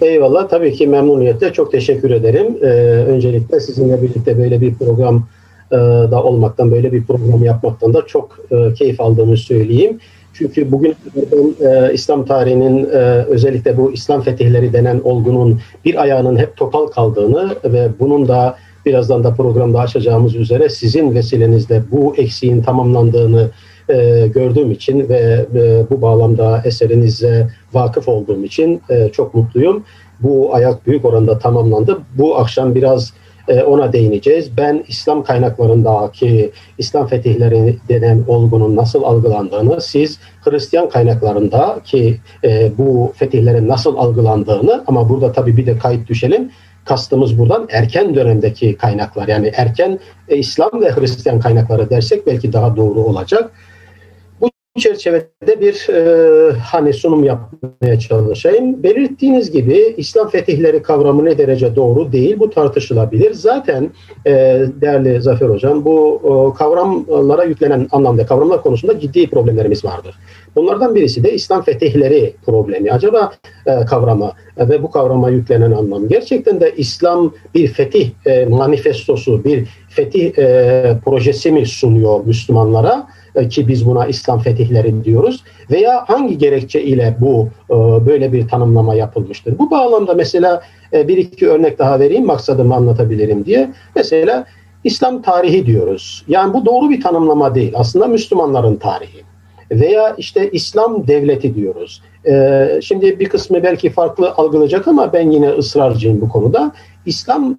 Eyvallah. Tabii ki memnuniyetle. Çok teşekkür ederim. Ee, öncelikle sizinle birlikte böyle bir program e, da olmaktan, böyle bir program yapmaktan da çok e, keyif aldığımı söyleyeyim. Çünkü bugün e, İslam tarihinin e, özellikle bu İslam fetihleri denen olgunun bir ayağının hep topal kaldığını ve bunun da birazdan da programda açacağımız üzere sizin vesilenizle bu eksiğin tamamlandığını e, gördüğüm için ve e, bu bağlamda eserinize vakıf olduğum için e, çok mutluyum. Bu ayak büyük oranda tamamlandı. Bu akşam biraz e, ona değineceğiz. Ben İslam kaynaklarındaki İslam fetihleri denen olgunun nasıl algılandığını, siz Hristiyan kaynaklarında ki e, bu fetihlerin nasıl algılandığını ama burada tabii bir de kayıt düşelim kastımız buradan erken dönemdeki kaynaklar yani erken e, İslam ve Hristiyan kaynakları dersek belki daha doğru olacak. Çerçevede bir e, hani sunum yapmaya çalışayım. Belirttiğiniz gibi İslam fetihleri kavramı ne derece doğru değil bu tartışılabilir. Zaten e, değerli Zafer Hocam bu e, kavramlara yüklenen anlamda kavramlar konusunda ciddi problemlerimiz vardır. Bunlardan birisi de İslam fetihleri problemi. Acaba e, kavramı e, ve bu kavrama yüklenen anlam gerçekten de İslam bir fetih e, manifestosu, bir fetih e, projesi mi sunuyor Müslümanlara? E, ki biz buna İslam fetihleri diyoruz veya hangi gerekçe ile bu e, böyle bir tanımlama yapılmıştır? Bu bağlamda mesela e, bir iki örnek daha vereyim maksadımı anlatabilirim diye. Mesela İslam tarihi diyoruz. Yani bu doğru bir tanımlama değil. Aslında Müslümanların tarihi veya işte İslam devleti diyoruz. Ee, şimdi bir kısmı belki farklı algılayacak ama ben yine ısrarcıyım bu konuda. İslam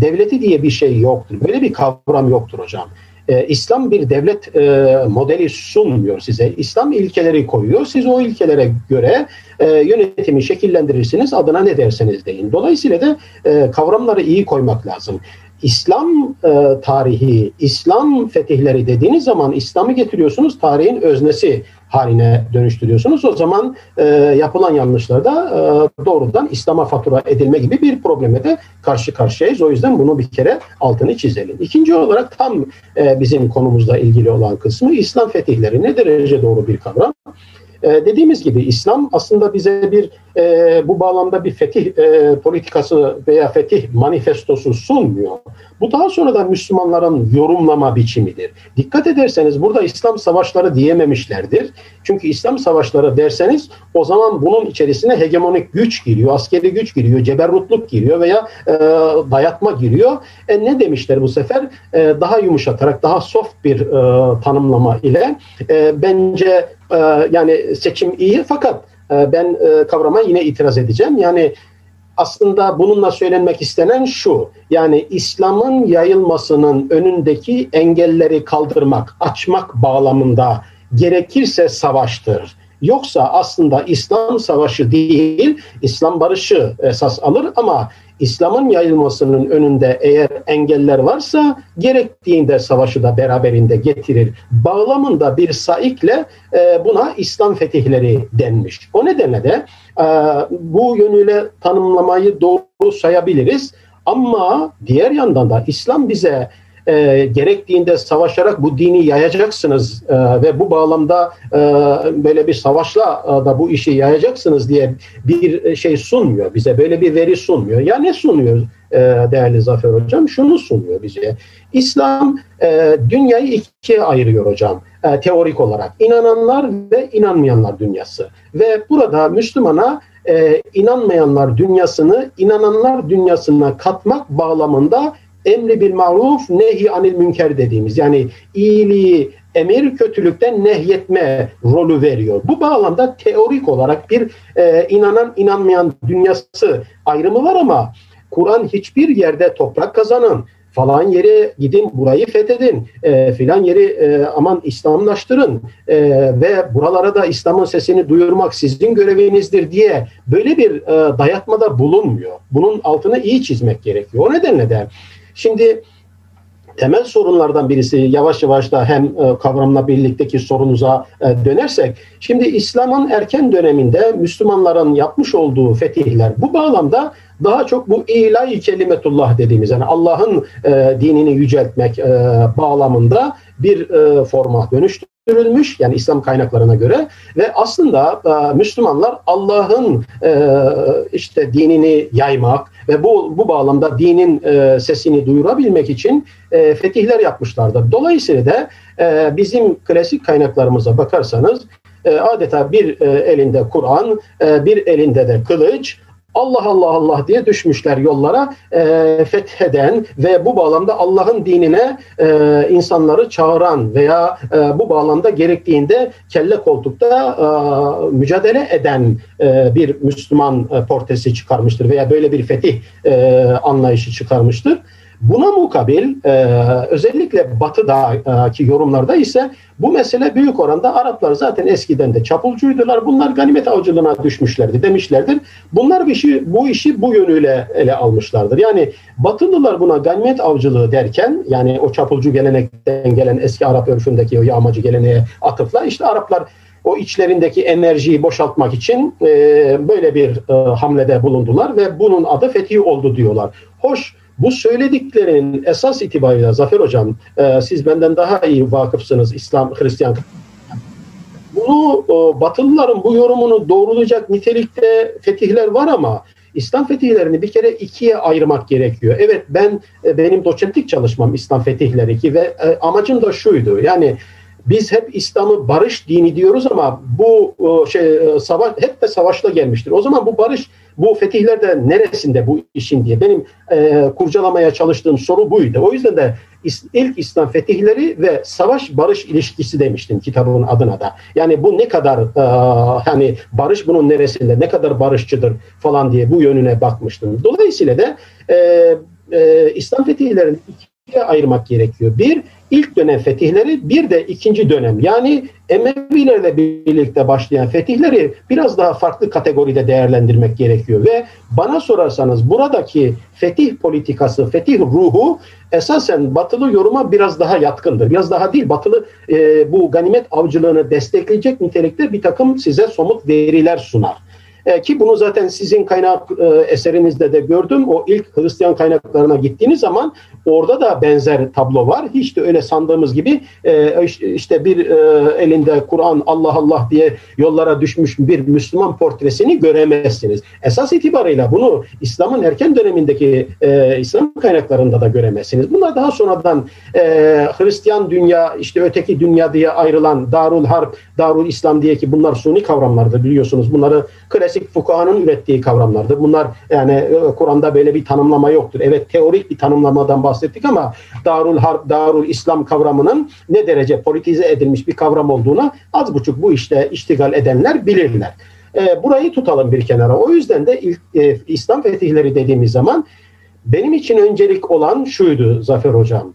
devleti diye bir şey yoktur. Böyle bir kavram yoktur hocam. Ee, İslam bir devlet e, modeli sunmuyor size. İslam ilkeleri koyuyor. Siz o ilkelere göre e, yönetimi şekillendirirsiniz. Adına ne derseniz deyin. Dolayısıyla da e, kavramları iyi koymak lazım. İslam e, tarihi, İslam fetihleri dediğiniz zaman İslam'ı getiriyorsunuz, tarihin öznesi haline dönüştürüyorsunuz. O zaman e, yapılan yanlışlarda e, doğrudan İslam'a fatura edilme gibi bir probleme de karşı karşıyayız. O yüzden bunu bir kere altını çizelim. İkinci olarak tam e, bizim konumuzla ilgili olan kısmı İslam fetihleri ne derece doğru bir kavram? E, dediğimiz gibi İslam aslında bize bir e, bu bağlamda bir fetih e, politikası veya fetih manifestosu sunmuyor. Bu daha sonra da Müslümanların yorumlama biçimidir. Dikkat ederseniz burada İslam savaşları diyememişlerdir. Çünkü İslam savaşları derseniz o zaman bunun içerisine hegemonik güç giriyor, askeri güç giriyor, ceberrutluk giriyor veya e, dayatma giriyor. E, ne demişler bu sefer? E, daha yumuşatarak, daha soft bir e, tanımlama ile e, bence e, yani seçim iyi fakat e, ben e, kavrama yine itiraz edeceğim. Yani aslında bununla söylenmek istenen şu. Yani İslam'ın yayılmasının önündeki engelleri kaldırmak, açmak bağlamında gerekirse savaştır. Yoksa aslında İslam savaşı değil, İslam barışı esas alır ama İslam'ın yayılmasının önünde eğer engeller varsa gerektiğinde savaşı da beraberinde getirir. Bağlamında bir saikle e, buna İslam fetihleri denmiş. O nedenle de e, bu yönüyle tanımlamayı doğru sayabiliriz. Ama diğer yandan da İslam bize e, gerektiğinde savaşarak bu dini yayacaksınız e, ve bu bağlamda e, böyle bir savaşla e, da bu işi yayacaksınız diye bir şey sunmuyor bize. Böyle bir veri sunmuyor. Ya ne sunuyor e, değerli Zafer Hocam? Şunu sunuyor bize. İslam e, dünyayı ikiye ayırıyor hocam e, teorik olarak. İnananlar ve inanmayanlar dünyası. Ve burada Müslümana e, inanmayanlar dünyasını inananlar dünyasına katmak bağlamında emri bil maruf nehi anil münker dediğimiz yani iyiliği emir kötülükten nehyetme rolü veriyor. Bu bağlamda teorik olarak bir e, inanan inanmayan dünyası ayrımı var ama Kur'an hiçbir yerde toprak kazanın, falan yere gidin burayı fethedin e, filan yeri e, aman İslamlaştırın e, ve buralara da İslam'ın sesini duyurmak sizin görevinizdir diye böyle bir e, dayatmada bulunmuyor. Bunun altını iyi çizmek gerekiyor. O nedenle de Şimdi temel sorunlardan birisi yavaş yavaş da hem e, kavramla birlikteki sorunuza e, dönersek şimdi İslam'ın erken döneminde Müslümanların yapmış olduğu fetihler bu bağlamda daha çok bu ilahi kelimetullah dediğimiz yani Allah'ın e, dinini yüceltmek bağlamında bir forma dönüştü dönüştürülmüş yani İslam kaynaklarına göre ve aslında e, Müslümanlar Allah'ın e, işte dinini yaymak ve bu bu bağlamda dinin e, sesini duyurabilmek için e, fetihler yapmışlardır. Dolayısıyla da e, bizim klasik kaynaklarımıza bakarsanız e, adeta bir e, elinde Kur'an, e, bir elinde de kılıç, Allah Allah Allah diye düşmüşler yollara e, fetheden ve bu bağlamda Allah'ın dinine e, insanları çağıran veya e, bu bağlamda gerektiğinde kelle koltukta e, mücadele eden e, bir Müslüman e, portresi çıkarmıştır veya böyle bir fetih e, anlayışı çıkarmıştır. Buna mukabil e, özellikle batıdaki yorumlarda ise bu mesele büyük oranda Araplar zaten eskiden de çapulcuydular. Bunlar ganimet avcılığına düşmüşlerdi demişlerdir. Bunlar bir şey, bu işi bu yönüyle ele almışlardır. Yani Batılılar buna ganimet avcılığı derken yani o çapulcu gelenekten gelen eski Arap örfündeki o yağmacı geleneğe atıfla işte Araplar o içlerindeki enerjiyi boşaltmak için e, böyle bir e, hamlede bulundular ve bunun adı fetih oldu diyorlar. Hoş bu söylediklerinin esas itibariyle Zafer Hocam, e, siz benden daha iyi vakıfsınız İslam, Hristiyan. Bunu e, Batılıların bu yorumunu doğrulayacak nitelikte fetihler var ama İslam fetihlerini bir kere ikiye ayırmak gerekiyor. Evet ben e, benim doçentlik çalışmam İslam fetihleri ki ve e, amacım da şuydu. Yani biz hep İslam'ı barış dini diyoruz ama bu e, şey e, savaş hep de savaşla gelmiştir. O zaman bu barış bu fetihlerde neresinde bu işin diye benim e, kurcalamaya çalıştığım soru buydu. O yüzden de ilk İslam fetihleri ve savaş barış ilişkisi demiştim kitabın adına da. Yani bu ne kadar e, hani barış bunun neresinde ne kadar barışçıdır falan diye bu yönüne bakmıştım. Dolayısıyla da e, e, İslam fetihlerini ikiye ayırmak gerekiyor. Bir ilk dönem fetihleri bir de ikinci dönem yani Emevilerle birlikte başlayan fetihleri biraz daha farklı kategoride değerlendirmek gerekiyor ve bana sorarsanız buradaki fetih politikası, fetih ruhu esasen batılı yoruma biraz daha yatkındır. Biraz daha değil batılı e, bu ganimet avcılığını destekleyecek nitelikte bir takım size somut veriler sunar. E, ki bunu zaten sizin kaynak e, eserinizde de gördüm. O ilk Hristiyan kaynaklarına gittiğiniz zaman orada da benzer tablo var. Hiç de öyle sandığımız gibi e, işte bir e, elinde Kur'an Allah Allah diye yollara düşmüş bir Müslüman portresini göremezsiniz. Esas itibarıyla bunu İslam'ın erken dönemindeki e, İslam kaynaklarında da göremezsiniz. Bunlar daha sonradan e, Hristiyan dünya işte öteki dünya diye ayrılan Darul Harp, Darul İslam diye ki bunlar suni kavramlardır biliyorsunuz. Bunları klasik klasik fukahanın ürettiği kavramlardır. Bunlar yani e, Kur'an'da böyle bir tanımlama yoktur. Evet teorik bir tanımlamadan bahsettik ama Darul Harp, Darul İslam kavramının ne derece politize edilmiş bir kavram olduğunu az buçuk bu işte iştigal edenler bilirler. E, burayı tutalım bir kenara. O yüzden de ilk, e, İslam fetihleri dediğimiz zaman benim için öncelik olan şuydu Zafer Hocam.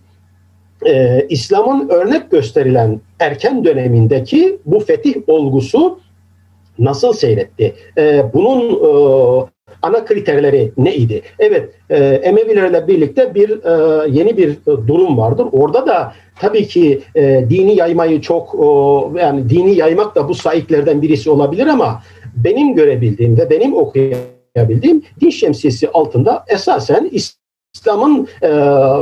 Ee, İslam'ın örnek gösterilen erken dönemindeki bu fetih olgusu nasıl seyretti? E, bunun e, ana kriterleri neydi? Evet, e, Emevilerle birlikte bir e, yeni bir e, durum vardır. Orada da tabii ki e, dini yaymayı çok e, yani dini yaymak da bu sahiplerden birisi olabilir ama benim görebildiğim ve benim okuyabildiğim din şemsiyesi altında esasen İslam'ın e,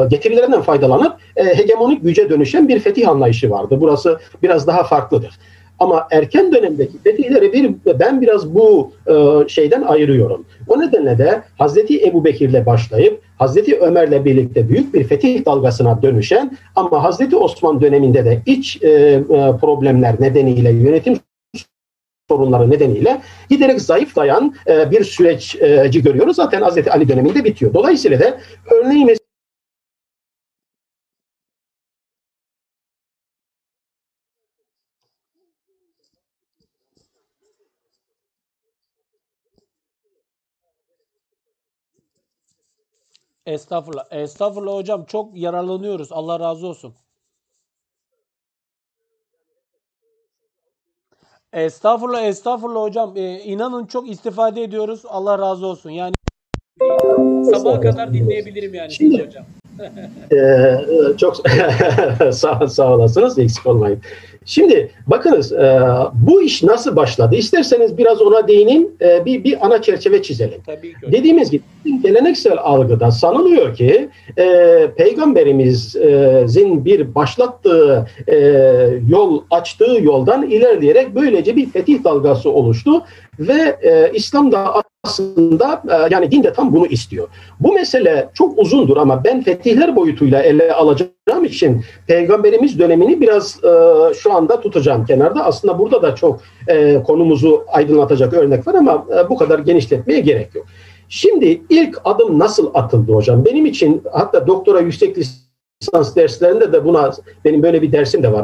getirilerinden faydalanıp e, hegemonik güce dönüşen bir fetih anlayışı vardı. Burası biraz daha farklıdır. Ama erken dönemdeki fetihleri bir, ben biraz bu e, şeyden ayırıyorum. O nedenle de Hazreti Ebu Bekir'le başlayıp Hazreti Ömer'le birlikte büyük bir fetih dalgasına dönüşen ama Hazreti Osman döneminde de iç e, e, problemler nedeniyle yönetim sorunları nedeniyle giderek zayıflayan e, bir süreci görüyoruz. Zaten Hazreti Ali döneminde bitiyor. Dolayısıyla da örneğin Estağfurullah. Estağfurullah hocam. Çok yararlanıyoruz. Allah razı olsun. Estağfurullah, estağfurullah hocam. Ee, inanın çok istifade ediyoruz. Allah razı olsun. Yani sabaha kadar dinleyebilirim yani Şimdi, hocam. Ee, çok sağ, sağ olasınız, eksik olmayın. Şimdi bakınız e, bu iş nasıl başladı? İsterseniz biraz ona değineyim, e, bir, bir ana çerçeve çizelim. Tabii ki. Dediğimiz gibi geleneksel algıda sanılıyor ki e, Peygamberimizin bir başlattığı e, yol, açtığı yoldan ilerleyerek böylece bir fetih dalgası oluştu ve e, İslam'da aslında e, yani din de tam bunu istiyor. Bu mesele çok uzundur ama ben fetihler boyutuyla ele alacağım için peygamberimiz dönemini biraz e, şu anda tutacağım kenarda. Aslında burada da çok e, konumuzu aydınlatacak örnek var ama bu kadar genişletmeye gerek yok. Şimdi ilk adım nasıl atıldı hocam? Benim için hatta doktora yüksek lisans lisans derslerinde de buna benim böyle bir dersim de var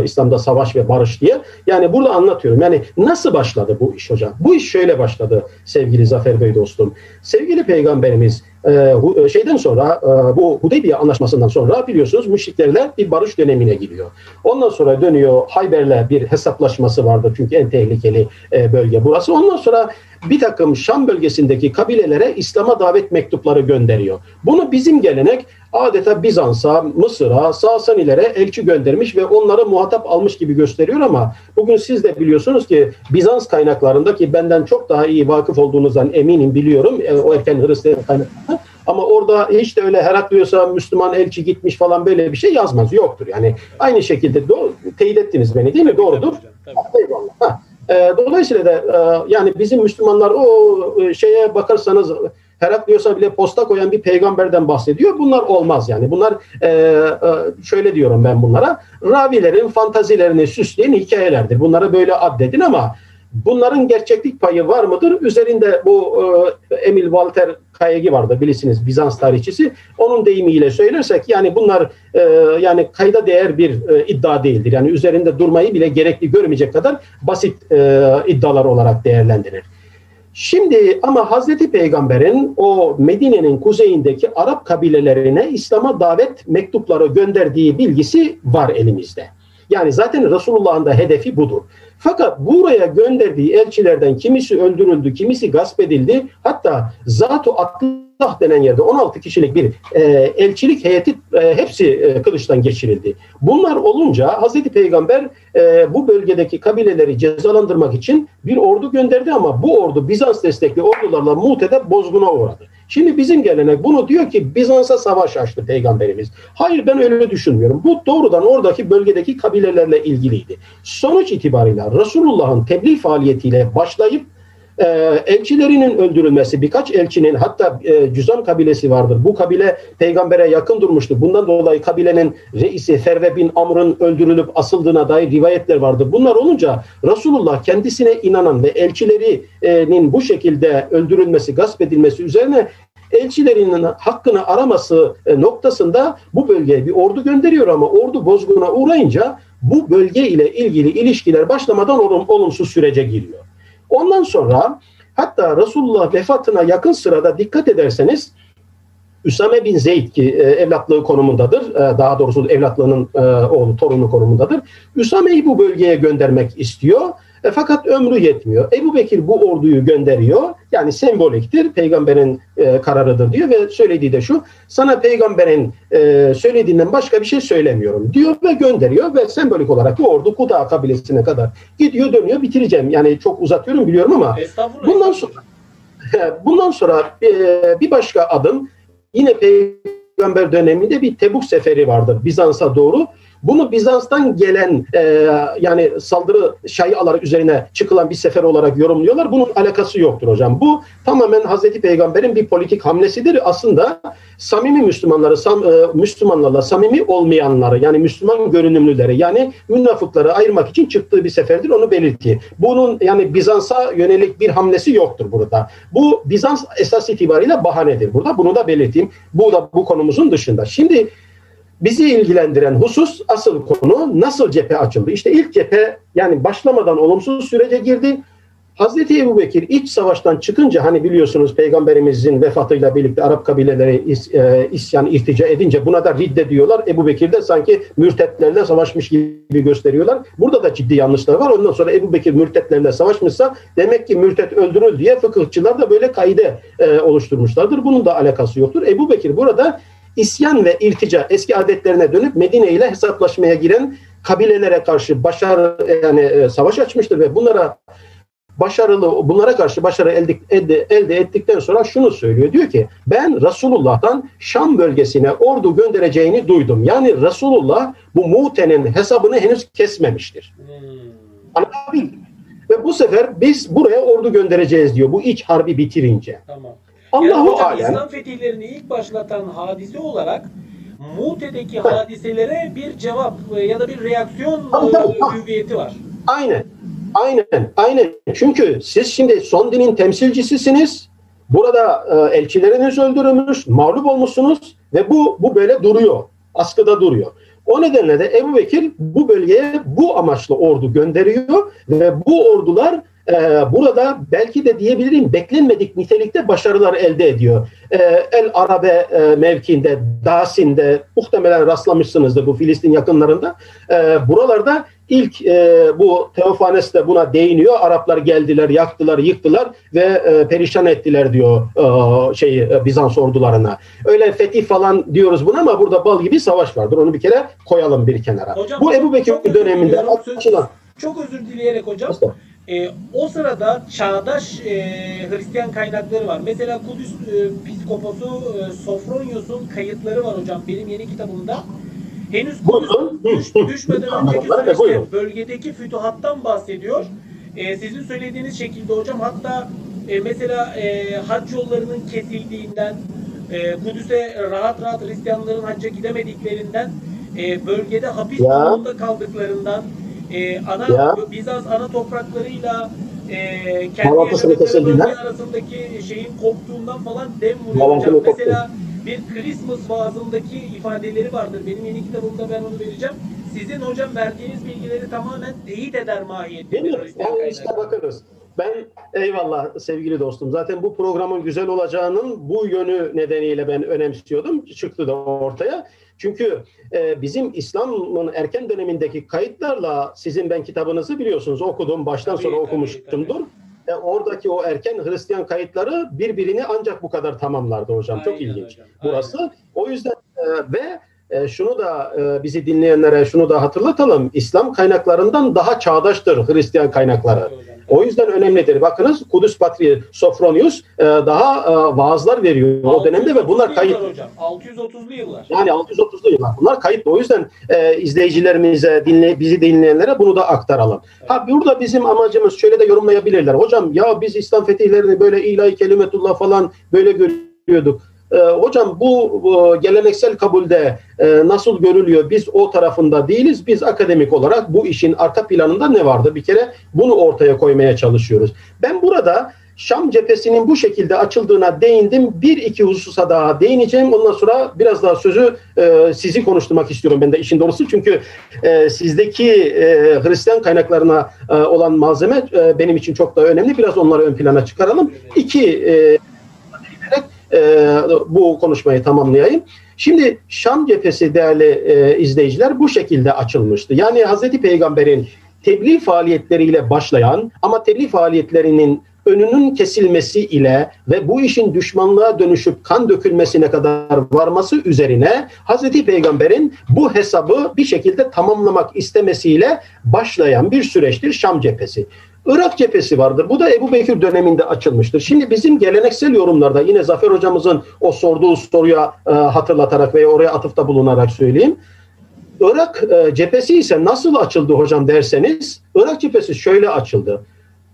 e, İslam'da savaş ve barış diye. Yani burada anlatıyorum. Yani nasıl başladı bu iş hocam? Bu iş şöyle başladı sevgili Zafer Bey dostum. Sevgili peygamberimiz e, e şeyden sonra e, bu Hudeybiye anlaşmasından sonra biliyorsunuz müşriklerle bir barış dönemine giriyor. Ondan sonra dönüyor Hayber'le bir hesaplaşması vardı çünkü en tehlikeli e, bölge burası. Ondan sonra bir takım Şam bölgesindeki kabilelere İslam'a davet mektupları gönderiyor. Bunu bizim gelenek adeta Bizans'a, Mısır'a, Sasanilere elçi göndermiş ve onları muhatap almış gibi gösteriyor ama bugün siz de biliyorsunuz ki Bizans kaynaklarındaki benden çok daha iyi vakıf olduğunuzdan eminim biliyorum. E, o erken Hristiyan kaynaklarında. Ama orada hiç de öyle Heraklios'a Müslüman elçi gitmiş falan böyle bir şey yazmaz. Yoktur yani. Aynı şekilde do- teyit ettiniz beni değil mi? Doğrudur. Eyvallah. Ha. E, dolayısıyla da e, yani bizim Müslümanlar o e, şeye bakarsanız Heraklios'a bile posta koyan bir peygamberden bahsediyor. Bunlar olmaz yani. Bunlar e, e, şöyle diyorum ben bunlara. Ravilerin fantazilerini süsleyen hikayelerdir. Bunlara böyle addedin ama bunların gerçeklik payı var mıdır? Üzerinde bu e, Emil Walter Kayegi vardı bilirsiniz Bizans tarihçisi. Onun deyimiyle söylersek yani bunlar e, yani kayda değer bir e, iddia değildir. Yani üzerinde durmayı bile gerekli görmeyecek kadar basit e, iddialar olarak değerlendirir. Şimdi ama Hazreti Peygamber'in o Medine'nin kuzeyindeki Arap kabilelerine İslam'a davet mektupları gönderdiği bilgisi var elimizde. Yani zaten Resulullah'ın da hedefi budur. Fakat buraya gönderdiği elçilerden kimisi öldürüldü, kimisi gasp edildi. Hatta Zat-ı Atlah denen yerde 16 kişilik bir e, elçilik heyeti e, hepsi e, kılıçtan geçirildi. Bunlar olunca Hazreti Peygamber e, bu bölgedeki kabileleri cezalandırmak için bir ordu gönderdi ama bu ordu Bizans destekli ordularla Mute'de bozguna uğradı. Şimdi bizim gelenek bunu diyor ki Bizans'a savaş açtı peygamberimiz. Hayır ben öyle düşünmüyorum. Bu doğrudan oradaki bölgedeki kabilelerle ilgiliydi. Sonuç itibariyle Resulullah'ın tebliğ faaliyetiyle başlayıp e, elçilerinin öldürülmesi, birkaç elçinin hatta e, Cüzam kabilesi vardır. Bu kabile peygambere yakın durmuştu. Bundan dolayı kabilenin reisi Ferve bin Amr'ın öldürülüp asıldığına dair rivayetler vardır. Bunlar olunca Resulullah kendisine inanan ve elçilerinin bu şekilde öldürülmesi, gasp edilmesi üzerine elçilerinin hakkını araması e, noktasında bu bölgeye bir ordu gönderiyor ama ordu bozguna uğrayınca bu bölge ile ilgili ilişkiler başlamadan olum, olumsuz sürece giriyor. Ondan sonra hatta Resulullah vefatına yakın sırada dikkat ederseniz Üsame bin Zeyd ki e, evlatlığı konumundadır. E, daha doğrusu evlatlığının e, oğlu, torunu konumundadır. Üsame'yi bu bölgeye göndermek istiyor. E, fakat ömrü yetmiyor. Ebu Bekir bu orduyu gönderiyor. Yani semboliktir. Peygamberin e, kararıdır diyor ve söylediği de şu. Sana peygamberin e, söylediğinden başka bir şey söylemiyorum diyor ve gönderiyor ve sembolik olarak bu ordu Kuda kabilesine kadar gidiyor dönüyor bitireceğim. Yani çok uzatıyorum biliyorum ama bundan sonra bundan sonra e, bir başka adım yine peygamber döneminde bir Tebuk seferi vardır Bizans'a doğru. Bunu Bizans'tan gelen e, yani saldırı şayiaları üzerine çıkılan bir sefer olarak yorumluyorlar. Bunun alakası yoktur hocam. Bu tamamen Hazreti Peygamber'in bir politik hamlesidir. Aslında samimi Müslümanları, sam, e, Müslümanlarla samimi olmayanları yani Müslüman görünümlüleri yani münafıkları ayırmak için çıktığı bir seferdir. Onu belirtti. Bunun yani Bizans'a yönelik bir hamlesi yoktur burada. Bu Bizans esas itibariyle bahanedir burada. Bunu da belirteyim. Bu da bu konumuzun dışında. Şimdi bizi ilgilendiren husus asıl konu nasıl cephe açıldı? İşte ilk cephe yani başlamadan olumsuz sürece girdi. Hazreti Ebu Bekir iç savaştan çıkınca hani biliyorsunuz peygamberimizin vefatıyla birlikte Arap kabileleri is, e, isyan irtica edince buna da ridde diyorlar. Ebu Bekir de sanki mürtetlerle savaşmış gibi gösteriyorlar. Burada da ciddi yanlışlar var. Ondan sonra Ebu Bekir mürtetlerle savaşmışsa demek ki mürtet öldürül diye fıkıhçılar da böyle kaide e, oluşturmuşlardır. Bunun da alakası yoktur. Ebu Bekir burada isyan ve iltica eski adetlerine dönüp Medine ile hesaplaşmaya giren kabilelere karşı başarı yani e, savaş açmıştır ve bunlara başarılı bunlara karşı başarı elde, elde, elde ettikten sonra şunu söylüyor. Diyor ki ben Resulullah'tan Şam bölgesine ordu göndereceğini duydum. Yani Resulullah bu Mute'nin hesabını henüz kesmemiştir. Hmm. Ve bu sefer biz buraya ordu göndereceğiz diyor. Bu iç harbi bitirince. Tamam. Allahu yani hocam, alem. İslam fetihlerini ilk başlatan hadise olarak Mute'deki hadiselere bir cevap ya da bir reaksiyon e, hüviyeti var. Aynen. Aynen, aynen. Çünkü siz şimdi son dinin temsilcisisiniz. Burada e, elçileriniz öldürülmüş, mağlup olmuşsunuz ve bu bu böyle duruyor. Askıda duruyor. O nedenle de Ebu Bekir bu bölgeye bu amaçla ordu gönderiyor ve bu ordular e, burada belki de diyebilirim beklenmedik nitelikte başarılar elde ediyor. E, El Arabe e, mevkiinde, Dasin'de muhtemelen rastlamışsınızdır bu Filistin yakınlarında. E, buralarda ilk e, bu Teofanes de buna değiniyor. Araplar geldiler, yaktılar, yıktılar ve e, perişan ettiler diyor şey Bizans ordularına. Öyle fetih falan diyoruz buna ama burada bal gibi savaş vardır. Onu bir kere koyalım bir kenara. Hocam, bu Ebu Bekir döneminde çok özür dileyerek hocam. Aslında. E, o sırada çağdaş e, Hristiyan kaynakları var. Mesela Kudüs e, Piskoposu e, Sofronius'un kayıtları var hocam benim yeni kitabımda. Henüz Kudüs düş, düşmeden önceki süreçte bölgedeki fütuhattan bahsediyor. E, sizin söylediğiniz şekilde hocam hatta e, mesela e, hac yollarının kesildiğinden e, Kudüs'e rahat rahat Hristiyanların hacca gidemediklerinden e, bölgede hapis durumunda kaldıklarından e, ana ya. Bizans ana topraklarıyla e, kendi yaşadıkları arasındaki şeyin koptuğundan falan dem vuruyor. Mesela bir Christmas vaazındaki ifadeleri vardır. Benim yeni kitabımda ben onu vereceğim. Sizin hocam verdiğiniz bilgileri tamamen teyit eder mahiyette. Değil mi? Yani işte bakınız. Ben eyvallah sevgili dostum. Zaten bu programın güzel olacağının bu yönü nedeniyle ben önemsiyordum. Çıktı da ortaya. Çünkü e, bizim İslam'ın erken dönemindeki kayıtlarla sizin ben kitabınızı biliyorsunuz okudum. Baştan sonra okumuştumdur. Tabii, tabii. E, oradaki o erken Hristiyan kayıtları birbirini ancak bu kadar tamamlardı hocam. Aynen Çok ilginç hocam. burası. Aynen. O yüzden e, ve e, şunu da e, bizi dinleyenlere şunu da hatırlatalım. İslam kaynaklarından daha çağdaştır Hristiyan kaynakları. O yüzden önemlidir. Bakınız Kudüs Patriği Sofronius e, daha e, vaazlar veriyor o dönemde ve bunlar kayıt. Hocam. 630'lu yıllar. Yani 630'lu yıllar. Bunlar kayıt. O yüzden e, izleyicilerimize, dinle, bizi dinleyenlere bunu da aktaralım. Evet. Ha burada bizim amacımız şöyle de yorumlayabilirler. Hocam ya biz İslam fetihlerini böyle ilahi kelimetullah falan böyle görüyorduk. E, hocam bu, bu geleneksel kabulde e, nasıl görülüyor? Biz o tarafında değiliz. Biz akademik olarak bu işin arka planında ne vardı? Bir kere bunu ortaya koymaya çalışıyoruz. Ben burada Şam cephesinin bu şekilde açıldığına değindim. Bir iki hususa daha değineceğim. Ondan sonra biraz daha sözü e, sizi konuşturmak istiyorum ben de işin doğrusu. Çünkü e, sizdeki e, Hristiyan kaynaklarına e, olan malzeme e, benim için çok daha önemli. Biraz onları ön plana çıkaralım. İki e, e, bu konuşmayı tamamlayayım. Şimdi Şam cephesi değerli e, izleyiciler bu şekilde açılmıştı. Yani Hazreti Peygamber'in tebliğ faaliyetleriyle başlayan ama tebliğ faaliyetlerinin önünün kesilmesi ile ve bu işin düşmanlığa dönüşüp kan dökülmesine kadar varması üzerine Hazreti Peygamber'in bu hesabı bir şekilde tamamlamak istemesiyle başlayan bir süreçtir Şam cephesi. Irak cephesi vardır. Bu da Ebu Bekir döneminde açılmıştır. Şimdi bizim geleneksel yorumlarda yine Zafer hocamızın o sorduğu soruya e, hatırlatarak veya oraya atıfta bulunarak söyleyeyim. Irak e, cephesi ise nasıl açıldı hocam derseniz Irak cephesi şöyle açıldı.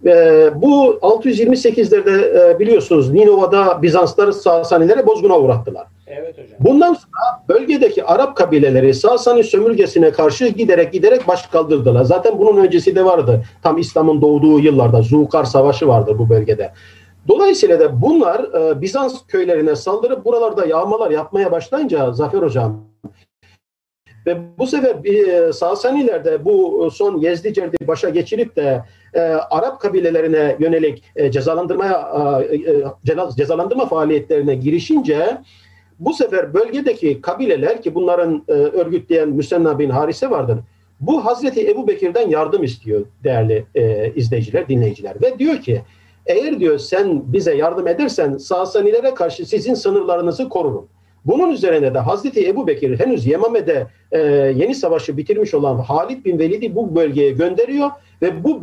E, bu 628'lerde e, biliyorsunuz Ninova'da Bizanslar Sasanilere bozguna uğrattılar. Evet hocam. Bundan sonra bölgedeki Arap kabileleri Sasani sömürgesine karşı giderek giderek baş kaldırdılar. Zaten bunun öncesi de vardı. Tam İslam'ın doğduğu yıllarda Zukar Savaşı vardı bu bölgede. Dolayısıyla da bunlar e, Bizans köylerine saldırıp buralarda yağmalar yapmaya başlayınca Zafer Hocam ve bu sefer e, Sasaniler de bu son Yezdicerdi başa geçirip de e, Arap kabilelerine yönelik e, cezalandırmaya e, e cezalandırma faaliyetlerine girişince bu sefer bölgedeki kabileler ki bunların e, örgütleyen Müsenna bin Harise vardır. Bu Hazreti Ebu Bekir'den yardım istiyor değerli e, izleyiciler, dinleyiciler. Ve diyor ki eğer diyor sen bize yardım edersen Sasanilere karşı sizin sınırlarınızı korurum. Bunun üzerine de Hazreti Ebu Bekir henüz Yemame'de e, yeni savaşı bitirmiş olan Halid bin Velid'i bu bölgeye gönderiyor ve bu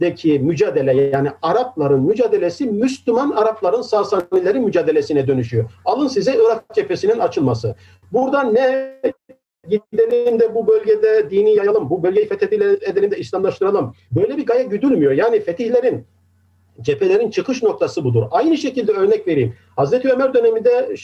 bölgedeki mücadele yani Arapların mücadelesi Müslüman Arapların Sasanilerin mücadelesine dönüşüyor. Alın size Irak cephesinin açılması. Buradan ne gidelim de bu bölgede dini yayalım, bu bölgeyi fethedelim de İslamlaştıralım. Böyle bir gaye güdülmüyor. Yani fetihlerin cephelerin çıkış noktası budur. Aynı şekilde örnek vereyim. Hazreti Ömer döneminde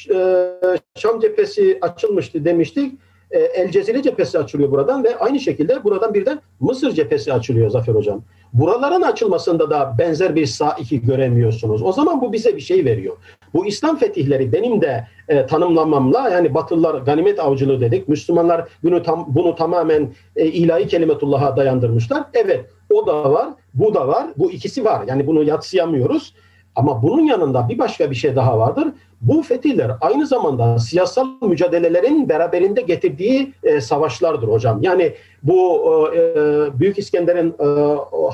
Şam cephesi açılmıştı demiştik. E, El Cezire cephesi açılıyor buradan ve aynı şekilde buradan birden Mısır cephesi açılıyor Zafer Hocam. Buraların açılmasında da benzer bir sağ iki göremiyorsunuz. O zaman bu bize bir şey veriyor. Bu İslam fetihleri benim de e, tanımlamamla yani Batılılar ganimet avcılığı dedik. Müslümanlar bunu tam bunu tamamen e, ilahi kelimetullah'a dayandırmışlar. Evet o da var, bu da var. Bu ikisi var. Yani bunu yatsıyamıyoruz. Ama bunun yanında bir başka bir şey daha vardır. Bu fetihler aynı zamanda siyasal mücadelelerin beraberinde getirdiği e, savaşlardır hocam. Yani bu e, e Büyük İskender'in e,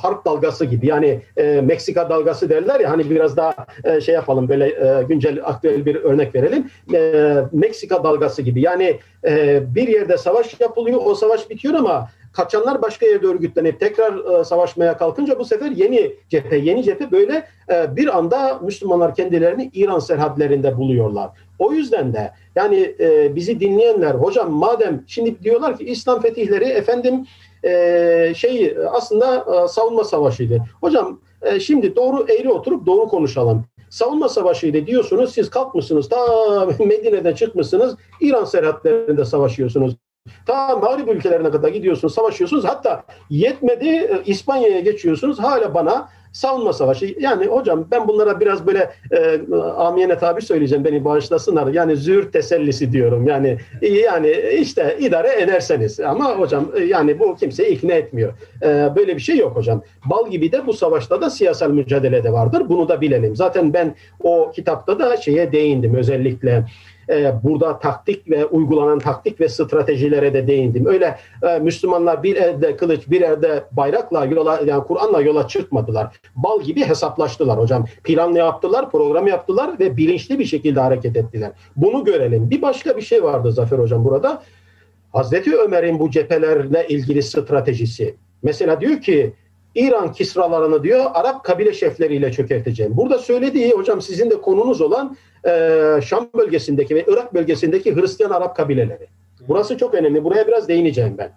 harp dalgası gibi yani e, Meksika dalgası derler ya hani biraz daha e, şey yapalım böyle e, güncel aktüel bir örnek verelim. E, Meksika dalgası gibi yani e, bir yerde savaş yapılıyor o savaş bitiyor ama kaçanlar başka yerde örgütlenip tekrar e, savaşmaya kalkınca bu sefer yeni cephe, yeni cephe böyle e, bir anda Müslümanlar kendilerini İran serhatlerinde buluyorlar. O yüzden de yani e, bizi dinleyenler hocam madem şimdi diyorlar ki İslam fetihleri efendim e, şey aslında e, savunma savaşıydı. Hocam e, şimdi doğru eğri oturup doğru konuşalım. Savunma savaşıydı diyorsunuz siz kalkmışsınız ta Medine'den çıkmışsınız İran serhatlerinde savaşıyorsunuz. Ta Mağrib ülkelerine kadar gidiyorsunuz, savaşıyorsunuz. Hatta yetmedi e, İspanya'ya geçiyorsunuz. Hala bana savunma savaşı. Yani hocam ben bunlara biraz böyle e, amiyene tabi söyleyeceğim beni bağışlasınlar. Yani züğür tesellisi diyorum. Yani yani işte idare ederseniz. Ama hocam e, yani bu kimseyi ikna etmiyor. E, böyle bir şey yok hocam. Bal gibi de bu savaşta da siyasal mücadele de vardır. Bunu da bilelim. Zaten ben o kitapta da şeye değindim özellikle e, burada taktik ve uygulanan taktik ve stratejilere de değindim. Öyle e, Müslümanlar bir elde kılıç bir elde bayrakla yola yani Kur'an'la yola çıkmadılar. Bal gibi hesaplaştılar hocam. Planlı yaptılar, program yaptılar ve bilinçli bir şekilde hareket ettiler. Bunu görelim. Bir başka bir şey vardı Zafer hocam burada. Hazreti Ömer'in bu cephelerle ilgili stratejisi. Mesela diyor ki İran kisralarını diyor Arap kabile şefleriyle çökerteceğim. Burada söylediği hocam sizin de konunuz olan e, Şam bölgesindeki ve Irak bölgesindeki Hristiyan Arap kabileleri. Burası çok önemli. Buraya biraz değineceğim ben.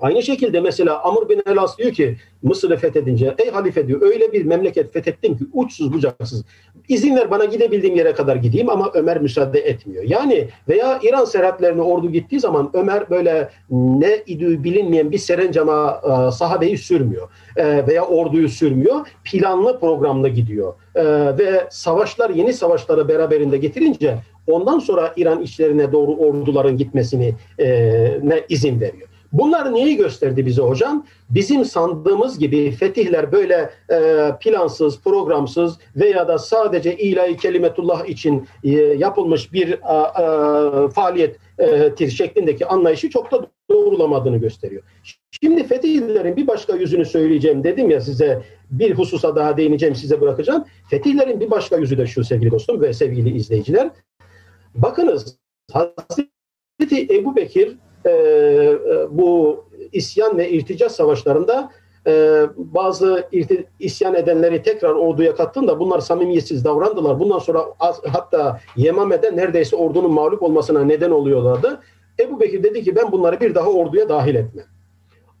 Aynı şekilde mesela Amr bin Elas diyor ki Mısır'ı fethedince ey halife diyor öyle bir memleket fethettim ki uçsuz bucaksız. İzin ver bana gidebildiğim yere kadar gideyim ama Ömer müsaade etmiyor. Yani veya İran serhatlerine ordu gittiği zaman Ömer böyle ne idüğü bilinmeyen bir serencama e, sahabeyi sürmüyor. E, veya orduyu sürmüyor. Planlı programlı gidiyor. E, ve savaşlar yeni savaşları beraberinde getirince ondan sonra İran içlerine doğru orduların gitmesini e, izin veriyor. Bunlar neyi gösterdi bize hocam? Bizim sandığımız gibi fetihler böyle e, plansız, programsız veya da sadece ilahi kelimetullah için e, yapılmış bir e, e, faaliyet e, şeklindeki anlayışı çok da doğrulamadığını gösteriyor. Şimdi fetihlerin bir başka yüzünü söyleyeceğim dedim ya size bir hususa daha değineceğim size bırakacağım. Fetihlerin bir başka yüzü de şu sevgili dostum ve sevgili izleyiciler. Bakınız Hazreti Ebu Bekir e, e, bu isyan ve irtica savaşlarında e, bazı irti, isyan edenleri tekrar orduya kattığında bunlar samimiyetsiz davrandılar. Bundan sonra az, hatta Yemame'de neredeyse ordunun mağlup olmasına neden oluyorlardı. Ebu Bekir dedi ki ben bunları bir daha orduya dahil etmem.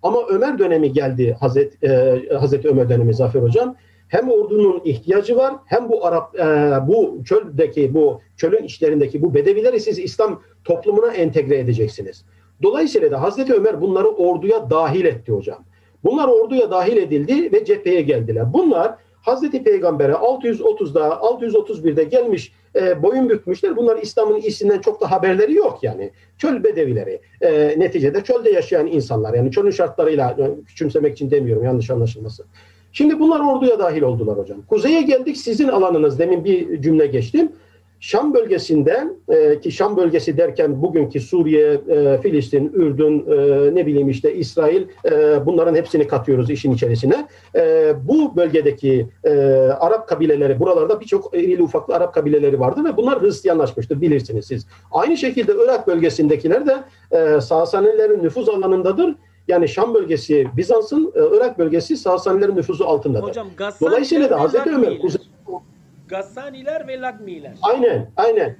Ama Ömer dönemi geldi Hazreti, e, Hazreti Ömer dönemi Zafer Hocam hem ordunun ihtiyacı var hem bu Arap e, bu çöldeki bu çölün içlerindeki bu bedevileri siz İslam toplumuna entegre edeceksiniz. Dolayısıyla da Hazreti Ömer bunları orduya dahil etti hocam. Bunlar orduya dahil edildi ve cepheye geldiler. Bunlar Hazreti Peygamber'e 630'da 631'de gelmiş e, boyun bükmüşler. Bunlar İslam'ın iyisinden çok da haberleri yok yani. Çöl bedevileri. E, neticede çölde yaşayan insanlar. Yani çölün şartlarıyla yani küçümsemek için demiyorum yanlış anlaşılmasın. Şimdi bunlar orduya dahil oldular hocam. Kuzeye geldik sizin alanınız. Demin bir cümle geçtim. Şam bölgesinde e, ki Şam bölgesi derken bugünkü Suriye, e, Filistin, Ürdün, e, ne bileyim işte İsrail e, bunların hepsini katıyoruz işin içerisine. E, bu bölgedeki e, Arap kabileleri buralarda birçok irili ufaklı Arap kabileleri vardı ve bunlar Hristiyanlaşmıştır bilirsiniz siz. Aynı şekilde Irak bölgesindekiler de e, Sasanilerin nüfuz alanındadır. Yani Şam bölgesi Bizans'ın, e, Irak bölgesi Sasanilerin nüfuzu altındadır. Hocam Dolayısıyla da Hazreti Ömer Kuzey Gassaniler ve Lagmiler. Aynen, aynen.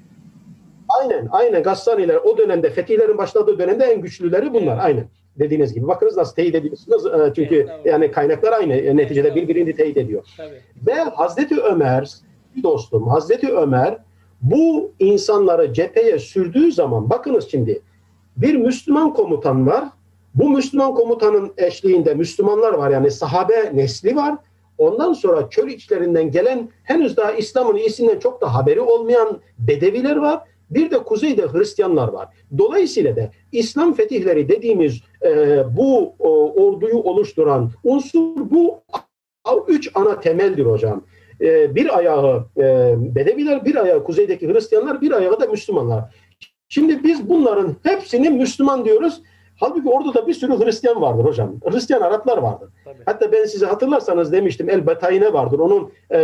Aynen, aynen. Gassaniler o dönemde, fetihlerin başladığı dönemde en güçlüleri bunlar. Evet. Aynen. Dediğiniz gibi. Bakınız nasıl teyit ediyorsunuz. Ee, çünkü evet, yani kaynaklar aynı. Evet, Neticede evet, birbirini teyit ediyor. Tabii. Ve Hazreti Ömer, dostum, Hazreti Ömer bu insanları cepheye sürdüğü zaman, bakınız şimdi, bir Müslüman komutan var. Bu Müslüman komutanın eşliğinde Müslümanlar var. Yani sahabe nesli var Ondan sonra çöl içlerinden gelen henüz daha İslam'ın iyisinden çok da haberi olmayan Bedeviler var. Bir de kuzeyde Hristiyanlar var. Dolayısıyla da İslam fetihleri dediğimiz e, bu o, orduyu oluşturan unsur bu üç ana temeldir hocam. E, bir ayağı e, Bedeviler, bir ayağı kuzeydeki Hristiyanlar, bir ayağı da Müslümanlar. Şimdi biz bunların hepsini Müslüman diyoruz. Halbuki orada da bir sürü Hristiyan vardır hocam. Hristiyan Araplar vardır. Tabii. Hatta ben size hatırlarsanız demiştim El Betayne vardır. Onun e,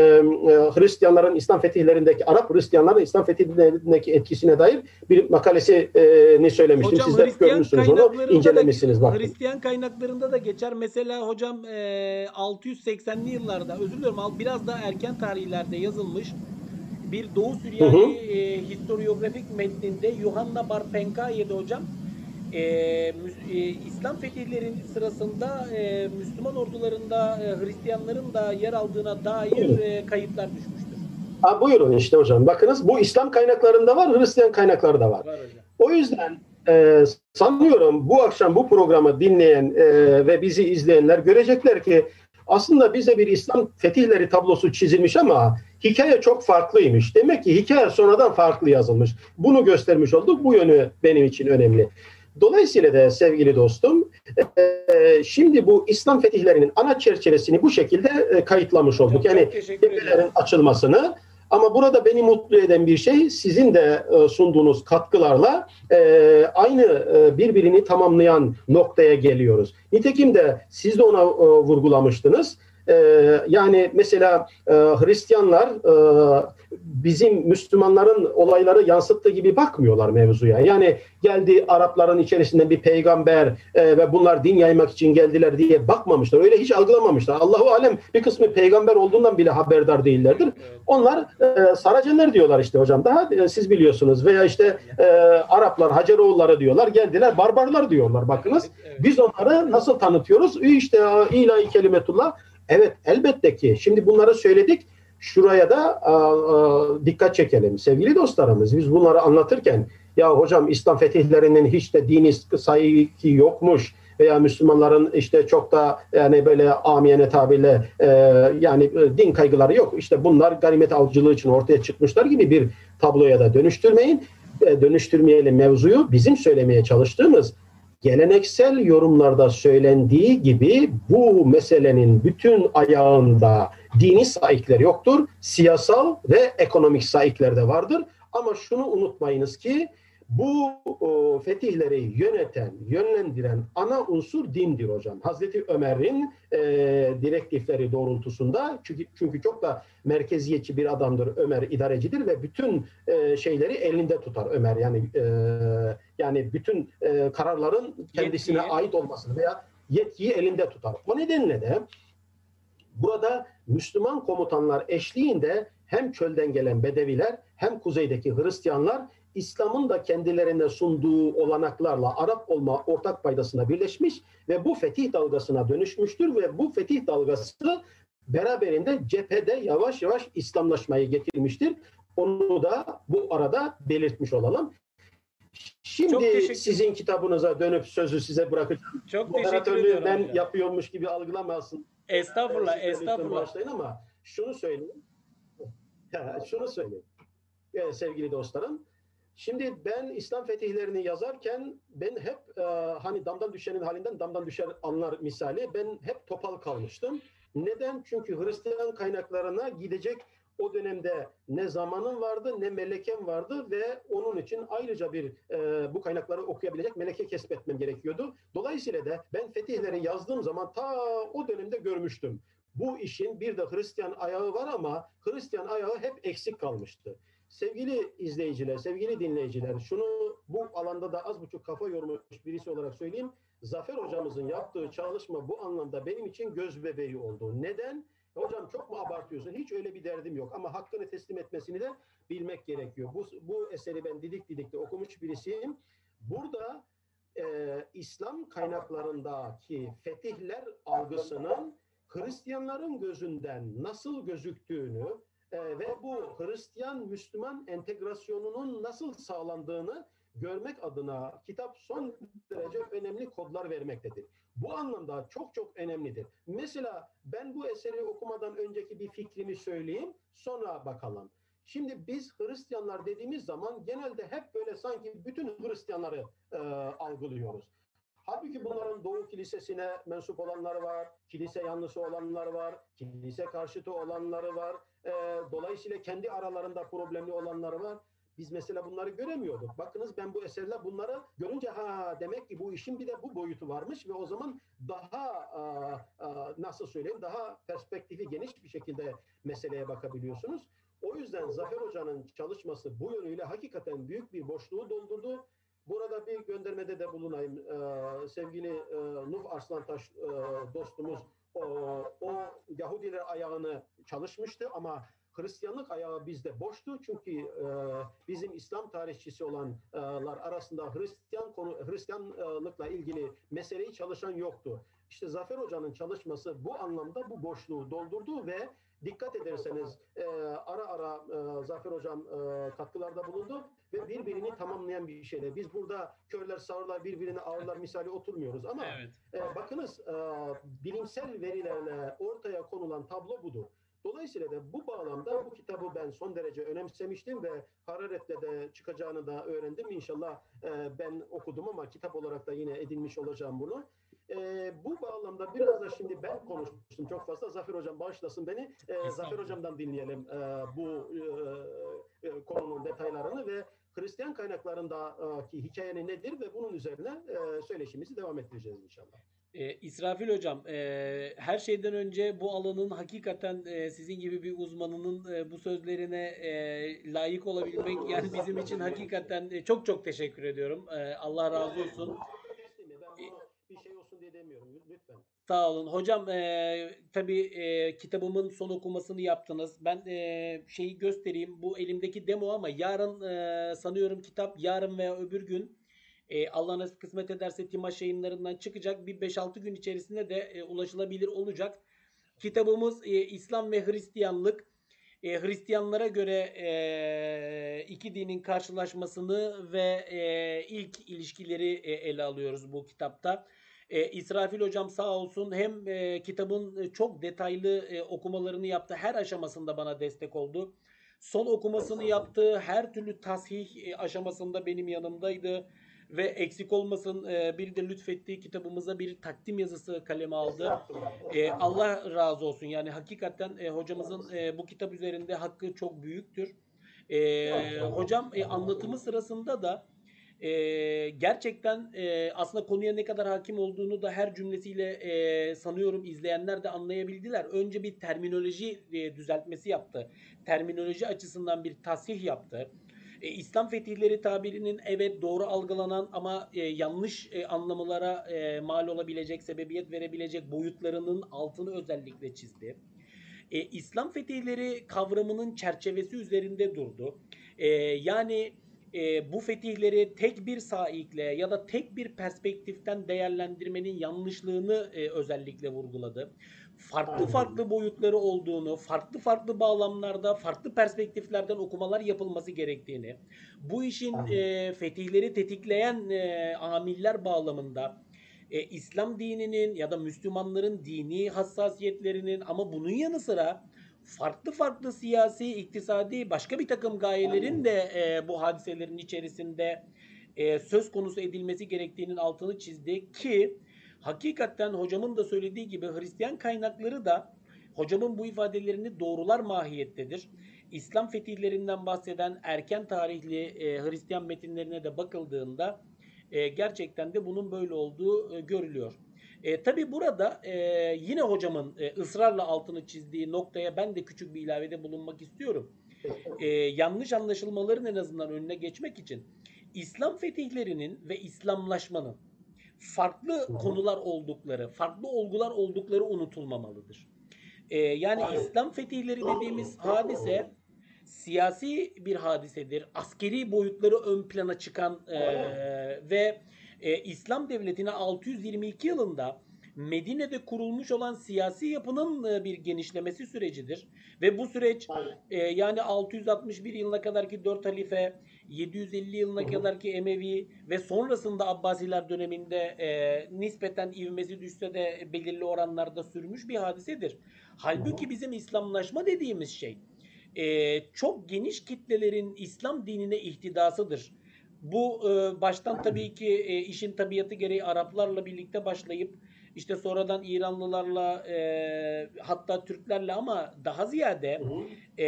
Hristiyanların İslam fetihlerindeki, Arap Hristiyanların İslam fetihlerindeki etkisine dair bir makalesini söylemiştim. Hocam, Siz de görmüşsünüz onu, incelemişsiniz. Da, Hristiyan kaynaklarında da geçer. Mesela hocam e, 680'li yıllarda, özür diliyorum biraz daha erken tarihlerde yazılmış bir Doğu Süryani e, historiografik metninde Yuhanna Barpenkaye'de hocam e, e, İslam fetihlerin sırasında e, Müslüman ordularında e, Hristiyanların da yer aldığına dair e, kayıtlar düşmüştür. Ha, buyurun işte hocam. Bakınız bu İslam kaynaklarında var, Hristiyan kaynakları da var. var o yüzden e, sanıyorum bu akşam bu programı dinleyen e, ve bizi izleyenler görecekler ki aslında bize bir İslam fetihleri tablosu çizilmiş ama hikaye çok farklıymış. Demek ki hikaye sonradan farklı yazılmış. Bunu göstermiş olduk. Bu yönü benim için önemli. Dolayısıyla da sevgili dostum e, şimdi bu İslam fetihlerinin ana çerçevesini bu şekilde e, kayıtlamış olduk. Çok, yani tepeler'in açılmasını ama burada beni mutlu eden bir şey sizin de e, sunduğunuz katkılarla e, aynı e, birbirini tamamlayan noktaya geliyoruz. Nitekim de siz de ona e, vurgulamıştınız. E, yani mesela e, Hristiyanlar e, bizim Müslümanların olayları yansıttığı gibi bakmıyorlar mevzuya. Yani geldi Arapların içerisinde bir peygamber e, ve bunlar din yaymak için geldiler diye bakmamışlar. Öyle hiç algılamamışlar. Allahu alem bir kısmı peygamber olduğundan bile haberdar değillerdir. Onlar e, Saracenler diyorlar işte hocam. Daha e, siz biliyorsunuz veya işte e, Araplar, Haceroğulları diyorlar. Geldiler barbarlar diyorlar. Bakınız biz onları nasıl tanıtıyoruz? İşte ilahi kelimetullah. Evet elbette ki. Şimdi bunları söyledik şuraya da a, a, dikkat çekelim. Sevgili dostlarımız biz bunları anlatırken ya hocam İslam fetihlerinin hiç de dini sayı yokmuş veya Müslümanların işte çok da yani böyle amiyene tabirle e, yani e, din kaygıları yok. İşte bunlar ganimet avcılığı için ortaya çıkmışlar gibi bir tabloya da dönüştürmeyin. E, dönüştürmeyelim mevzuyu. Bizim söylemeye çalıştığımız geleneksel yorumlarda söylendiği gibi bu meselenin bütün ayağında dini saikler yoktur. Siyasal ve ekonomik saikler de vardır. Ama şunu unutmayınız ki bu o, fetihleri yöneten, yönlendiren ana unsur dindir hocam. Hazreti Ömer'in e, direktifleri doğrultusunda çünkü, çünkü çok da merkeziyetçi bir adamdır Ömer idarecidir ve bütün e, şeyleri elinde tutar Ömer yani e, yani bütün e, kararların kendisine yetkiyi. ait olmasını veya yetkiyi elinde tutar. O nedenle de burada Müslüman komutanlar eşliğinde hem çölden gelen Bedeviler hem kuzeydeki Hristiyanlar İslam'ın da kendilerine sunduğu olanaklarla Arap olma ortak paydasına birleşmiş ve bu fetih dalgasına dönüşmüştür ve bu fetih dalgası beraberinde cephede yavaş yavaş İslamlaşmayı getirmiştir. Onu da bu arada belirtmiş olalım. Şimdi sizin kitabınıza dönüp sözü size bırakacağım. Çok teşekkür ediyorum. Ben yapıyormuş gibi algılamasın. Estağfurullah, ee, estağfurullah. Başlayın ama şunu söyleyeyim. şunu söyleyeyim. Evet, sevgili dostlarım. Şimdi ben İslam fetihlerini yazarken ben hep e, hani damdan düşenin halinden damdan düşer anlar misali ben hep topal kalmıştım. Neden? Çünkü Hristiyan kaynaklarına gidecek o dönemde ne zamanın vardı ne melekem vardı ve onun için ayrıca bir e, bu kaynakları okuyabilecek meleke kesbetmem gerekiyordu. Dolayısıyla da ben fetihleri yazdığım zaman ta o dönemde görmüştüm. Bu işin bir de Hristiyan ayağı var ama Hristiyan ayağı hep eksik kalmıştı. Sevgili izleyiciler, sevgili dinleyiciler, şunu bu alanda da az buçuk kafa yormuş birisi olarak söyleyeyim. Zafer hocamızın yaptığı çalışma bu anlamda benim için göz bebeği oldu. Neden? Hocam çok mu abartıyorsun? Hiç öyle bir derdim yok. Ama hakkını teslim etmesini de bilmek gerekiyor. Bu, bu eseri ben didik didikte okumuş birisiyim. Burada e, İslam kaynaklarındaki fetihler algısının Hristiyanların gözünden nasıl gözüktüğünü e, ve bu Hristiyan-Müslüman entegrasyonunun nasıl sağlandığını görmek adına kitap son derece önemli kodlar vermektedir. Bu anlamda çok çok önemlidir. Mesela ben bu eseri okumadan önceki bir fikrimi söyleyeyim, sonra bakalım. Şimdi biz Hristiyanlar dediğimiz zaman genelde hep böyle sanki bütün Hristiyanları e, algılıyoruz. Halbuki bunların Doğu Kilisesi'ne mensup olanları var, kilise yanlısı olanlar var, kilise karşıtı olanları var. E, dolayısıyla kendi aralarında problemli olanları var. Biz mesela bunları göremiyorduk. Bakınız ben bu eserler bunları görünce ha demek ki bu işin bir de bu boyutu varmış ve o zaman daha a, a, nasıl söyleyeyim daha perspektifi geniş bir şekilde meseleye bakabiliyorsunuz. O yüzden Zafer Hoca'nın çalışması bu yönüyle hakikaten büyük bir boşluğu doldurdu. Burada bir göndermede de bulunayım. Ee, sevgili e, Nuh Arslantaş e, dostumuz o, o Yahudiler ayağını çalışmıştı ama Hristiyanlık ayağı bizde boştu çünkü e, bizim İslam tarihçisi olanlar arasında Hristiyan konu Hristiyanlıkla ilgili meseleyi çalışan yoktu. İşte Zafer Hoca'nın çalışması bu anlamda bu boşluğu doldurdu ve dikkat ederseniz e, ara ara e, Zafer Hocam e, katkılarda bulundu ve birbirini tamamlayan bir şeyle. Biz burada körler sağırlar birbirine ağırlar misali oturmuyoruz ama evet. e, bakınız e, bilimsel verilerle ortaya konulan tablo budur. Dolayısıyla da bu bağlamda bu kitabı ben son derece önemsemiştim ve hararetle de çıkacağını da öğrendim. İnşallah e, ben okudum ama kitap olarak da yine edinmiş olacağım bunu. E, bu bağlamda biraz da şimdi ben konuşmuştum çok fazla. Zafer Hocam bağışlasın beni. E, Zafer Hocam'dan dinleyelim e, bu e, e, konunun detaylarını ve Hristiyan kaynaklarındaki hikayenin nedir ve bunun üzerine e, söyleşimizi devam ettireceğiz inşallah. E, İsrafil Hocam, e, her şeyden önce bu alanın hakikaten e, sizin gibi bir uzmanının e, bu sözlerine e, layık olabilmek yani bizim için hakikaten e, çok çok teşekkür ediyorum. E, Allah razı olsun. Bir şey olsun diye demiyorum lütfen. Sağ olun. Hocam e, tabii e, kitabımın son okumasını yaptınız. Ben e, şeyi göstereyim. Bu elimdeki demo ama yarın e, sanıyorum kitap yarın veya öbür gün e, Allah nasip kısmet ederse Timaş yayınlarından çıkacak. Bir 5-6 gün içerisinde de e, ulaşılabilir olacak. Kitabımız e, İslam ve Hristiyanlık. E, Hristiyanlara göre e, iki dinin karşılaşmasını ve e, ilk ilişkileri e, ele alıyoruz bu kitapta. E, İsrafil hocam sağ olsun hem e, kitabın çok detaylı e, okumalarını yaptı. Her aşamasında bana destek oldu. Son okumasını yaptığı her türlü tasih e, aşamasında benim yanımdaydı ve eksik olmasın e, bir de lütfettiği kitabımıza bir takdim yazısı kaleme aldı. E, Allah razı olsun. Yani hakikaten e, hocamızın e, bu kitap üzerinde hakkı çok büyüktür. E, hocam e, anlatımı sırasında da e, gerçekten e, aslında konuya ne kadar hakim olduğunu da her cümlesiyle e, sanıyorum izleyenler de anlayabildiler. Önce bir terminoloji e, düzeltmesi yaptı. Terminoloji açısından bir tasih yaptı. E, İslam fetihleri tabirinin evet doğru algılanan ama e, yanlış e, anlamlara e, mal olabilecek, sebebiyet verebilecek boyutlarının altını özellikle çizdi. E, İslam fetihleri kavramının çerçevesi üzerinde durdu. E, yani e, bu fetihleri tek bir saikle ya da tek bir perspektiften değerlendirmenin yanlışlığını e, özellikle vurguladı. Farklı farklı boyutları olduğunu, farklı farklı bağlamlarda, farklı perspektiflerden okumalar yapılması gerektiğini, bu işin e, fetihleri tetikleyen e, amiller bağlamında e, İslam dininin ya da Müslümanların dini hassasiyetlerinin ama bunun yanı sıra farklı farklı siyasi, iktisadi başka bir takım gayelerin de e, bu hadiselerin içerisinde e, söz konusu edilmesi gerektiğinin altını çizdi ki hakikaten hocamın da söylediği gibi Hristiyan kaynakları da Hocamın bu ifadelerini doğrular mahiyettedir. İslam fetihlerinden bahseden erken tarihli e, Hristiyan metinlerine de bakıldığında e, gerçekten de bunun böyle olduğu e, görülüyor. E, tabii burada e, yine hocamın e, ısrarla altını çizdiği noktaya ben de küçük bir ilavede bulunmak istiyorum. E, yanlış anlaşılmaların en azından önüne geçmek için İslam fetihlerinin ve İslamlaşmanın farklı konular oldukları, farklı olgular oldukları unutulmamalıdır. E, yani İslam fetihleri dediğimiz hadise siyasi bir hadisedir. Askeri boyutları ön plana çıkan e, ve e, İslam devletine 622 yılında Medine'de kurulmuş olan siyasi yapının e, bir genişlemesi sürecidir. Ve bu süreç e, yani 661 yılına kadarki 4 halife, 750 yılına kadarki Emevi ve sonrasında Abbasiler döneminde e, nispeten ivmesi düşse de belirli oranlarda sürmüş bir hadisedir. Halbuki bizim İslamlaşma dediğimiz şey e, çok geniş kitlelerin İslam dinine ihtidasıdır. Bu e, baştan tabii ki e, işin tabiatı gereği Araplarla birlikte başlayıp işte sonradan İranlılarla e, hatta Türklerle ama daha ziyade e,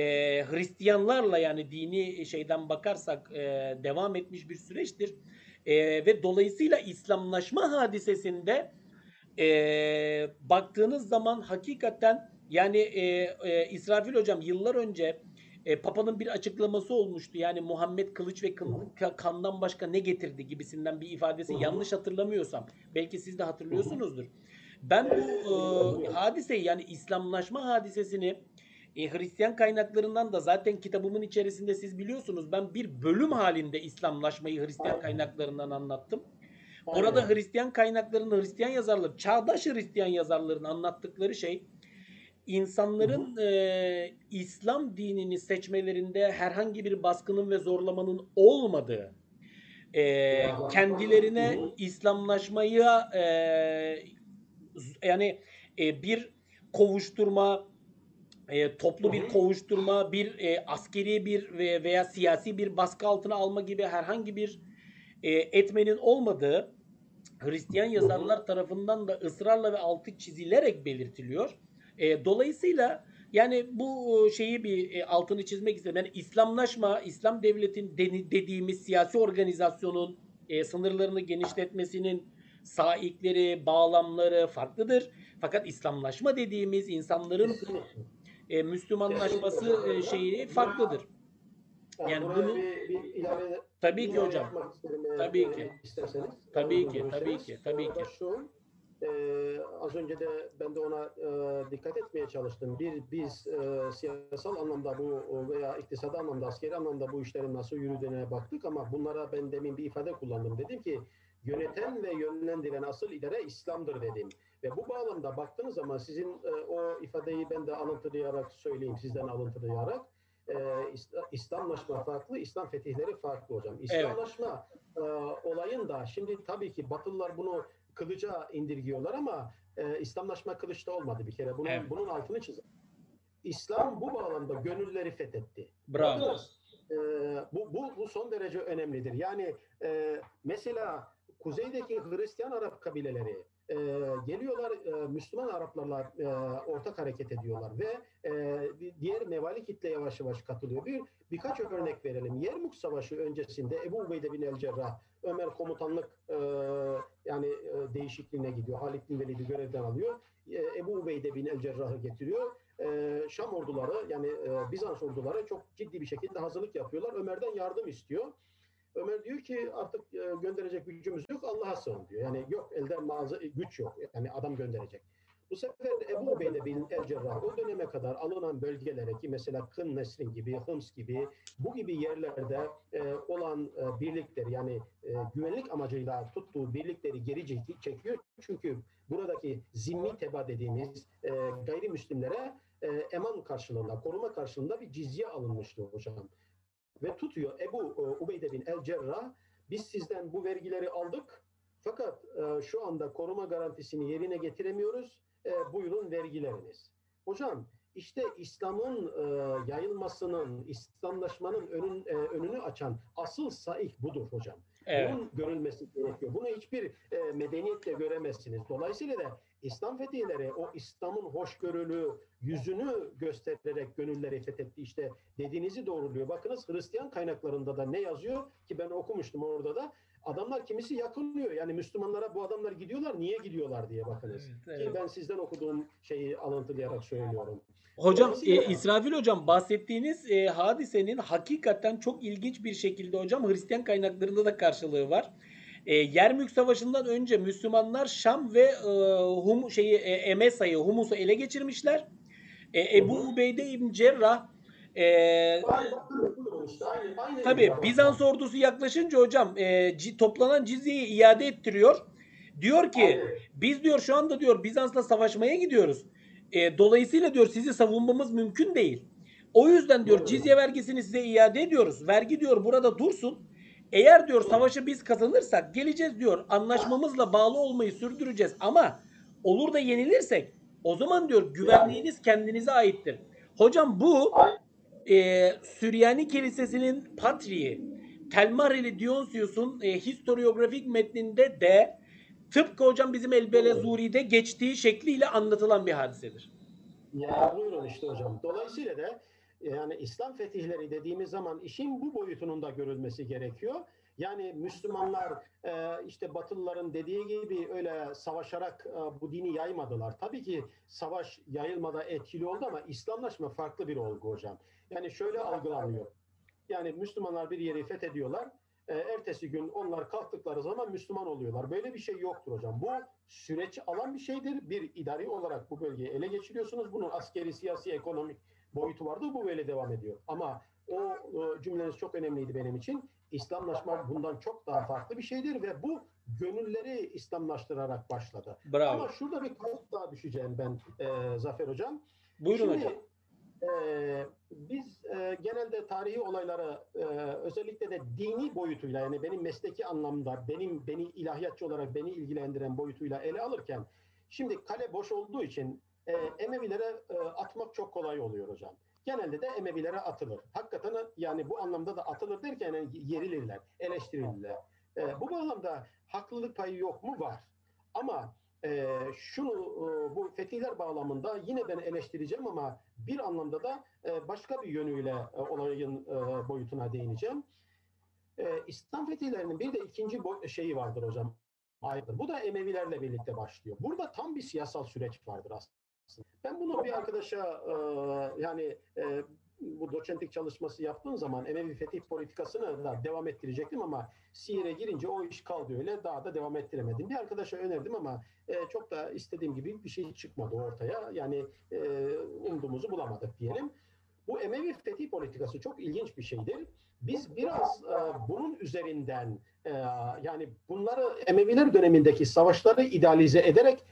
Hristiyanlarla yani dini şeyden bakarsak e, devam etmiş bir süreçtir. E, ve dolayısıyla İslamlaşma hadisesinde e, baktığınız zaman hakikaten yani e, e, İsrafil hocam yıllar önce e, Papa'nın bir açıklaması olmuştu. Yani Muhammed kılıç ve kandan başka ne getirdi gibisinden bir ifadesi yanlış hatırlamıyorsam. Belki siz de hatırlıyorsunuzdur. Ben bu e, hadiseyi yani İslamlaşma hadisesini e, Hristiyan kaynaklarından da zaten kitabımın içerisinde siz biliyorsunuz ben bir bölüm halinde İslamlaşmayı Hristiyan kaynaklarından anlattım. Orada Hristiyan kaynaklarının Hristiyan yazarları, çağdaş Hristiyan yazarların anlattıkları şey insanların e, İslam dinini seçmelerinde herhangi bir baskının ve zorlamanın olmadığı, e, kendilerine İslamlaşmayı e, yani e, bir kovuşturma, e, toplu bir kovuşturma, bir e, askeri bir veya siyasi bir baskı altına alma gibi herhangi bir e, etmenin olmadığı Hristiyan yazarlar tarafından da ısrarla ve altı çizilerek belirtiliyor. E, dolayısıyla yani bu şeyi bir e, altını çizmek istedim. Yani İslamlaşma, İslam devletin de, dediğimiz siyasi organizasyonun e, sınırlarını genişletmesinin saikleri, bağlamları farklıdır. Fakat İslamlaşma dediğimiz insanların e, Müslümanlaşması e, şeyi farklıdır. Yani, yani bunu bir, bir ilave tabii ki hocam. Tabii ki. İsterseniz. Tabii ki, tabii ki, tabii ki. Şu, ee, az önce de ben de ona e, dikkat etmeye çalıştım. Bir biz e, siyasal anlamda bu veya iktisadi anlamda, askeri anlamda bu işlerin nasıl yürüdüğüne baktık ama bunlara ben demin bir ifade kullandım. Dedim ki yöneten ve yönlendiren asıl idare İslam'dır dedim. Ve bu bağlamda baktığınız zaman sizin e, o ifadeyi ben de alıntılayarak söyleyeyim, sizden alıntılayarak e, İslamlaşma farklı, İslam fetihleri farklı hocam. İslamlaşma evet. e, olayın şimdi tabii ki Batılılar bunu kılıca indirgiyorlar ama e, İslamlaşma kılıçta olmadı bir kere. Bunun, evet. bunun altını çizelim. İslam bu bağlamda gönülleri fethetti. Bravo. E, bu, bu, bu son derece önemlidir. Yani e, mesela kuzeydeki Hristiyan Arap kabileleri e, geliyorlar e, Müslüman Araplarla e, ortak hareket ediyorlar ve e, diğer mevali kitle yavaş yavaş katılıyor. Bir birkaç örnek verelim. Yermuk Savaşı öncesinde Ebu Ubeyde bin El Cerrah Ömer komutanlık e, yani e, değişikliğine gidiyor. Halid bin Velid'i görevden alıyor. E, Ebu Ubeyde bin El Cerrah'ı getiriyor. E, Şam orduları yani e, Bizans orduları çok ciddi bir şekilde hazırlık yapıyorlar. Ömer'den yardım istiyor. Ömer diyor ki artık e, gönderecek gücümüz yok Allah'a sığın diyor. Yani yok elde mağaza güç yok. Yani adam gönderecek. Bu sefer Ebu Ubeyde bin El Cerrah o döneme kadar alınan bölgelere ki mesela Kın Nesrin gibi, Hıms gibi bu gibi yerlerde e, olan e, birlikleri yani e, güvenlik amacıyla tuttuğu birlikleri geri çekiyor. Çünkü buradaki zimmi teba dediğimiz e, gayrimüslimlere e, eman karşılığında, koruma karşılığında bir cizye alınmıştı hocam ve tutuyor Ebu e, Ubeyde bin El Cerrah biz sizden bu vergileri aldık fakat e, şu anda koruma garantisini yerine getiremiyoruz. E, buyurun vergileriniz. Hocam işte İslam'ın yayılmasının, İslamlaşmanın önün, önünü açan asıl saih budur hocam. Evet. Bunun görülmesi gerekiyor. Bunu hiçbir e, medeniyetle göremezsiniz. Dolayısıyla da İslam fetihleri o İslam'ın hoşgörülü yüzünü göstererek gönülleri fethetti. İşte dediğinizi doğruluyor. Bakınız Hristiyan kaynaklarında da ne yazıyor ki ben okumuştum orada da adamlar kimisi yakınlıyor. Yani Müslümanlara bu adamlar gidiyorlar niye gidiyorlar diye bakınız. Evet, evet. Ki ben sizden okuduğum şeyi alıntılayarak söylüyorum. Hocam e, İsrafil hocam bahsettiğiniz e, hadisenin hakikaten çok ilginç bir şekilde hocam Hristiyan kaynaklarında da karşılığı var. E, Yermük Savaşı'ndan önce Müslümanlar Şam ve e, Hum şeyi e, Emesa'yı Humus'u ele geçirmişler. E, Ebu Ubeyde İbn Cerrah e, tabi Bizans ordusu yaklaşınca hocam e, toplanan cizyeyi iade ettiriyor. Diyor ki biz diyor şu anda diyor Bizans'la savaşmaya gidiyoruz. E, dolayısıyla diyor sizi savunmamız mümkün değil. O yüzden diyor cizye vergisini size iade ediyoruz. Vergi diyor burada dursun. Eğer diyor savaşı biz kazanırsak geleceğiz diyor anlaşmamızla bağlı olmayı sürdüreceğiz ama olur da yenilirsek o zaman diyor güvenliğiniz kendinize aittir. Hocam bu e, Süryani Kilisesi'nin patriği Telmarili Dionysius'un e, historiografik metninde de tıpkı hocam bizim Elbele Zuri'de geçtiği şekliyle anlatılan bir hadisedir. Ya buyurun işte hocam. Dolayısıyla da yani İslam fetihleri dediğimiz zaman işin bu boyutunun da görülmesi gerekiyor. Yani Müslümanlar e, işte Batılıların dediği gibi öyle savaşarak e, bu dini yaymadılar. Tabii ki savaş yayılmada etkili oldu ama İslamlaşma farklı bir olgu hocam. Yani şöyle algılanıyor. Yani Müslümanlar bir yeri fethediyorlar. E, ertesi gün onlar kalktıkları zaman Müslüman oluyorlar. Böyle bir şey yoktur hocam. Bu süreç alan bir şeydir. Bir idari olarak bu bölgeyi ele geçiriyorsunuz. Bunun askeri, siyasi, ekonomik boyutu vardı. Bu böyle devam ediyor. Ama o, o cümleniz çok önemliydi benim için. İslamlaşma bundan çok daha farklı bir şeydir ve bu gönülleri İslamlaştırarak başladı. Bravo. Ama şurada bir kayıt daha düşeceğim ben e, Zafer Hocam. Buyurun Şimdi, hocam. E, biz e, genelde tarihi olayları e, özellikle de dini boyutuyla yani benim mesleki anlamda benim beni ilahiyatçı olarak beni ilgilendiren boyutuyla ele alırken şimdi kale boş olduğu için e, Emevilere e, atmak çok kolay oluyor hocam genelde de Emevilere atılır. Hakikaten yani bu anlamda da atılır derken yani yerilirler, eleştirilirler. E, bu bağlamda haklılık payı yok mu? Var. Ama e, şunu e, bu fetihler bağlamında yine ben eleştireceğim ama bir anlamda da e, başka bir yönüyle e, olayın e, boyutuna değineceğim. E, İslam fetihlerinin bir de ikinci şeyi vardır hocam. Ayrıdır. Bu da Emevilerle birlikte başlıyor. Burada tam bir siyasal süreç vardır aslında. Ben bunu bir arkadaşa e, yani e, bu doçentlik çalışması yaptığım zaman Emevi fetih politikasını da devam ettirecektim ama Siir'e girince o iş kaldı öyle daha da devam ettiremedim. Bir arkadaşa önerdim ama e, çok da istediğim gibi bir şey çıkmadı ortaya. Yani e, umduğumuzu bulamadık diyelim. Bu Emevi fetih politikası çok ilginç bir şeydir. Biz biraz e, bunun üzerinden e, yani bunları Emeviler dönemindeki savaşları idealize ederek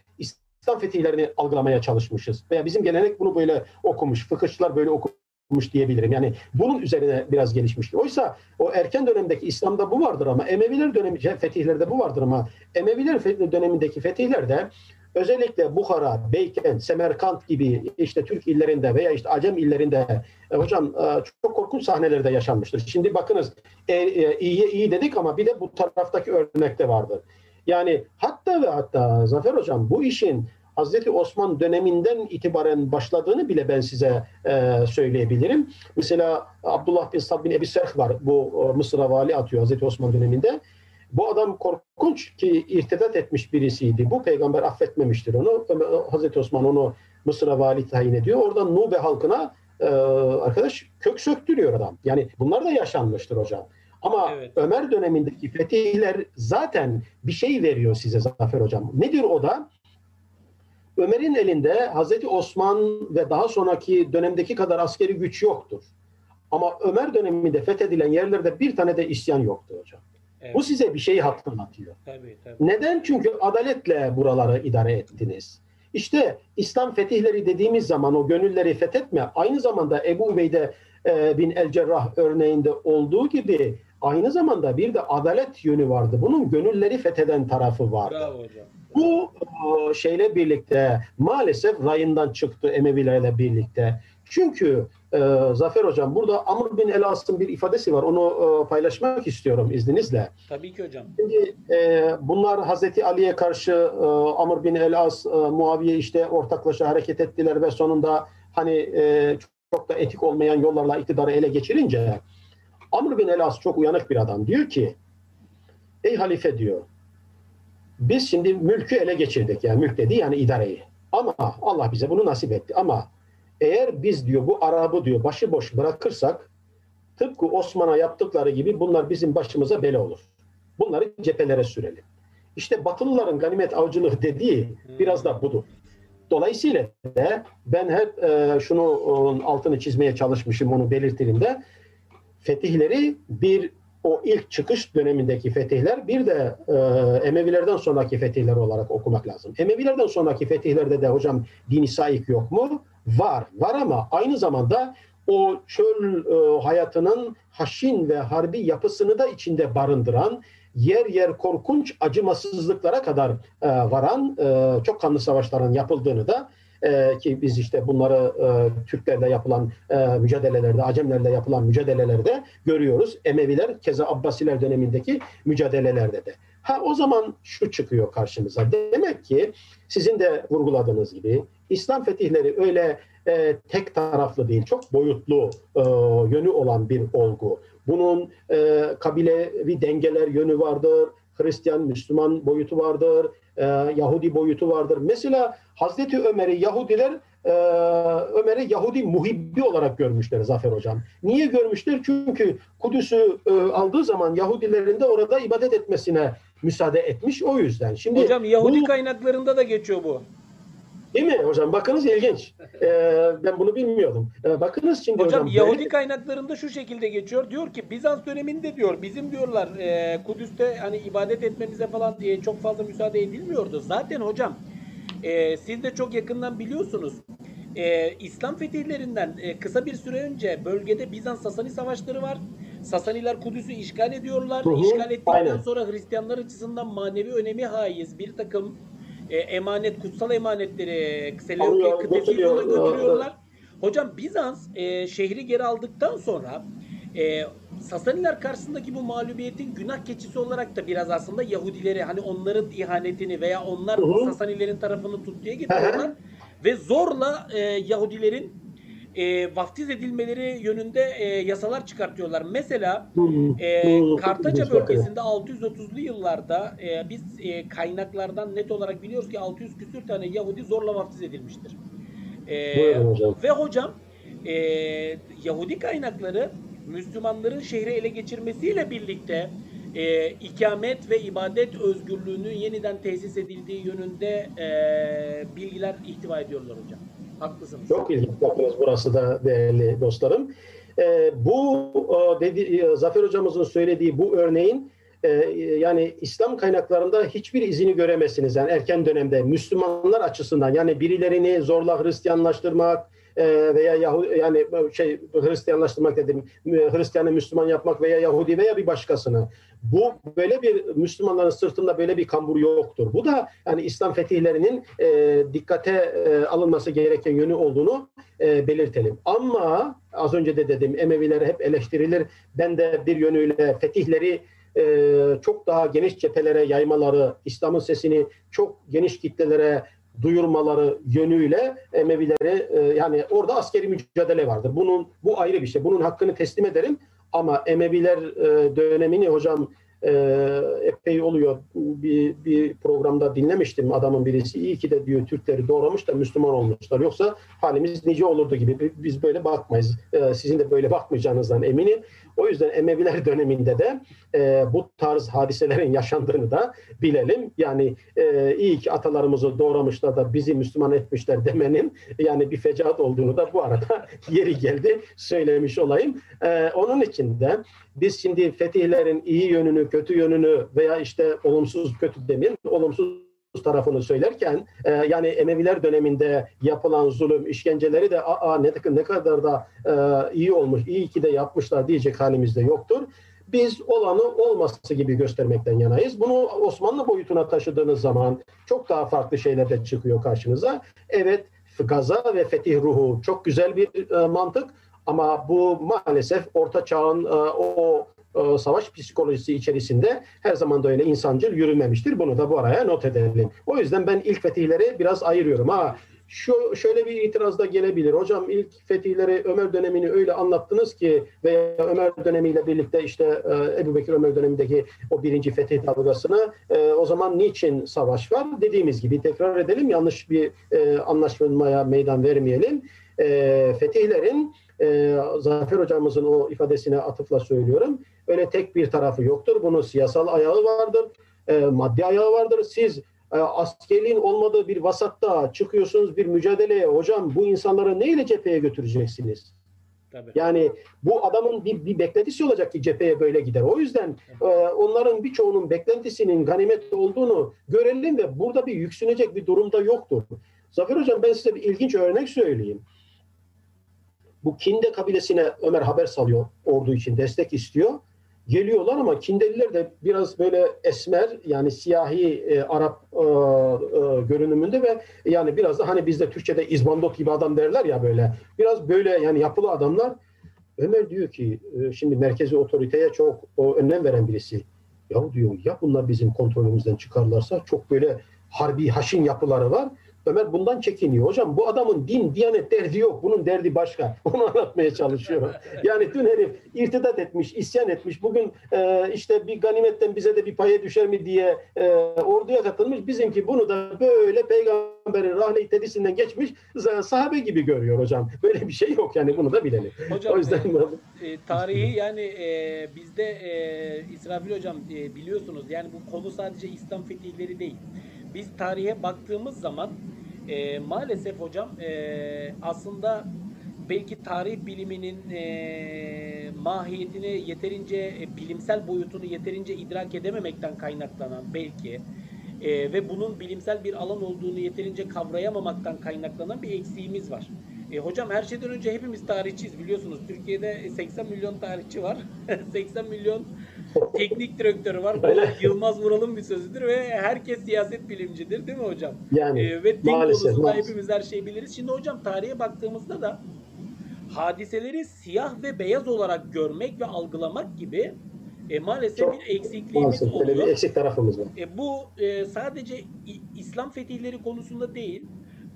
İslam fetihlerini algılamaya çalışmışız. Veya bizim gelenek bunu böyle okumuş, fıkıhçılar böyle okumuş diyebilirim. Yani bunun üzerine biraz gelişmiştir. Oysa o erken dönemdeki İslam'da bu vardır ama Emeviler dönemi fetihlerde bu vardır ama Emeviler dönemindeki fetihlerde özellikle Bukhara, Beykent, Semerkant gibi işte Türk illerinde veya işte Acem illerinde e, hocam e, çok korkunç sahnelerde yaşanmıştır. Şimdi bakınız e, e, iyi dedik ama bir de bu taraftaki örnekte vardır. Yani hatta ve hatta Zafer Hocam bu işin Hazreti Osman döneminden itibaren başladığını bile ben size e, söyleyebilirim. Mesela Abdullah bin Sab bin Ebi Serh var. Bu e, Mısır'a vali atıyor Hazreti Osman döneminde. Bu adam korkunç ki irtidat etmiş birisiydi. Bu peygamber affetmemiştir onu. Hazreti Osman onu Mısır'a vali tayin ediyor. Oradan Nube halkına e, arkadaş kök söktürüyor adam. Yani bunlar da yaşanmıştır hocam. Ama evet. Ömer dönemindeki fetihler zaten bir şey veriyor size Zafer Hocam. Nedir o da? Ömer'in elinde Hazreti Osman ve daha sonraki dönemdeki kadar askeri güç yoktur. Ama Ömer döneminde fethedilen yerlerde bir tane de isyan yoktu hocam. Evet. Bu size bir şey hatırlatıyor. Tabii, tabii. Neden? Çünkü adaletle buraları idare ettiniz. İşte İslam fetihleri dediğimiz zaman o gönülleri fethetme aynı zamanda Ebu Ubeyde e, bin El Cerrah örneğinde olduğu gibi aynı zamanda bir de adalet yönü vardı. Bunun gönülleri fetheden tarafı vardı. Bravo hocam. Bu şeyle birlikte maalesef rayından çıktı Emevilerle birlikte. Çünkü e, Zafer Hocam burada Amr bin Elas'ın bir ifadesi var. Onu e, paylaşmak istiyorum izninizle. Tabii ki hocam. Şimdi e, bunlar Hazreti Ali'ye karşı e, Amr bin Elas, e, Muaviye işte ortaklaşa hareket ettiler ve sonunda hani e, çok da etik olmayan yollarla iktidarı ele geçirince Amr bin Elas çok uyanık bir adam. Diyor ki ey halife diyor biz şimdi mülkü ele geçirdik. Yani mülk dedi yani idareyi. Ama Allah bize bunu nasip etti. Ama eğer biz diyor bu Arap'ı diyor başıboş bırakırsak tıpkı Osman'a yaptıkları gibi bunlar bizim başımıza bela olur. Bunları cephelere sürelim. İşte Batılıların ganimet avcılığı dediği biraz da budur. Dolayısıyla da ben hep e, şunu altını çizmeye çalışmışım onu belirtelim de fetihleri bir o ilk çıkış dönemindeki fetihler bir de e, Emevilerden sonraki fetihler olarak okumak lazım. Emevilerden sonraki fetihlerde de hocam dini saik yok mu? Var. Var ama aynı zamanda o çöl e, hayatının haşin ve harbi yapısını da içinde barındıran yer yer korkunç acımasızlıklara kadar e, varan e, çok kanlı savaşların yapıldığını da e, ki biz işte bunları e, Türklerle yapılan e, mücadelelerde, Acemlerle yapılan mücadelelerde görüyoruz. Emeviler keza Abbasiler dönemindeki mücadelelerde de. Ha o zaman şu çıkıyor karşımıza. Demek ki sizin de vurguladığınız gibi İslam fetihleri öyle e, tek taraflı değil, çok boyutlu e, yönü olan bir olgu. Bunun e, kabilevi dengeler yönü vardır, Hristiyan, Müslüman boyutu vardır, e, Yahudi boyutu vardır. Mesela Hazreti Ömer'i Yahudiler e, Ömer'i Yahudi muhibbi olarak görmüşler Zafer Hocam. Niye görmüşler? Çünkü Kudüs'ü e, aldığı zaman Yahudilerin de orada ibadet etmesine müsaade etmiş o yüzden. Şimdi Hocam Yahudi bu, kaynaklarında da geçiyor bu. Değil mi hocam? Bakınız ilginç. Ee, ben bunu bilmiyordum. Ee, bakınız şimdi hocam. Hocam Yahudi böyle... kaynaklarında şu şekilde geçiyor. Diyor ki Bizans döneminde diyor bizim diyorlar e, Kudüs'te hani ibadet etmemize falan e, çok fazla müsaade edilmiyordu. Zaten hocam e, siz de çok yakından biliyorsunuz. E, İslam fetihlerinden e, kısa bir süre önce bölgede Bizans-Sasani savaşları var. Sasaniler Kudüs'ü işgal ediyorlar. Hı hı, işgal ettikten aynen. sonra Hristiyanlar açısından manevi önemi haiz bir takım e, emanet, kutsal emanetleri Seleukiye kıtesi yoluna götürüyorlar. Hocam Bizans e, şehri geri aldıktan sonra e, Sasaniler karşısındaki bu mağlubiyetin günah keçisi olarak da biraz aslında Yahudileri hani onların ihanetini veya onlar Hı-hı. Sasanilerin tarafını tuttuya getiriyorlar ve zorla e, Yahudilerin e, vaftiz edilmeleri yönünde e, yasalar çıkartıyorlar. Mesela e, Kartaca bölgesinde 630'lu yıllarda e, biz e, kaynaklardan net olarak biliyoruz ki 600 küsür tane Yahudi zorla vaftiz edilmiştir. E, hocam. Ve hocam e, Yahudi kaynakları Müslümanların şehri ele geçirmesiyle birlikte e, ikamet ve ibadet özgürlüğünün yeniden tesis edildiği yönünde e, bilgiler ihtiva ediyorlar hocam. Haklısınız. Çok ilginç bakınız burası da değerli dostlarım. E, bu e, dedi, e, Zafer hocamızın söylediği bu örneğin e, yani İslam kaynaklarında hiçbir izini göremezsiniz. Yani erken dönemde Müslümanlar açısından yani birilerini zorla Hristiyanlaştırmak, e, veya Yahudi yani şey Hristiyanlaştırmak dedim Hristiyanı Müslüman yapmak veya Yahudi veya bir başkasını bu böyle bir Müslümanların sırtında böyle bir kambur yoktur. Bu da yani İslam fetihlerinin e, dikkate e, alınması gereken yönü olduğunu e, belirtelim. Ama az önce de dedim Emeviler hep eleştirilir. Ben de bir yönüyle fetihleri e, çok daha geniş cephelere yaymaları, İslam'ın sesini çok geniş kitlelere duyurmaları yönüyle Emevileri e, yani orada askeri mücadele vardır. Bunun bu ayrı bir şey. Bunun hakkını teslim ederim ama Emeviler e, dönemini hocam e, epey oluyor. Bir, bir programda dinlemiştim adamın birisi. İyi ki de diyor Türkleri doğramış da Müslüman olmuşlar. Yoksa halimiz nice olurdu gibi. Biz böyle bakmayız. E, sizin de böyle bakmayacağınızdan eminim. O yüzden Emeviler döneminde de e, bu tarz hadiselerin yaşandığını da bilelim. Yani e, iyi ki atalarımızı doğramışlar da bizi Müslüman etmişler demenin yani bir fecaat olduğunu da bu arada yeri geldi söylemiş olayım. E, onun için de biz şimdi fetihlerin iyi yönünü, kötü yönünü veya işte olumsuz kötü demin olumsuz tarafını söylerken e, yani Emeviler döneminde yapılan zulüm, işkenceleri de aa ne, ne kadar da e, iyi olmuş, iyi ki de yapmışlar diyecek halimizde yoktur. Biz olanı olması gibi göstermekten yanayız. Bunu Osmanlı boyutuna taşıdığınız zaman çok daha farklı şeyler de çıkıyor karşınıza. Evet Gaza ve fetih ruhu çok güzel bir e, mantık Ama bu maalesef Orta Çağ'ın e, o e, savaş psikolojisi içerisinde her zaman da öyle insancıl yürümemiştir. Bunu da bu araya not edelim. O yüzden ben ilk fetihleri biraz ayırıyorum. Ha şu şöyle bir itiraz da gelebilir. Hocam ilk fetihleri Ömer dönemini öyle anlattınız ki veya Ömer dönemiyle birlikte işte e, Ebu Bekir Ömer dönemindeki o birinci fetih dalgasını e, o zaman niçin savaş var? Dediğimiz gibi tekrar edelim. Yanlış bir e, anlaşmaya meydan vermeyelim. E, fetihlerin e, Zafer hocamızın o ifadesine atıfla söylüyorum. Öyle tek bir tarafı yoktur. Bunun siyasal ayağı vardır. E, maddi ayağı vardır. Siz e, askerliğin olmadığı bir vasatta çıkıyorsunuz bir mücadeleye hocam bu insanları neyle cepheye götüreceksiniz? Tabii. Yani bu adamın bir, bir beklentisi olacak ki cepheye böyle gider. O yüzden e, onların birçoğunun beklentisinin ganimet olduğunu görelim ve burada bir yüksünecek bir durumda yoktur. Zafer Hocam ben size bir ilginç örnek söyleyeyim. Bu Kinde kabilesine Ömer haber salıyor ordu için destek istiyor geliyorlar ama Kindeliler de biraz böyle esmer yani siyahi e, Arap e, e, görünümünde ve yani biraz da hani bizde Türkçe'de izbandot gibi adam derler ya böyle. Biraz böyle yani yapılı adamlar. Ömer diyor ki e, şimdi merkezi otoriteye çok o, önem veren birisi. Ya diyor ya bunlar bizim kontrolümüzden çıkarlarsa çok böyle harbi haşin yapıları var Ömer bundan çekiniyor. Hocam bu adamın din, diyanet derdi yok. Bunun derdi başka. Onu anlatmaya çalışıyorum. Yani dün herif irtidat etmiş, isyan etmiş. Bugün e, işte bir ganimetten bize de bir paya düşer mi diye e, orduya katılmış. Bizimki bunu da böyle peygamberin rahlet tedisinden geçmiş sahabe gibi görüyor hocam. Böyle bir şey yok yani bunu da bilelim. Hocam o yüzden e, e, tarihi yani e, bizde e, İsrafil hocam e, biliyorsunuz yani bu konu sadece İslam fetihleri değil. Biz tarihe baktığımız zaman e, maalesef hocam e, aslında belki tarih biliminin e, mahiyetini yeterince e, bilimsel boyutunu yeterince idrak edememekten kaynaklanan belki e, ve bunun bilimsel bir alan olduğunu yeterince kavrayamamaktan kaynaklanan bir eksiğimiz var. E, hocam her şeyden önce hepimiz tarihçiyiz biliyorsunuz. Türkiye'de 80 milyon tarihçi var. 80 milyon teknik direktörü var. Bu Yılmaz Vural'ın bir sözüdür ve herkes siyaset bilimcidir değil mi hocam? Yani e, ve din maalesef, konusunda maalesef. hepimiz her şeyi biliriz. Şimdi hocam tarihe baktığımızda da hadiseleri siyah ve beyaz olarak görmek ve algılamak gibi e, maalesef Çok, bir eksikliğimiz maalesef, oluyor. bir eksik tarafımız var. E, bu e, sadece İslam fetihleri konusunda değil,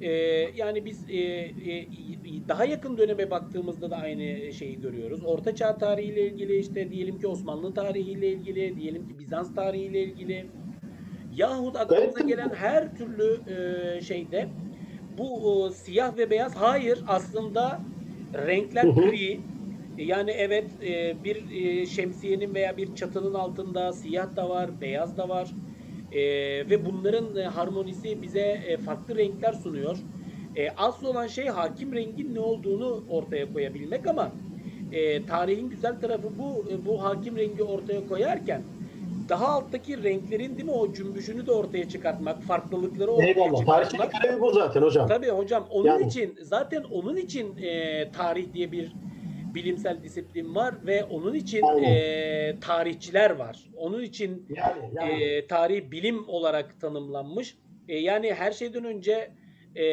ee, yani biz e, e, daha yakın döneme baktığımızda da aynı şeyi görüyoruz. Orta Çağ tarihiyle ilgili işte diyelim ki Osmanlı tarihiyle ilgili, diyelim ki Bizans tarihiyle ilgili yahut aklımıza gelen her türlü e, şeyde bu e, siyah ve beyaz hayır aslında renkler gri. Yani evet e, bir e, şemsiyenin veya bir çatının altında siyah da var, beyaz da var. E, ve bunların e, harmonisi bize e, farklı renkler sunuyor. E, asıl olan şey hakim rengin ne olduğunu ortaya koyabilmek ama e, tarihin güzel tarafı bu e, bu hakim rengi ortaya koyarken daha alttaki renklerin değil mi o cümbüşünü de ortaya çıkartmak, farklılıkları ortaya Eyvallah. çıkartmak. Görevi bu zaten hocam. Tabii hocam onun yani. için zaten onun için e, tarih diye bir bilimsel disiplin var ve onun için e, tarihçiler var. Onun için yani, yani. E, tarih bilim olarak tanımlanmış. E, yani her şeyden önce e,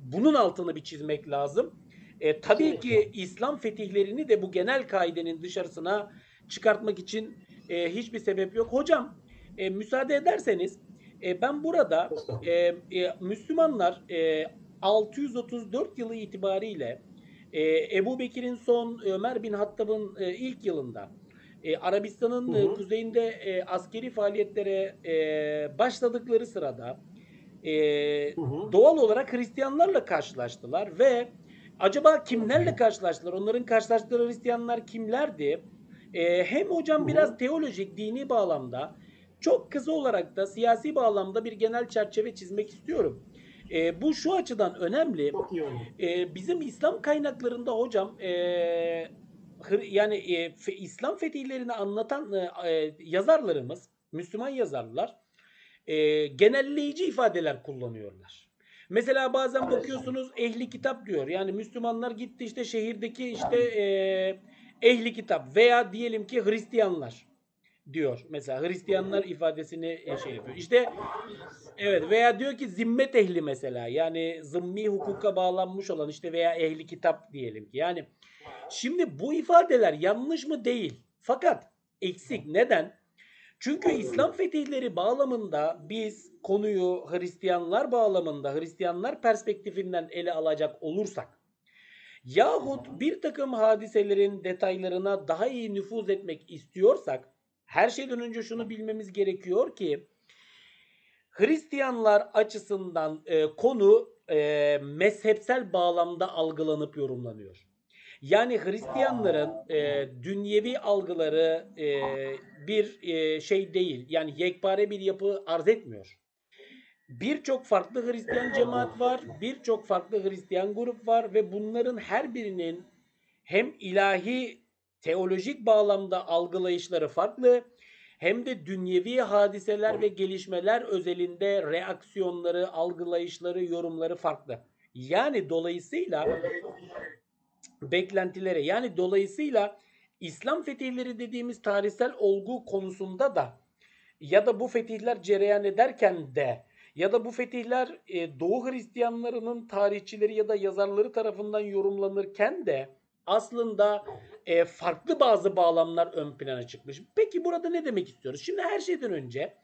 bunun altını bir çizmek lazım. E, tabii ki İslam fetihlerini de bu genel kaidenin dışarısına çıkartmak için e, hiçbir sebep yok. Hocam e, müsaade ederseniz e, ben burada e, e, Müslümanlar e, 634 yılı itibariyle e, Ebu Bekir'in son Ömer bin Hattab'ın e, ilk yılında e, Arabistan'ın e, kuzeyinde e, askeri faaliyetlere e, başladıkları sırada e, hı hı. doğal olarak Hristiyanlarla karşılaştılar ve acaba kimlerle karşılaştılar? Onların karşılaştıkları Hristiyanlar kimlerdi? E, hem hocam hı hı. biraz teolojik, dini bağlamda çok kısa olarak da siyasi bağlamda bir genel çerçeve çizmek istiyorum. E, bu şu açıdan önemli. E, bizim İslam kaynaklarında hocam e, yani e, fe, İslam fetihlerini anlatan e, e, yazarlarımız, Müslüman yazarlar e, genelleyici ifadeler kullanıyorlar. Mesela bazen bakıyorsunuz ehli kitap diyor. Yani Müslümanlar gitti işte şehirdeki işte e, ehli kitap veya diyelim ki Hristiyanlar diyor. Mesela Hristiyanlar ifadesini e, şey yapıyor. İşte evet veya diyor ki zimmet ehli mesela. Yani zımmi hukuka bağlanmış olan işte veya ehli kitap diyelim ki. Yani şimdi bu ifadeler yanlış mı değil. Fakat eksik. Neden? Çünkü İslam fetihleri bağlamında biz konuyu Hristiyanlar bağlamında, Hristiyanlar perspektifinden ele alacak olursak yahut bir takım hadiselerin detaylarına daha iyi nüfuz etmek istiyorsak her şeyden önce şunu bilmemiz gerekiyor ki Hristiyanlar açısından e, konu e, mezhepsel bağlamda algılanıp yorumlanıyor. Yani Hristiyanların e, dünyevi algıları e, bir e, şey değil. Yani yekpare bir yapı arz etmiyor. Birçok farklı Hristiyan cemaat var, birçok farklı Hristiyan grup var ve bunların her birinin hem ilahi teolojik bağlamda algılayışları farklı hem de dünyevi hadiseler ve gelişmeler özelinde reaksiyonları, algılayışları, yorumları farklı. Yani dolayısıyla beklentilere yani dolayısıyla İslam fetihleri dediğimiz tarihsel olgu konusunda da ya da bu fetihler cereyan ederken de ya da bu fetihler e, Doğu Hristiyanlarının tarihçileri ya da yazarları tarafından yorumlanırken de aslında e, farklı bazı bağlamlar ön plana çıkmış. Peki burada ne demek istiyoruz? Şimdi her şeyden önce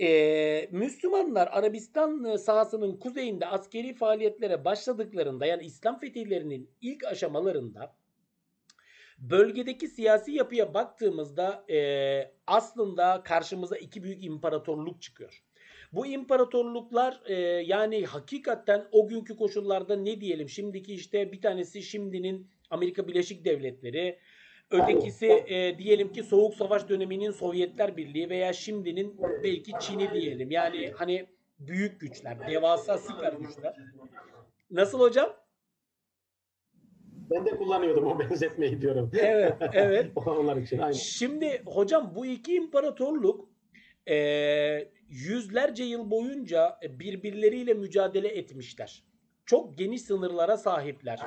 e, Müslümanlar Arabistan sahasının kuzeyinde askeri faaliyetlere başladıklarında yani İslam fetihlerinin ilk aşamalarında bölgedeki siyasi yapıya baktığımızda e, aslında karşımıza iki büyük imparatorluk çıkıyor. Bu imparatorluklar e, yani hakikaten o günkü koşullarda ne diyelim şimdiki işte bir tanesi şimdinin Amerika Birleşik Devletleri, ötekisi e, diyelim ki Soğuk Savaş döneminin Sovyetler Birliği veya şimdinin belki Çin'i diyelim. Yani hani büyük güçler, devasa süper güçler. Nasıl hocam? Ben de kullanıyordum o benzetmeyi diyorum. Evet, evet. Onlar için aynı. Şimdi hocam bu iki imparatorluk e, yüzlerce yıl boyunca birbirleriyle mücadele etmişler. Çok geniş sınırlara sahipler.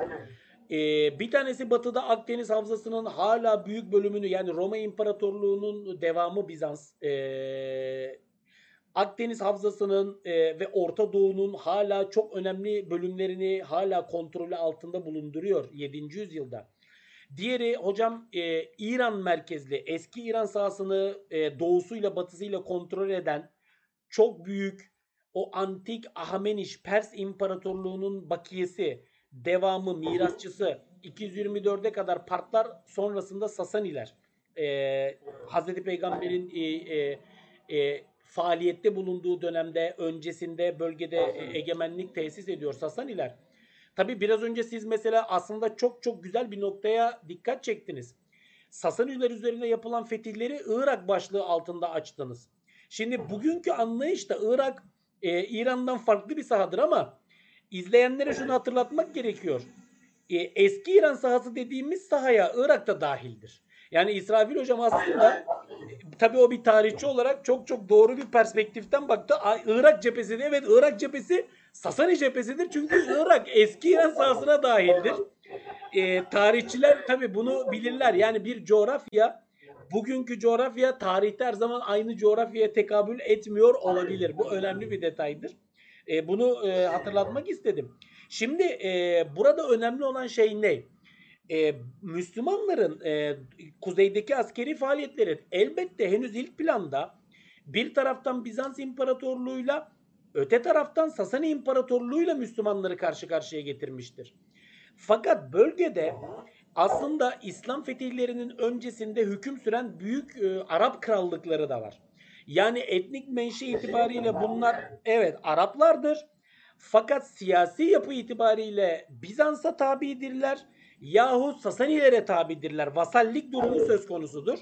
Ee, bir tanesi batıda Akdeniz Havzası'nın hala büyük bölümünü yani Roma İmparatorluğu'nun devamı Bizans. Ee, Akdeniz Havzası'nın e, ve Orta Doğu'nun hala çok önemli bölümlerini hala kontrolü altında bulunduruyor 7. yüzyılda. Diğeri hocam e, İran merkezli eski İran sahasını e, doğusuyla batısıyla kontrol eden çok büyük o antik Ahmeniş Pers İmparatorluğu'nun bakiyesi, devamı, mirasçısı 224'e kadar partlar sonrasında Sasaniler. Ee, Hazreti Peygamber'in e, e, e, faaliyette bulunduğu dönemde öncesinde bölgede e, egemenlik tesis ediyor Sasaniler. Tabi biraz önce siz mesela aslında çok çok güzel bir noktaya dikkat çektiniz. Sasaniler üzerine yapılan fetihleri Irak başlığı altında açtınız. Şimdi bugünkü anlayış da Irak e, İran'dan farklı bir sahadır ama izleyenlere şunu hatırlatmak gerekiyor. E, eski İran sahası dediğimiz sahaya Irak da dahildir. Yani İsrafil hocam aslında e, tabii o bir tarihçi olarak çok çok doğru bir perspektiften baktı. Irak cephesi de evet Irak cephesi Sasani cephesidir. Çünkü Irak eski İran sahasına dahildir. E, tarihçiler tabii bunu bilirler. Yani bir coğrafya bugünkü coğrafya tarihte her zaman aynı coğrafyaya tekabül etmiyor olabilir. Bu önemli bir detaydır. E, bunu e, hatırlatmak istedim. Şimdi e, burada önemli olan şey ne? E, Müslümanların e, kuzeydeki askeri faaliyetleri elbette henüz ilk planda bir taraftan Bizans İmparatorluğu'yla öte taraftan Sasani İmparatorluğu'yla Müslümanları karşı karşıya getirmiştir. Fakat bölgede aslında İslam fetihlerinin öncesinde hüküm süren büyük e, Arap krallıkları da var. Yani etnik menşe itibariyle bunlar evet Araplardır. Fakat siyasi yapı itibariyle Bizans'a tabidirler yahut Sasanilere tabidirler. Vasallik durumu söz konusudur.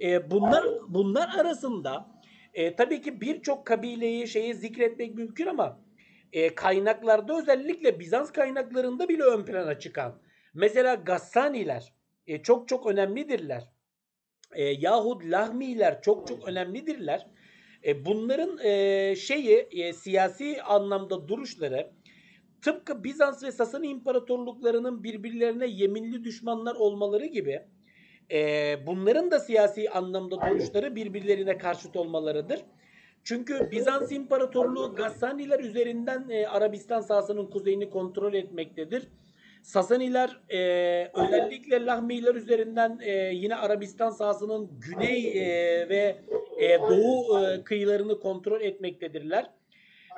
E, bunlar bunlar arasında e, tabii ki birçok kabileyi şeyi zikretmek mümkün ama e, kaynaklarda özellikle Bizans kaynaklarında bile ön plana çıkan Mesela Gassaniler e, çok çok önemlidirler. E, yahut Lahmiler çok çok önemlidirler. E, bunların e, şeyi e, siyasi anlamda duruşları tıpkı Bizans ve Sasani imparatorluklarının birbirlerine yeminli düşmanlar olmaları gibi e, bunların da siyasi anlamda duruşları birbirlerine karşıt olmalarıdır. Çünkü Bizans İmparatorluğu Gassaniler üzerinden e, Arabistan sahasının kuzeyini kontrol etmektedir. Sasaniler e, özellikle Lahmiler üzerinden e, yine Arabistan sahasının güney e, ve e, doğu e, kıyılarını kontrol etmektedirler.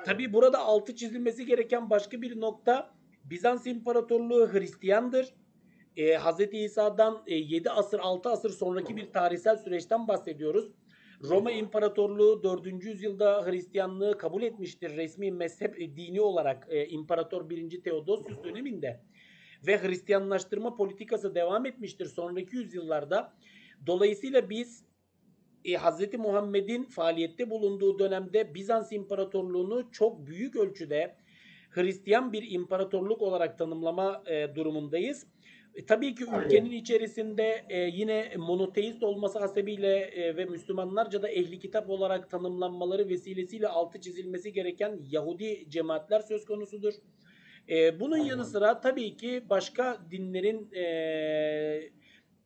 Tabi burada altı çizilmesi gereken başka bir nokta Bizans İmparatorluğu Hristiyandır. E, Hz. İsa'dan e, 7 asır 6 asır sonraki bir tarihsel süreçten bahsediyoruz. Roma İmparatorluğu 4. yüzyılda Hristiyanlığı kabul etmiştir resmi mezhep e, dini olarak e, İmparator 1. Theodosius döneminde ve Hristiyanlaştırma politikası devam etmiştir sonraki yüzyıllarda. Dolayısıyla biz e, Hz. Muhammed'in faaliyette bulunduğu dönemde Bizans İmparatorluğunu çok büyük ölçüde Hristiyan bir imparatorluk olarak tanımlama e, durumundayız. E, tabii ki ülkenin içerisinde e, yine monoteist olması hasebiyle e, ve Müslümanlarca da ehli kitap olarak tanımlanmaları vesilesiyle altı çizilmesi gereken Yahudi cemaatler söz konusudur. E, bunun yanı sıra tabii ki başka dinlerin e,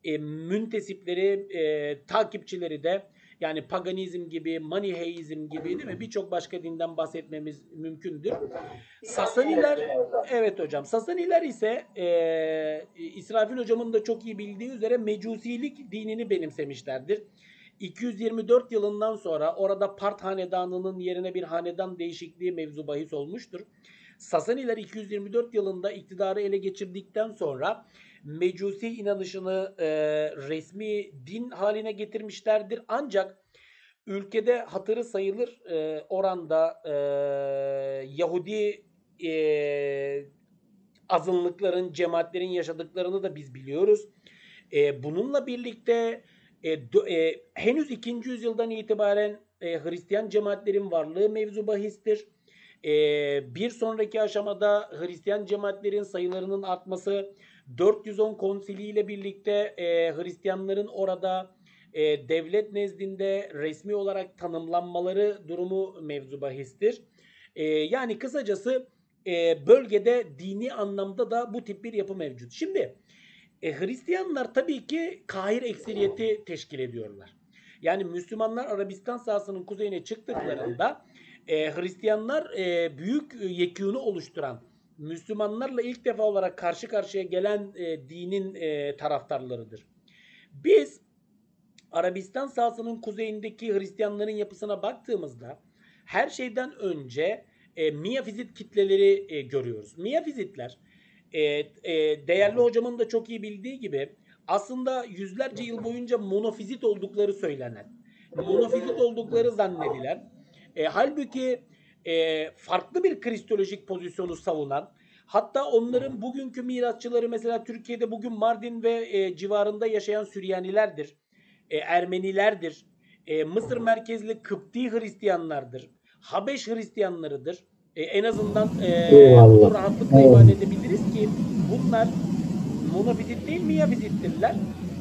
e, müntesipleri, e, takipçileri de yani paganizm gibi, maniheizm gibi değil mi? Birçok başka dinden bahsetmemiz mümkündür. Sasaniler, evet hocam. Sasaniler ise e, İsrafil hocamın da çok iyi bildiği üzere mecusilik dinini benimsemişlerdir. 224 yılından sonra orada Part hanedanının yerine bir hanedan değişikliği mevzu bahis olmuştur. Sasaniler 224 yılında iktidarı ele geçirdikten sonra Mecusi inanışını e, resmi din haline getirmişlerdir. Ancak ülkede hatırı sayılır e, oranda e, Yahudi e, azınlıkların, cemaatlerin yaşadıklarını da biz biliyoruz. E, bununla birlikte e, do, e, henüz 2. yüzyıldan itibaren e, Hristiyan cemaatlerin varlığı mevzu bahistir. E, bir sonraki aşamada Hristiyan cemaatlerin sayılarının artması 410 konsiliyle birlikte e, Hristiyanların orada e, devlet nezdinde resmi olarak tanımlanmaları durumu mevzu bahistir. E, yani kısacası e, bölgede dini anlamda da bu tip bir yapı mevcut. Şimdi e, Hristiyanlar tabii ki kahir ekseriyeti teşkil ediyorlar. Yani Müslümanlar Arabistan sahasının kuzeyine çıktıklarında e, Hristiyanlar e, büyük yekûnu oluşturan Müslümanlarla ilk defa olarak karşı karşıya gelen e, dinin e, taraftarlarıdır. Biz Arabistan sahasının kuzeyindeki Hristiyanların yapısına baktığımızda her şeyden önce e, miyafizit kitleleri e, görüyoruz. Miyafizitler e, e, değerli hocamın da çok iyi bildiği gibi aslında yüzlerce yıl boyunca monofizit oldukları söylenen, monofizit oldukları zannedilen, e, halbuki e, farklı bir kristolojik pozisyonu savunan hatta onların bugünkü mirasçıları mesela Türkiye'de bugün Mardin ve e, civarında yaşayan Süryanilerdir. E, Ermenilerdir. E, Mısır merkezli Kıpti Hristiyanlardır. Habeş Hristiyanlarıdır. E, en azından e, bunu rahatlıkla ifade edebiliriz ki bunlar monofizit değil miyafizittirler.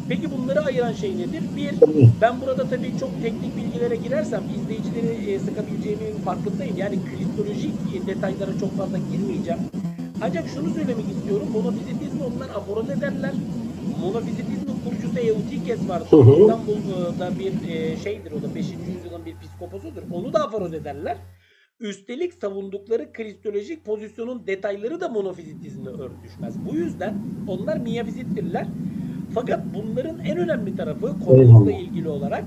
Peki bunları ayıran şey nedir? Bir, ben burada tabii çok teknik bilgilere girersem izleyicileri e, sıkabileceğimin farkındayım. Yani kristolojik e, detaylara çok fazla girmeyeceğim. Ancak şunu söylemek istiyorum. Monofizitizmi onlar aforoz ederler. Monofizitizmin kurucusu Eutikes var. İstanbul'da bir e, şeydir o da 5. yüzyılın bir psikoposudur. Onu da aforoz ederler. Üstelik savundukları kristolojik pozisyonun detayları da monofizitizmle örtüşmez. Bu yüzden onlar miyafizittirler. Fakat bunların en önemli tarafı konumuzla ilgili olarak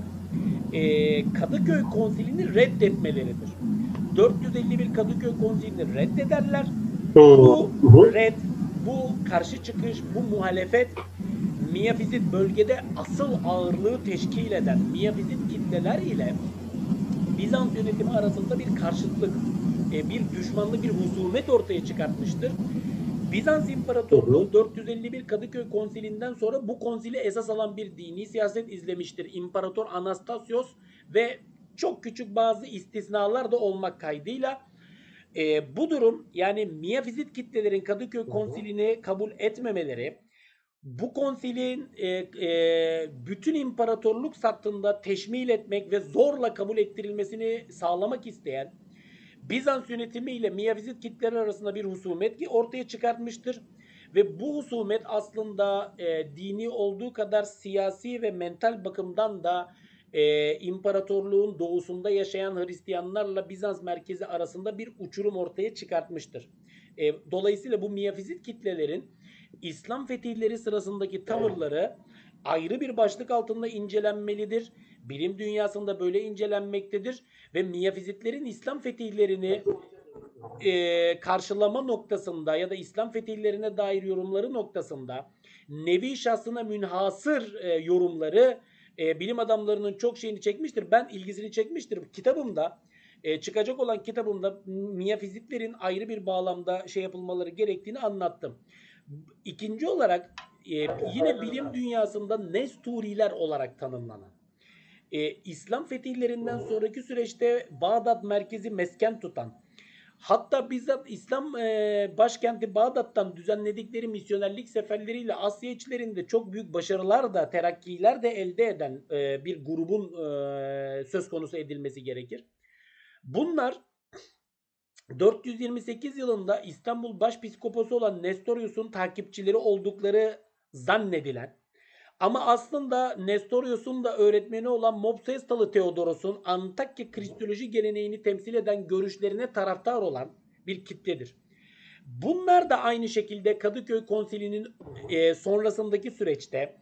e, Kadıköy konsilini reddetmeleridir. 451 Kadıköy konsilini reddederler. Bu red, bu karşı çıkış, bu muhalefet miyafizit bölgede asıl ağırlığı teşkil eden miyafizit kitleler ile Bizans yönetimi arasında bir karşıtlık, e, bir düşmanlık, bir husumet ortaya çıkartmıştır. Bizans İmparatorluğu 451 Kadıköy Konsilinden sonra bu konsili esas alan bir dini siyaset izlemiştir. İmparator Anastasios ve çok küçük bazı istisnalar da olmak kaydıyla e, bu durum yani miyafizit kitlelerin Kadıköy konsilini kabul etmemeleri bu konsilin e, e, bütün imparatorluk sattığında teşmil etmek ve zorla kabul ettirilmesini sağlamak isteyen Bizans yönetimi ile Miyavizit kitleri arasında bir husumet ortaya çıkartmıştır. Ve bu husumet aslında e, dini olduğu kadar siyasi ve mental bakımdan da e, imparatorluğun doğusunda yaşayan Hristiyanlarla Bizans merkezi arasında bir uçurum ortaya çıkartmıştır. E, dolayısıyla bu miyafizit kitlelerin İslam fetihleri sırasındaki tavırları ayrı bir başlık altında incelenmelidir. Bilim dünyasında böyle incelenmektedir ve miyafizitlerin İslam fetihlerini e, karşılama noktasında ya da İslam fetihlerine dair yorumları noktasında nevi şahsına münhasır e, yorumları e, bilim adamlarının çok şeyini çekmiştir. Ben ilgisini çekmiştir. Kitabımda e, çıkacak olan kitabımda miyafizitlerin ayrı bir bağlamda şey yapılmaları gerektiğini anlattım. İkinci olarak e, yine bilim dünyasında Nesturiler olarak tanımlanan e, İslam fetihlerinden sonraki süreçte Bağdat merkezi mesken tutan hatta bizzat İslam e, başkenti Bağdat'tan düzenledikleri misyonerlik seferleriyle Asya içlerinde çok büyük başarılar da terakkiler de elde eden e, bir grubun e, söz konusu edilmesi gerekir. Bunlar 428 yılında İstanbul Başpiskoposu olan Nestorius'un takipçileri oldukları zannedilen ama aslında Nestorius'un da öğretmeni olan Mopsestalı Theodoros'un Antakya Kristoloji geleneğini temsil eden görüşlerine taraftar olan bir kitledir. Bunlar da aynı şekilde Kadıköy Konsili'nin e, sonrasındaki süreçte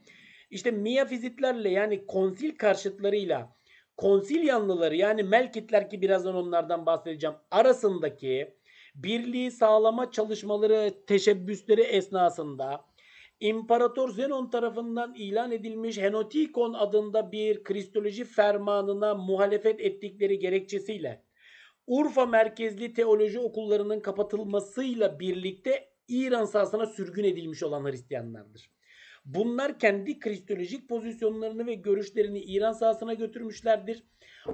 işte miyafizitlerle yani konsil karşıtlarıyla konsil yanlıları yani Melkitler ki birazdan onlardan bahsedeceğim arasındaki birliği sağlama çalışmaları teşebbüsleri esnasında İmparator Zenon tarafından ilan edilmiş Henotikon adında bir kristoloji fermanına muhalefet ettikleri gerekçesiyle Urfa merkezli teoloji okullarının kapatılmasıyla birlikte İran sahasına sürgün edilmiş olan Hristiyanlardır. Bunlar kendi kristolojik pozisyonlarını ve görüşlerini İran sahasına götürmüşlerdir.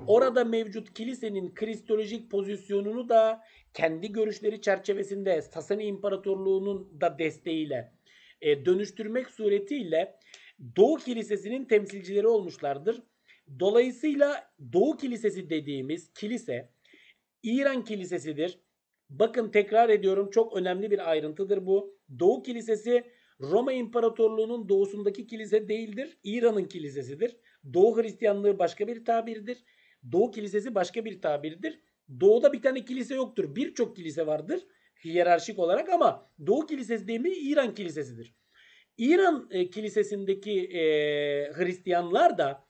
Orada mevcut kilisenin kristolojik pozisyonunu da kendi görüşleri çerçevesinde Sasani İmparatorluğu'nun da desteğiyle e, dönüştürmek suretiyle Doğu Kilisesi'nin temsilcileri olmuşlardır. Dolayısıyla Doğu Kilisesi dediğimiz kilise İran Kilisesidir. Bakın tekrar ediyorum çok önemli bir ayrıntıdır bu. Doğu Kilisesi Roma İmparatorluğu'nun doğusundaki kilise değildir. İran'ın kilisesidir. Doğu Hristiyanlığı başka bir tabirdir. Doğu Kilisesi başka bir tabirdir. Doğuda bir tane kilise yoktur. Birçok kilise vardır hiyerarşik olarak ama Doğu Kilisesi değil mi İran Kilisesidir. İran e, kilisesindeki e, Hristiyanlar da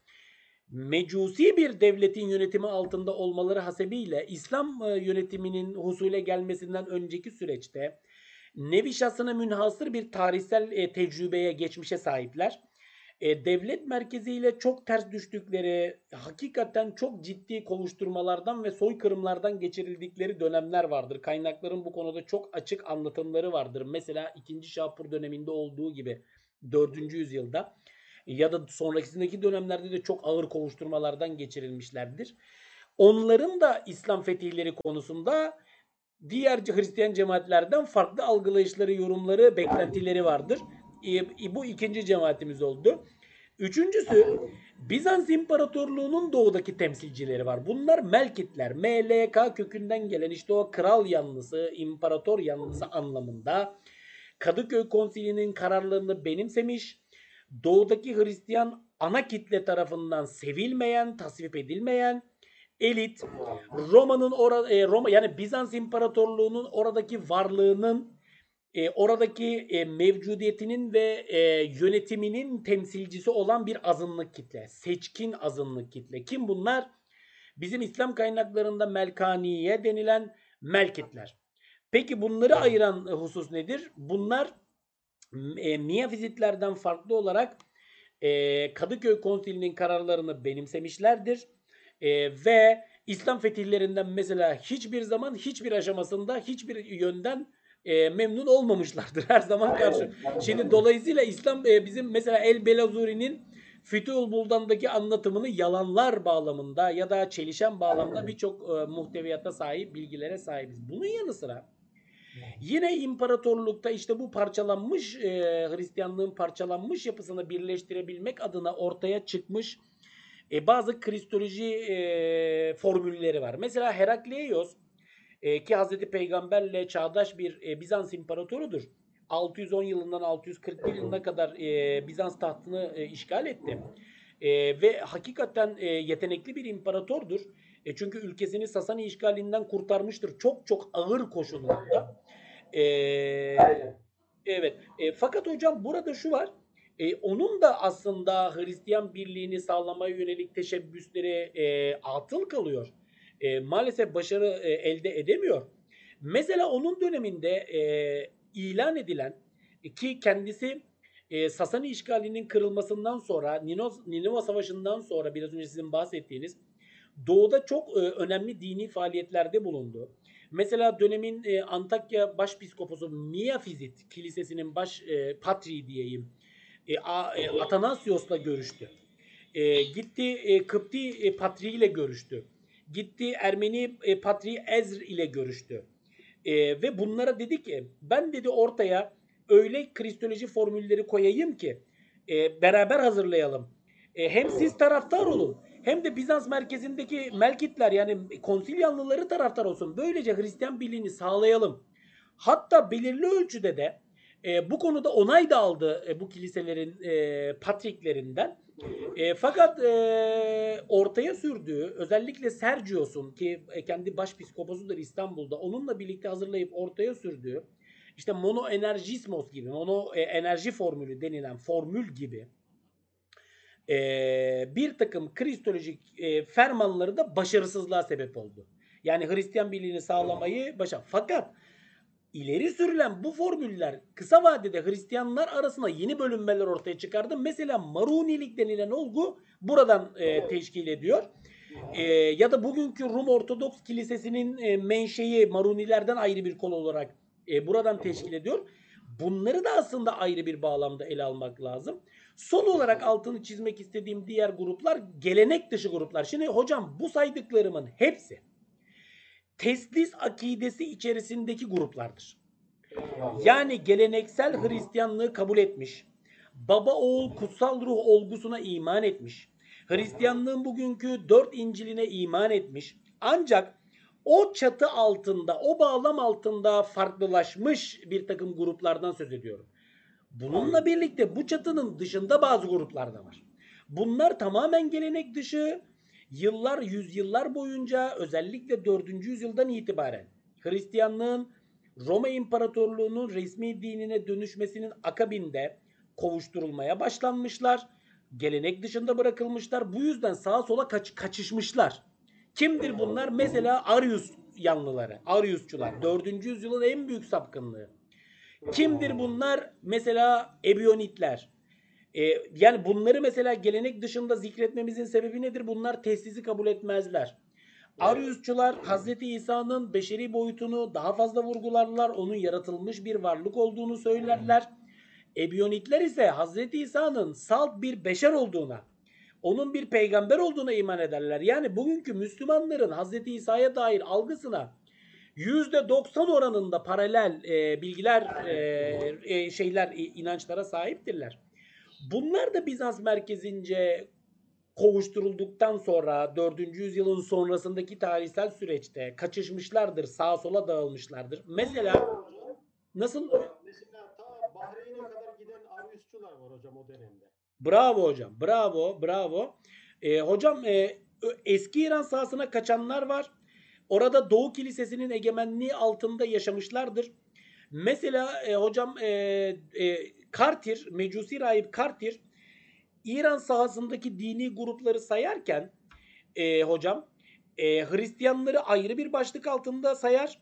mecusi bir devletin yönetimi altında olmaları hasebiyle İslam e, yönetiminin husule gelmesinden önceki süreçte nevi münhasır bir tarihsel e, tecrübeye, geçmişe sahipler e, devlet merkeziyle çok ters düştükleri, hakikaten çok ciddi kovuşturmalardan ve soykırımlardan geçirildikleri dönemler vardır. Kaynakların bu konuda çok açık anlatımları vardır. Mesela 2. Şapur döneminde olduğu gibi 4. yüzyılda ya da sonrakisindeki dönemlerde de çok ağır kovuşturmalardan geçirilmişlerdir. Onların da İslam fetihleri konusunda diğer Hristiyan cemaatlerden farklı algılayışları, yorumları, beklentileri vardır bu ikinci cemaatimiz oldu. Üçüncüsü Bizans İmparatorluğu'nun doğudaki temsilcileri var. Bunlar Melkitler. MLK kökünden gelen işte o kral yanlısı, imparator yanlısı anlamında Kadıköy Konsili'nin kararlarını benimsemiş. Doğudaki Hristiyan ana kitle tarafından sevilmeyen, tasvip edilmeyen elit Roma'nın orada e, Roma yani Bizans İmparatorluğu'nun oradaki varlığının e, oradaki e, mevcudiyetinin ve e, yönetiminin temsilcisi olan bir azınlık kitle. Seçkin azınlık kitle. Kim bunlar? Bizim İslam kaynaklarında Melkaniye denilen Melkitler. Peki bunları ayıran husus nedir? Bunlar e, miyafizitlerden farklı olarak e, Kadıköy Konsili'nin kararlarını benimsemişlerdir. E, ve İslam fetihlerinden mesela hiçbir zaman hiçbir aşamasında hiçbir yönden e, memnun olmamışlardır her zaman karşı. Şimdi dolayısıyla İslam e, bizim mesela El Belazuri'nin Fütuhul Buldan'daki anlatımını yalanlar bağlamında ya da çelişen bağlamda birçok e, muhteviyata sahip bilgilere sahibiz. Bunun yanı sıra yine imparatorlukta işte bu parçalanmış e, Hristiyanlığın parçalanmış yapısını birleştirebilmek adına ortaya çıkmış e, bazı kristoloji e, formülleri var. Mesela Herakleios e, ki Hazreti Peygamberle çağdaş bir e, Bizans imparatorudur. 610 yılından 641 yılına kadar e, Bizans tahtını e, işgal etti. E, ve hakikaten e, yetenekli bir imparatordur. E, çünkü ülkesini Sasani işgalinden kurtarmıştır. Çok çok ağır koşullarda. E, evet. E, fakat hocam burada şu var. E, onun da aslında Hristiyan birliğini sağlamaya yönelik teşebbüsleri e, atıl kalıyor. E, maalesef başarı e, elde edemiyor. Mesela onun döneminde e, ilan edilen ki kendisi e, Sasani işgalinin kırılmasından sonra Ninova Savaşı'ndan sonra biraz önce sizin bahsettiğiniz doğuda çok e, önemli dini faaliyetlerde bulundu. Mesela dönemin e, Antakya Başpiskoposu Miafizit Kilisesi'nin baş e, patriği diyeyim e, a, e, Atanasios'la görüştü. E, gitti e, Kıpti e, patriği ile görüştü. Gitti Ermeni e, patriği Ezr ile görüştü. E, ve bunlara dedi ki ben dedi ortaya öyle kristoloji formülleri koyayım ki e, beraber hazırlayalım. E, hem siz taraftar olun hem de Bizans merkezindeki Melkitler yani konsilyanlıları taraftar olsun. Böylece Hristiyan birliğini sağlayalım. Hatta belirli ölçüde de e, bu konuda onay da aldı e, bu kiliselerin e, patriklerinden. E, fakat e, ortaya sürdüğü özellikle Sergios'un ki e, kendi başpiskoposudur İstanbul'da onunla birlikte hazırlayıp ortaya sürdüğü işte mono enerjismos gibi mono e, enerji formülü denilen formül gibi e, bir takım kristolojik e, fermanları da başarısızlığa sebep oldu. Yani Hristiyan birliğini sağlamayı başa. Fakat ileri sürülen bu formüller kısa vadede Hristiyanlar arasında yeni bölünmeler ortaya çıkardı. Mesela Marunilik denilen olgu buradan e, teşkil ediyor. E, ya da bugünkü Rum Ortodoks Kilisesi'nin e, menşei Marunilerden ayrı bir kol olarak e, buradan teşkil ediyor. Bunları da aslında ayrı bir bağlamda ele almak lazım. Son olarak altını çizmek istediğim diğer gruplar gelenek dışı gruplar. Şimdi hocam bu saydıklarımın hepsi teslis akidesi içerisindeki gruplardır. Yani geleneksel Hristiyanlığı kabul etmiş, baba oğul kutsal ruh olgusuna iman etmiş, Hristiyanlığın bugünkü dört İncil'ine iman etmiş. Ancak o çatı altında, o bağlam altında farklılaşmış bir takım gruplardan söz ediyorum. Bununla birlikte bu çatının dışında bazı gruplar da var. Bunlar tamamen gelenek dışı, yıllar, yüzyıllar boyunca özellikle 4. yüzyıldan itibaren Hristiyanlığın Roma İmparatorluğu'nun resmi dinine dönüşmesinin akabinde kovuşturulmaya başlanmışlar. Gelenek dışında bırakılmışlar. Bu yüzden sağa sola kaç, kaçışmışlar. Kimdir bunlar? Mesela Arius yanlıları, Ariusçular. 4. yüzyılın en büyük sapkınlığı. Kimdir bunlar? Mesela Ebionitler. Ee, yani bunları mesela gelenek dışında zikretmemizin sebebi nedir? Bunlar teslisi kabul etmezler. Ariusçular Hazreti İsa'nın beşeri boyutunu daha fazla vurgularlar. Onun yaratılmış bir varlık olduğunu söylerler. Ebionitler ise Hazreti İsa'nın salt bir beşer olduğuna, onun bir peygamber olduğuna iman ederler. Yani bugünkü Müslümanların Hazreti İsa'ya dair algısına %90 oranında paralel e, bilgiler, e, e, şeyler, e, inançlara sahiptirler. Bunlar da Bizans merkezince kovuşturulduktan sonra 4. yüzyılın sonrasındaki tarihsel süreçte kaçışmışlardır, sağa sola dağılmışlardır. Mesela nasıl? Mesela ta Bahreyn'e kadar giden Ariusçular var hocam o dönemde. Bravo hocam, bravo, bravo. E, hocam e, eski İran sahasına kaçanlar var. Orada Doğu Kilisesi'nin egemenliği altında yaşamışlardır. Mesela e, hocam e, e, Kartir, Mecusi rahip Kartir İran sahasındaki dini grupları sayarken e, hocam e, Hristiyanları ayrı bir başlık altında sayar.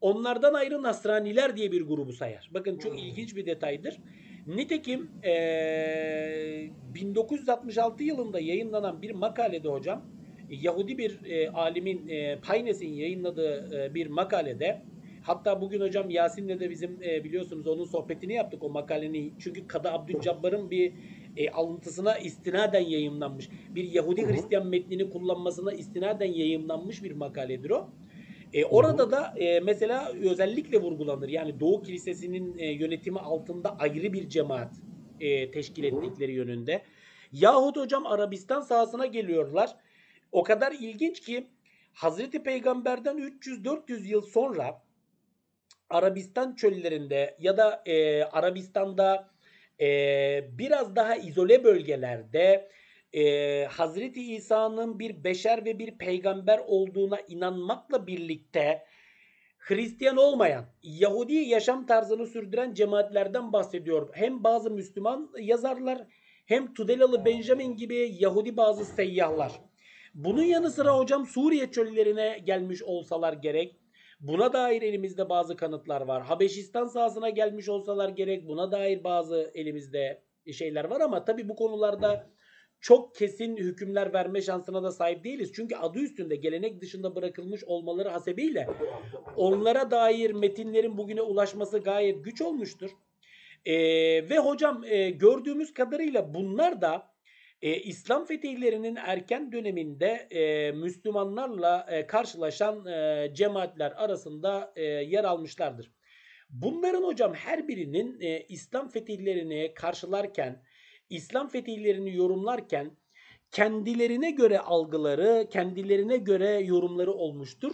Onlardan ayrı Nasraniler diye bir grubu sayar. Bakın çok ilginç bir detaydır. Nitekim e, 1966 yılında yayınlanan bir makalede hocam Yahudi bir e, alimin e, Paynes'in yayınladığı e, bir makalede hatta bugün hocam Yasin'le de bizim e, biliyorsunuz onun sohbetini yaptık o makalenin çünkü Kadı Abdülcabbar'ın bir e, alıntısına istinaden yayınlanmış bir Yahudi Hristiyan metnini kullanmasına istinaden yayınlanmış bir makaledir o. E, orada da e, mesela özellikle vurgulanır. Yani Doğu Kilisesi'nin e, yönetimi altında ayrı bir cemaat e, teşkil ettikleri yönünde. Yahut hocam Arabistan sahasına geliyorlar. O kadar ilginç ki Hazreti Peygamber'den 300-400 yıl sonra Arabistan çöllerinde ya da e, Arabistan'da e, biraz daha izole bölgelerde e, Hazreti İsa'nın bir beşer ve bir peygamber olduğuna inanmakla birlikte Hristiyan olmayan, Yahudi yaşam tarzını sürdüren cemaatlerden bahsediyor. Hem bazı Müslüman yazarlar hem Tudelalı Benjamin gibi Yahudi bazı seyyahlar. Bunun yanı sıra hocam Suriye çöllerine gelmiş olsalar gerek. Buna dair elimizde bazı kanıtlar var. Habeşistan sahasına gelmiş olsalar gerek. Buna dair bazı elimizde şeyler var ama tabii bu konularda çok kesin hükümler verme şansına da sahip değiliz. Çünkü adı üstünde gelenek dışında bırakılmış olmaları hasebiyle onlara dair metinlerin bugüne ulaşması gayet güç olmuştur. Ee, ve hocam e, gördüğümüz kadarıyla bunlar da e, İslam fetihlerinin erken döneminde e, Müslümanlarla e, karşılaşan e, cemaatler arasında e, yer almışlardır. Bunların hocam her birinin e, İslam fetihlerini karşılarken, İslam fetihlerini yorumlarken kendilerine göre algıları, kendilerine göre yorumları olmuştur.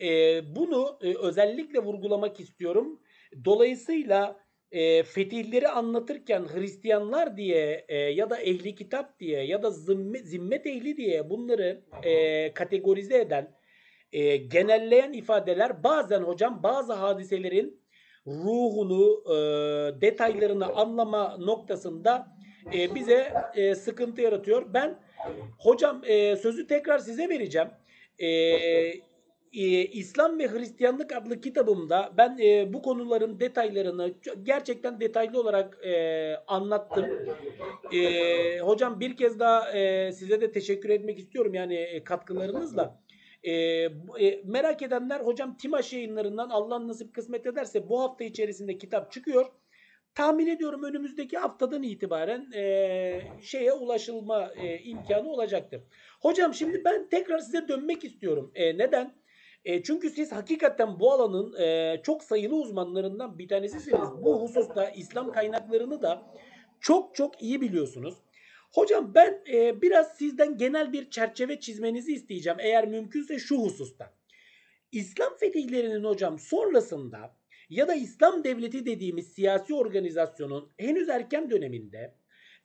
E, bunu e, özellikle vurgulamak istiyorum. Dolayısıyla e, fetihleri anlatırken Hristiyanlar diye e, ya da ehli kitap diye ya da zimmet, zimmet ehli diye bunları e, kategorize eden, e, genelleyen ifadeler bazen hocam bazı hadiselerin ruhunu, e, detaylarını anlama noktasında e, bize e, sıkıntı yaratıyor. Ben hocam e, sözü tekrar size vereceğim. E, e, İslam ve Hristiyanlık adlı kitabımda ben e, bu konuların detaylarını gerçekten detaylı olarak e, anlattım. E, hocam bir kez daha e, size de teşekkür etmek istiyorum yani e, katkılarınızla. E, e, merak edenler hocam Timaş yayınlarından Allah nasip kısmet ederse bu hafta içerisinde kitap çıkıyor. Tahmin ediyorum önümüzdeki haftadan itibaren e, şeye ulaşılma e, imkanı olacaktır. Hocam şimdi ben tekrar size dönmek istiyorum. E, neden? E, çünkü siz hakikaten bu alanın e, çok sayılı uzmanlarından bir tanesisiniz. Bu hususta İslam kaynaklarını da çok çok iyi biliyorsunuz. Hocam ben e, biraz sizden genel bir çerçeve çizmenizi isteyeceğim eğer mümkünse şu hususta. İslam fetihlerinin hocam sonrasında ya da İslam devleti dediğimiz siyasi organizasyonun henüz erken döneminde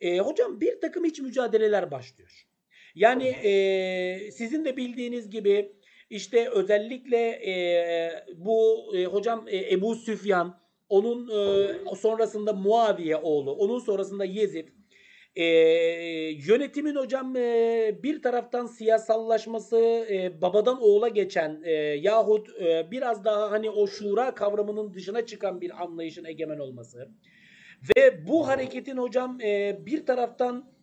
e, hocam bir takım iç mücadeleler başlıyor. Yani e, sizin de bildiğiniz gibi işte özellikle e, bu e, hocam e, Ebu Süfyan, onun e, sonrasında Muaviye oğlu, onun sonrasında Yezid. E, yönetimin hocam e, bir taraftan siyasallaşması, e, babadan oğula geçen e, yahut e, biraz daha hani o şura kavramının dışına çıkan bir anlayışın egemen olması. Ve bu hareketin hocam e, bir taraftan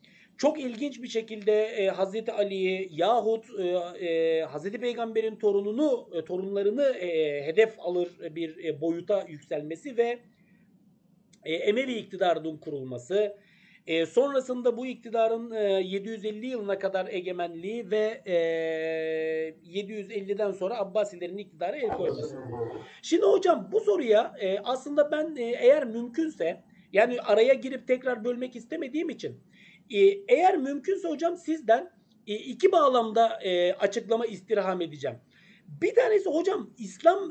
çok ilginç bir şekilde e, Hazreti Ali'yi yahut e, e, Hazreti Peygamber'in torununu, e, torunlarını e, hedef alır bir e, boyuta yükselmesi ve e, Emevi iktidarının kurulması, e, sonrasında bu iktidarın e, 750 yılına kadar egemenliği ve e, 750'den sonra Abbasilerin iktidara el koyması. Şimdi hocam bu soruya e, aslında ben e, eğer mümkünse yani araya girip tekrar bölmek istemediğim için e, eğer mümkünse hocam sizden e, iki bağlamda e, açıklama istirham edeceğim. Bir tanesi hocam İslam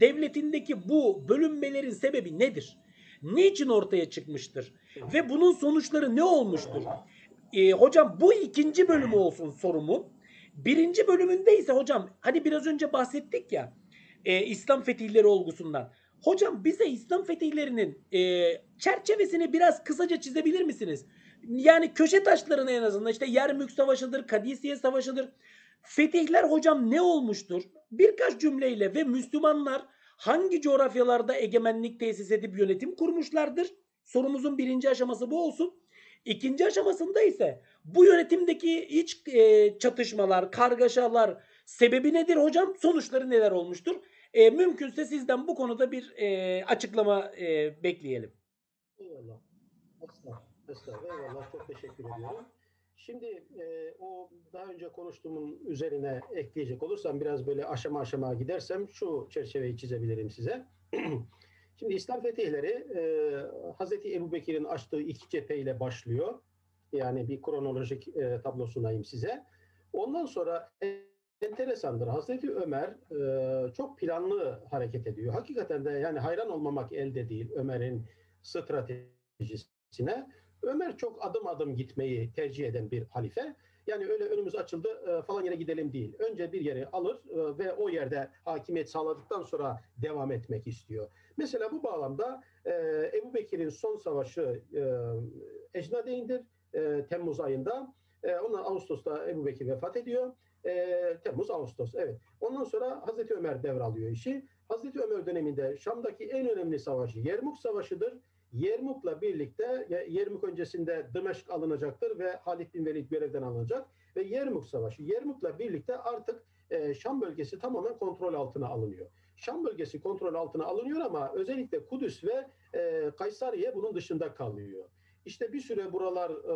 devletindeki bu bölünmelerin sebebi nedir? Niçin ortaya çıkmıştır? Ve bunun sonuçları ne olmuştur? Hocam bu ikinci bölümü olsun sorumu. Birinci bölümünde ise hocam hani biraz önce bahsettik ya İslam fetihleri olgusundan. Hocam bize İslam fetihlerinin e, çerçevesini biraz kısaca çizebilir misiniz? Yani köşe taşlarını en azından işte Yermük Savaşı'dır, Kadisiye Savaşı'dır. Fetihler hocam ne olmuştur? Birkaç cümleyle ve Müslümanlar hangi coğrafyalarda egemenlik tesis edip yönetim kurmuşlardır? Sorumuzun birinci aşaması bu olsun. İkinci aşamasında ise bu yönetimdeki iç e, çatışmalar, kargaşalar sebebi nedir hocam? Sonuçları neler olmuştur? E, mümkünse sizden bu konuda bir e, açıklama e, bekleyelim. Eyvallah. Estağfurullah. Eyvallah. Çok teşekkür ediyorum. Şimdi e, o daha önce konuştuğumun üzerine ekleyecek olursam biraz böyle aşama aşama gidersem şu çerçeveyi çizebilirim size. Şimdi İslam fetihleri e, Hazreti Ebu Bekir'in açtığı iki cepheyle başlıyor. Yani bir kronolojik e, tablo sunayım size. Ondan sonra enteresandır. Hazreti Ömer e, çok planlı hareket ediyor. Hakikaten de yani hayran olmamak elde değil Ömer'in stratejisine. Ömer çok adım adım gitmeyi tercih eden bir halife. Yani öyle önümüz açıldı e, falan yere gidelim değil. Önce bir yeri alır e, ve o yerde hakimiyet sağladıktan sonra devam etmek istiyor. Mesela bu bağlamda e, Ebu Bekir'in son savaşı Ecnadeyn'dir Temmuz ayında. Ondan Ağustos'ta Ebu Bekir vefat ediyor. Temmuz, Ağustos evet. Ondan sonra Hazreti Ömer devralıyor işi. Hazreti Ömer döneminde Şam'daki en önemli savaşı Yermuk Savaşı'dır. Yermuk'la birlikte Yermuk öncesinde Dımeşk alınacaktır ve Halid bin Velid görevden alınacak ve Yermuk Savaşı. Yermuk'la birlikte artık e, Şam bölgesi tamamen kontrol altına alınıyor. Şam bölgesi kontrol altına alınıyor ama özellikle Kudüs ve e, Kayseriye bunun dışında kalıyor. İşte bir süre buralar e,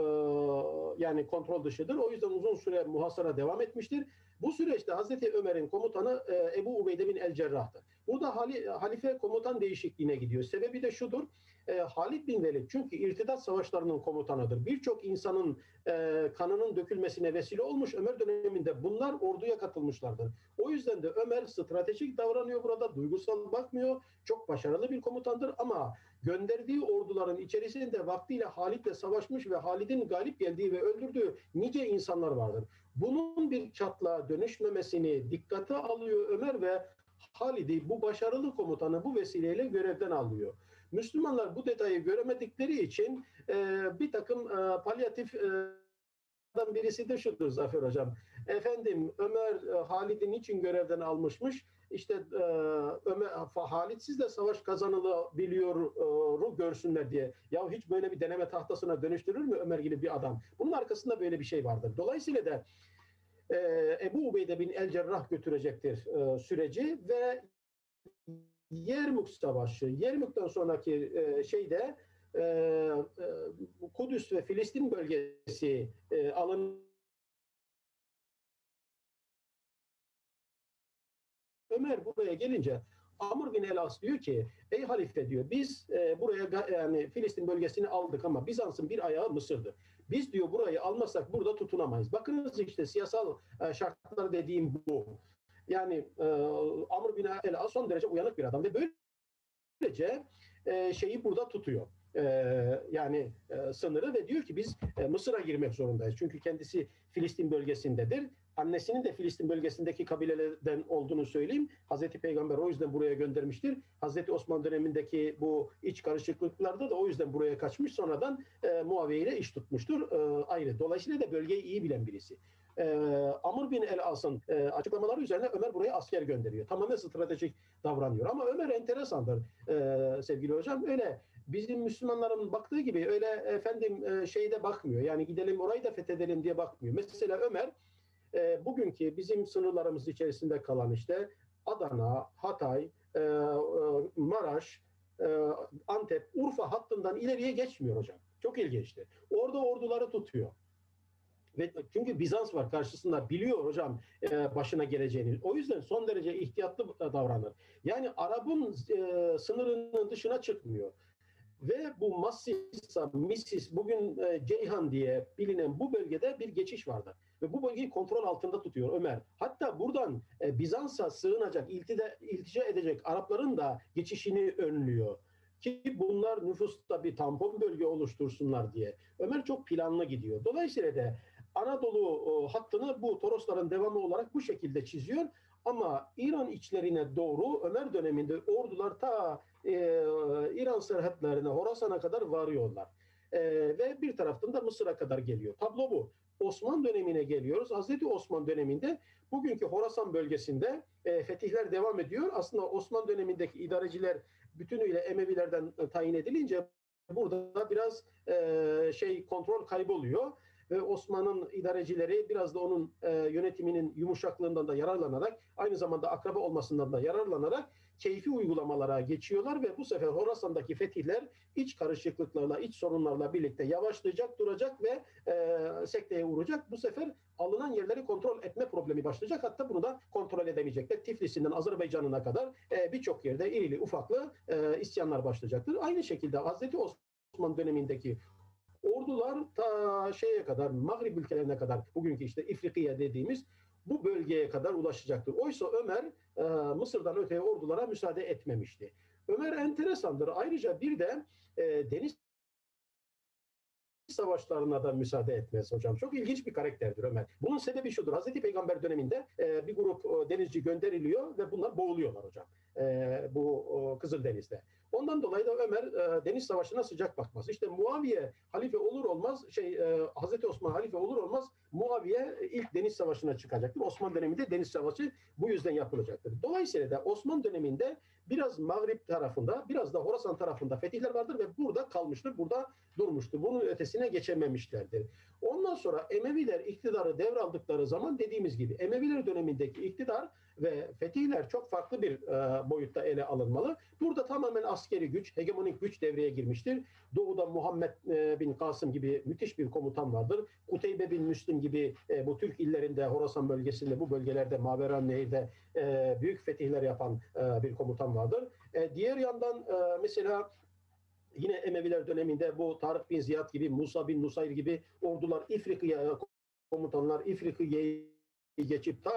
yani kontrol dışıdır. O yüzden uzun süre muhasara devam etmiştir. Bu süreçte Hazreti Ömer'in komutanı e, Ebu Ubeyde bin El Cerrah'tır. Burada hali, halife komutan değişikliğine gidiyor. Sebebi de şudur. E, Halid bin Velid çünkü irtidat savaşlarının komutanıdır. Birçok insanın e, kanının dökülmesine vesile olmuş Ömer döneminde bunlar orduya katılmışlardır. O yüzden de Ömer stratejik davranıyor burada. Duygusal bakmıyor. Çok başarılı bir komutandır ama gönderdiği orduların içerisinde vaktiyle Halid'le savaşmış ve Halid'in galip geldiği ve öldürdüğü nice insanlar vardır. Bunun bir çatlağa dönüşmemesini dikkate alıyor Ömer ve Halid'i bu başarılı komutanı bu vesileyle görevden alıyor. Müslümanlar bu detayı göremedikleri için e, bir takım e, palyatif e, birisi de şudur Zafer Hocam. Efendim Ömer e, Halid'i niçin görevden almışmış? İşte e, Ömer Halit siz de savaş kazanılabiliyor e, görsünler diye. Ya hiç böyle bir deneme tahtasına dönüştürür mü Ömer gibi bir adam? Bunun arkasında böyle bir şey vardır. Dolayısıyla da e, Ebu Ubeyde bin El Cerrah götürecektir e, süreci ve Yermuk Savaşı, Yermuk'tan sonraki e, şeyde e, e, Kudüs ve Filistin bölgesi e, alın Ömer buraya gelince Amr bin Elas diyor ki ey halife diyor biz e, buraya yani Filistin bölgesini aldık ama Bizans'ın bir ayağı Mısır'dı. Biz diyor burayı almasak burada tutunamayız. Bakınız işte siyasal e, şartlar dediğim bu. Yani e, Amr bin Elas son derece uyanık bir adam ve böylece e, şeyi burada tutuyor e, yani e, sınırı ve diyor ki biz e, Mısır'a girmek zorundayız. Çünkü kendisi Filistin bölgesindedir annesinin de Filistin bölgesindeki kabilelerden olduğunu söyleyeyim. Hazreti Peygamber o yüzden buraya göndermiştir. Hazreti Osman dönemindeki bu iç karışıklıklarda da o yüzden buraya kaçmış. Sonradan e, Muaviye ile iş tutmuştur. E, ayrı. Dolayısıyla da bölgeyi iyi bilen birisi. E, Amr bin el-As'ın e, açıklamaları üzerine Ömer buraya asker gönderiyor. Tamamen stratejik davranıyor. Ama Ömer enteresandır e, sevgili hocam. Öyle bizim Müslümanların baktığı gibi öyle efendim e, şeyde bakmıyor. Yani gidelim orayı da fethedelim diye bakmıyor. Mesela Ömer e, bugünkü bizim sınırlarımız içerisinde kalan işte Adana, Hatay, e, e, Maraş, e, Antep, Urfa hattından ileriye geçmiyor hocam. Çok ilginçti. Orada orduları tutuyor. Ve çünkü Bizans var karşısında biliyor hocam e, başına geleceğini. O yüzden son derece ihtiyatlı davranır. Yani Arap'ın e, sınırının dışına çıkmıyor. Ve bu Massisa, Missis, bugün e, Ceyhan diye bilinen bu bölgede bir geçiş vardı. Ve bu bölgeyi kontrol altında tutuyor Ömer. Hatta buradan e, Bizans'a sığınacak, iltide, iltica edecek Arapların da geçişini önlüyor. Ki bunlar nüfusta bir tampon bölge oluştursunlar diye. Ömer çok planlı gidiyor. Dolayısıyla da Anadolu hattını bu Torosların devamı olarak bu şekilde çiziyor. Ama İran içlerine doğru Ömer döneminde ordular ta e, İran serhatlarına, Horasan'a kadar varıyorlar. E, ve bir taraftan da Mısır'a kadar geliyor. Tablo bu. Osman dönemine geliyoruz. Hazreti Osman döneminde bugünkü Horasan bölgesinde e, fetihler devam ediyor. Aslında Osman dönemindeki idareciler bütünüyle Emevilerden e, tayin edilince burada biraz e, şey kontrol kayboluyor ve Osman'ın idarecileri biraz da onun e, yönetiminin yumuşaklığından da yararlanarak aynı zamanda akraba olmasından da yararlanarak keyfi uygulamalara geçiyorlar ve bu sefer Horasan'daki fetihler iç karışıklıklarla, iç sorunlarla birlikte yavaşlayacak, duracak ve e, sekteye uğrayacak. Bu sefer alınan yerleri kontrol etme problemi başlayacak. Hatta bunu da kontrol edemeyecekler. Tiflis'inden Azerbaycan'ına kadar e, birçok yerde irili ufaklı e, isyanlar başlayacaktır. Aynı şekilde Hazreti Osman dönemindeki ordular ta şeye kadar, Maghrib ülkelerine kadar bugünkü işte İfrikiye dediğimiz bu bölgeye kadar ulaşacaktır. Oysa Ömer e, Mısır'dan öteye ordulara müsaade etmemişti. Ömer enteresandır. Ayrıca bir de e, deniz savaşlarına da müsaade etmez hocam. Çok ilginç bir karakterdir Ömer. Bunun sebebi şudur. Hazreti Peygamber döneminde e, bir grup e, denizci gönderiliyor ve bunlar boğuluyorlar hocam. E, bu e, Kızıldeniz'de. Ondan dolayı da Ömer e, deniz savaşına sıcak bakmaz. İşte Muaviye halife olur olmaz şey e, Hazreti Osman halife olur olmaz Muaviye ilk deniz savaşına çıkacaktır. Osman döneminde deniz savaşı bu yüzden yapılacaktır. Dolayısıyla da Osman döneminde biraz Mağrip tarafında, biraz da Horasan tarafında fetihler vardır ve burada kalmıştır, burada durmuştur. Bunun ötesine geçememişlerdir. Ondan sonra Emeviler iktidarı devraldıkları zaman dediğimiz gibi Emeviler dönemindeki iktidar ve fetihler çok farklı bir e, boyutta ele alınmalı. Burada tamamen askeri güç, hegemonik güç devreye girmiştir. Doğuda Muhammed e, bin Kasım gibi müthiş bir komutan vardır. Kuteybe bin Müslüm gibi e, bu Türk illerinde, Horasan bölgesinde, bu bölgelerde, Maveran Nehir'de e, büyük fetihler yapan e, bir komutan vardır. E, diğer yandan e, mesela yine Emeviler döneminde bu Tarık bin Ziyad gibi, Musa bin Nusayr gibi ordular İfrika'ya komutanlar İfrika'yı geçip ta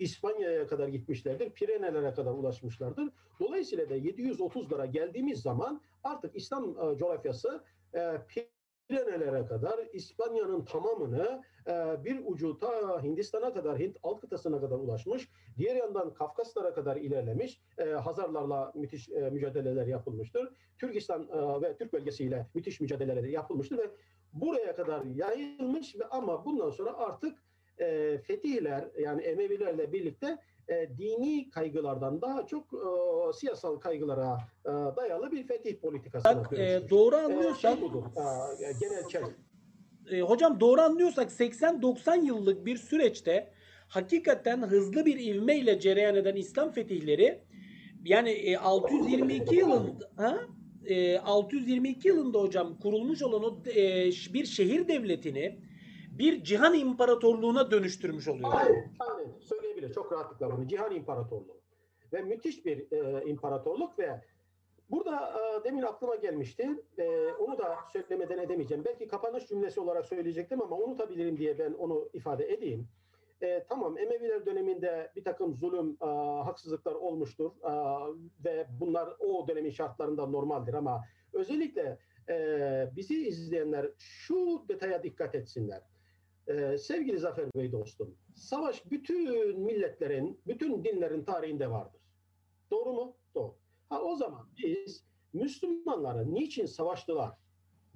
İspanya'ya kadar gitmişlerdir. Pirenelere kadar ulaşmışlardır. Dolayısıyla da 730'lara geldiğimiz zaman artık İslam e, coğrafyası e, Pirenelere kadar İspanya'nın tamamını e, bir ucu ta Hindistan'a kadar, Hint alt kıtasına kadar ulaşmış. Diğer yandan Kafkaslara kadar ilerlemiş. Hazarlarla müthiş mücadeleler yapılmıştır. Türkistan ve Türk bölgesiyle müthiş mücadeleler yapılmıştır ve buraya kadar yayılmış ve ama bundan sonra artık e, fetihler yani Emevilerle birlikte e, dini kaygılardan daha çok e, siyasal kaygılara e, dayalı bir fetih politikası. Bak, e, doğru anlıyorsak e, şey budur, e, genel çerçeve. E, hocam doğru anlıyorsak 80-90 yıllık bir süreçte hakikaten hızlı bir ivmeyle cereyan eden İslam fetihleri yani e, 622 yılında ha? E, 622 yılında hocam kurulmuş olan o e, bir şehir devletini bir cihan imparatorluğuna dönüştürmüş oluyor. Aynen, aynen. söyleyebilir çok rahatlıkla bunu. Cihan imparatorluğu. Ve müthiş bir e, imparatorluk ve burada e, demin aklıma gelmişti. E, onu da söylemeden edemeyeceğim. Belki kapanış cümlesi olarak söyleyecektim ama unutabilirim diye ben onu ifade edeyim. E, tamam Emeviler döneminde bir takım zulüm, e, haksızlıklar olmuştur e, ve bunlar o dönemin şartlarında normaldir ama özellikle e, bizi izleyenler şu detaya dikkat etsinler. Ee, sevgili Zafer Bey dostum, savaş bütün milletlerin, bütün dinlerin tarihinde vardır. Doğru mu? Doğru. Ha o zaman biz Müslümanları niçin savaştılar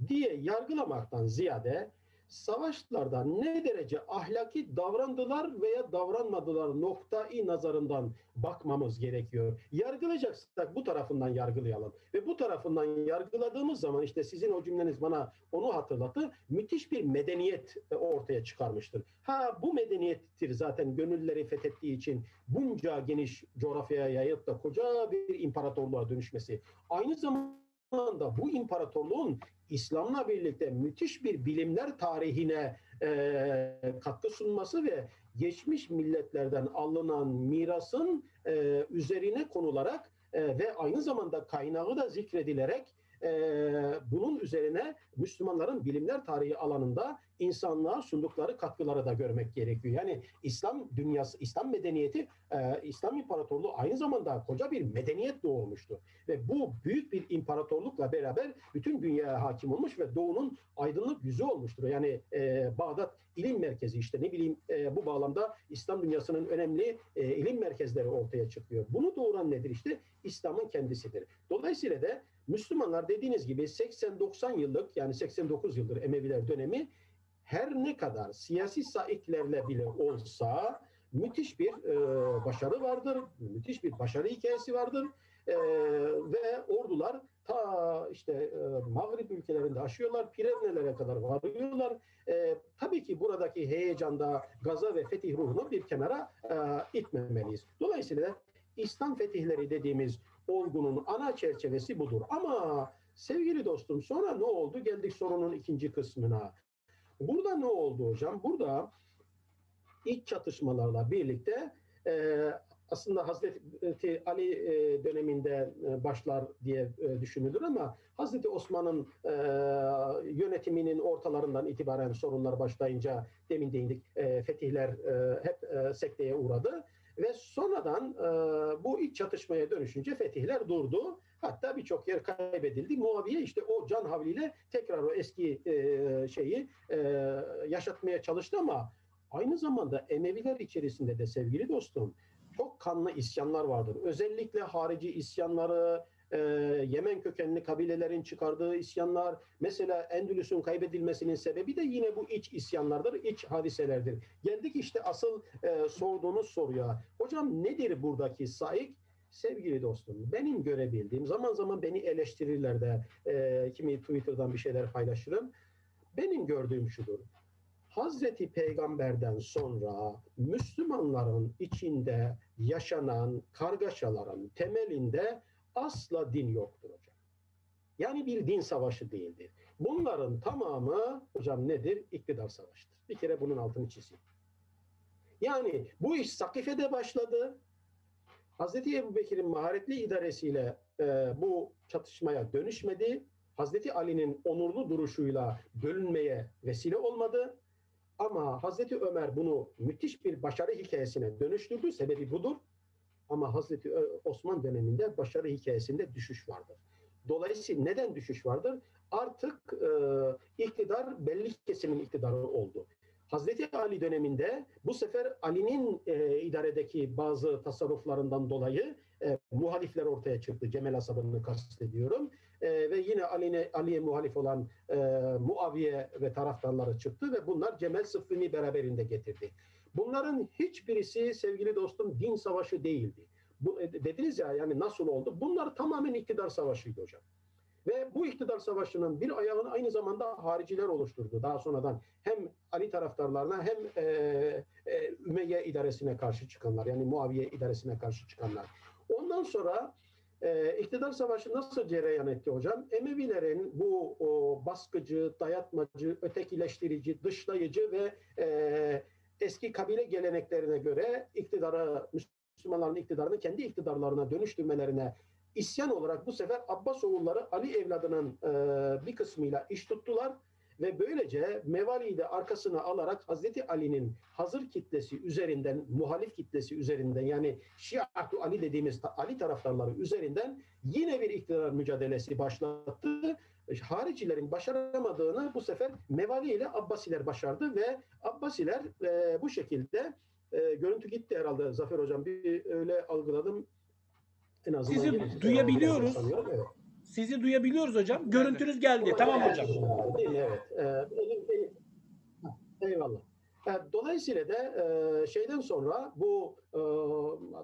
diye yargılamaktan ziyade savaşlarda ne derece ahlaki davrandılar veya davranmadılar noktayı nazarından bakmamız gerekiyor. Yargılayacaksak bu tarafından yargılayalım. Ve bu tarafından yargıladığımız zaman işte sizin o cümleniz bana onu hatırlattı. Müthiş bir medeniyet e, ortaya çıkarmıştır. Ha bu medeniyettir zaten gönülleri fethettiği için bunca geniş coğrafyaya yayıp da koca bir imparatorluğa dönüşmesi. Aynı zamanda bu imparatorluğun İslam'la birlikte müthiş bir bilimler tarihine e, katkı sunması ve geçmiş milletlerden alınan mirasın e, üzerine konularak e, ve aynı zamanda kaynağı da zikredilerek bunun üzerine Müslümanların bilimler tarihi alanında insanlığa sundukları katkıları da görmek gerekiyor. Yani İslam dünyası, İslam medeniyeti, İslam İmparatorluğu aynı zamanda koca bir medeniyet doğurmuştu. Ve bu büyük bir imparatorlukla beraber bütün dünyaya hakim olmuş ve doğunun aydınlık yüzü olmuştur. Yani e, Bağdat ilim merkezi işte ne bileyim bu bağlamda İslam dünyasının önemli ilim merkezleri ortaya çıkıyor. Bunu doğuran nedir işte? İslam'ın kendisidir. Dolayısıyla da Müslümanlar dediğiniz gibi 80-90 yıllık yani 89 yıldır Emeviler dönemi her ne kadar siyasi saiklerle bile olsa müthiş bir e, başarı vardır. Müthiş bir başarı hikayesi vardır. E, ve ordular ta işte e, Mağrip ülkelerinde aşıyorlar. Pirenelere kadar varıyorlar. E, tabii ki buradaki heyecanda gaza ve fetih ruhunu bir kenara e, itmemeliyiz. Dolayısıyla İslam fetihleri dediğimiz olgunun ana çerçevesi budur. Ama sevgili dostum sonra ne oldu? Geldik sorunun ikinci kısmına. Burada ne oldu hocam? Burada iç çatışmalarla birlikte e, aslında Hazreti Ali e, döneminde e, başlar diye e, düşünülür ama Hazreti Osman'ın yönetiminin ortalarından itibaren sorunlar başlayınca demin değindik fetihler hep sekteye uğradı ve sonradan bu iç çatışmaya dönüşünce fetihler durdu. Hatta birçok yer kaybedildi. Muaviye işte o can havliyle tekrar o eski şeyi yaşatmaya çalıştı ama aynı zamanda Emeviler içerisinde de sevgili dostum çok kanlı isyanlar vardır. Özellikle harici isyanları, e, Yemen kökenli kabilelerin çıkardığı isyanlar, mesela Endülüs'ün kaybedilmesinin sebebi de yine bu iç isyanlardır, iç hadiselerdir. Geldik işte asıl e, sorduğunuz soruya. Hocam nedir buradaki saik? Sevgili dostum, benim görebildiğim, zaman zaman beni eleştirirler de, e, kimi Twitter'dan bir şeyler paylaşırım. Benim gördüğüm şudur. Hazreti Peygamber'den sonra Müslümanların içinde yaşanan kargaşaların temelinde asla din yoktur hocam. Yani bir din savaşı değildir. Bunların tamamı hocam nedir? İktidar savaşıdır. Bir kere bunun altını çizeyim. Yani bu iş Sakife'de başladı. Hazreti Ebu Bekir'in maharetli idaresiyle e, bu çatışmaya dönüşmedi. Hazreti Ali'nin onurlu duruşuyla bölünmeye vesile olmadı. Ama Hazreti Ömer bunu müthiş bir başarı hikayesine dönüştürdü. Sebebi budur. Ama Hazreti Osman döneminde başarı hikayesinde düşüş vardır. Dolayısıyla neden düşüş vardır? Artık e, iktidar belli kesimin iktidarı oldu. Hazreti Ali döneminde bu sefer Ali'nin e, idaredeki bazı tasarruflarından dolayı e, muhalifler ortaya çıktı. Cemel asabını kastediyorum. E, ve yine Ali'ye Ali muhalif olan e, Muaviye ve taraftarları çıktı ve bunlar Cemel Sıffini beraberinde getirdi. Bunların hiçbirisi sevgili dostum din savaşı değildi. Bu, e, dediniz ya yani nasıl oldu? Bunlar tamamen iktidar savaşıydı hocam. Ve bu iktidar savaşının bir ayağını aynı zamanda hariciler oluşturdu. Daha sonradan hem Ali taraftarlarına hem e, e, Ümeyye idaresine karşı çıkanlar yani Muaviye idaresine karşı çıkanlar. Ondan sonra e, iktidar savaşı nasıl cereyan etti hocam? Emevilerin bu o, baskıcı, dayatmacı, ötekileştirici, dışlayıcı ve e, eski kabile geleneklerine göre iktidara Müslümanların iktidarını kendi iktidarlarına dönüştürmelerine isyan olarak bu sefer Abbas oğulları Ali evladının e, bir kısmıyla iş tuttular ve böylece Mevali'yi de arkasına alarak Hazreti Ali'nin hazır kitlesi üzerinden, muhalif kitlesi üzerinden yani Şiatu Ali dediğimiz Ali taraftarları üzerinden yine bir iktidar mücadelesi başlattı. Haricilerin başaramadığını bu sefer Mevali ile Abbasiler başardı ve Abbasiler e, bu şekilde e, görüntü gitti herhalde Zafer Hocam. Bir öyle algıladım. En azından Sizi duyabiliyoruz. Evet. Sizi duyabiliyoruz hocam. Görüntünüz geldi. Evet. Tamam hocam. Değil? Evet. Ee, elim, elim. Eyvallah. Dolayısıyla da e, şeyden sonra bu e,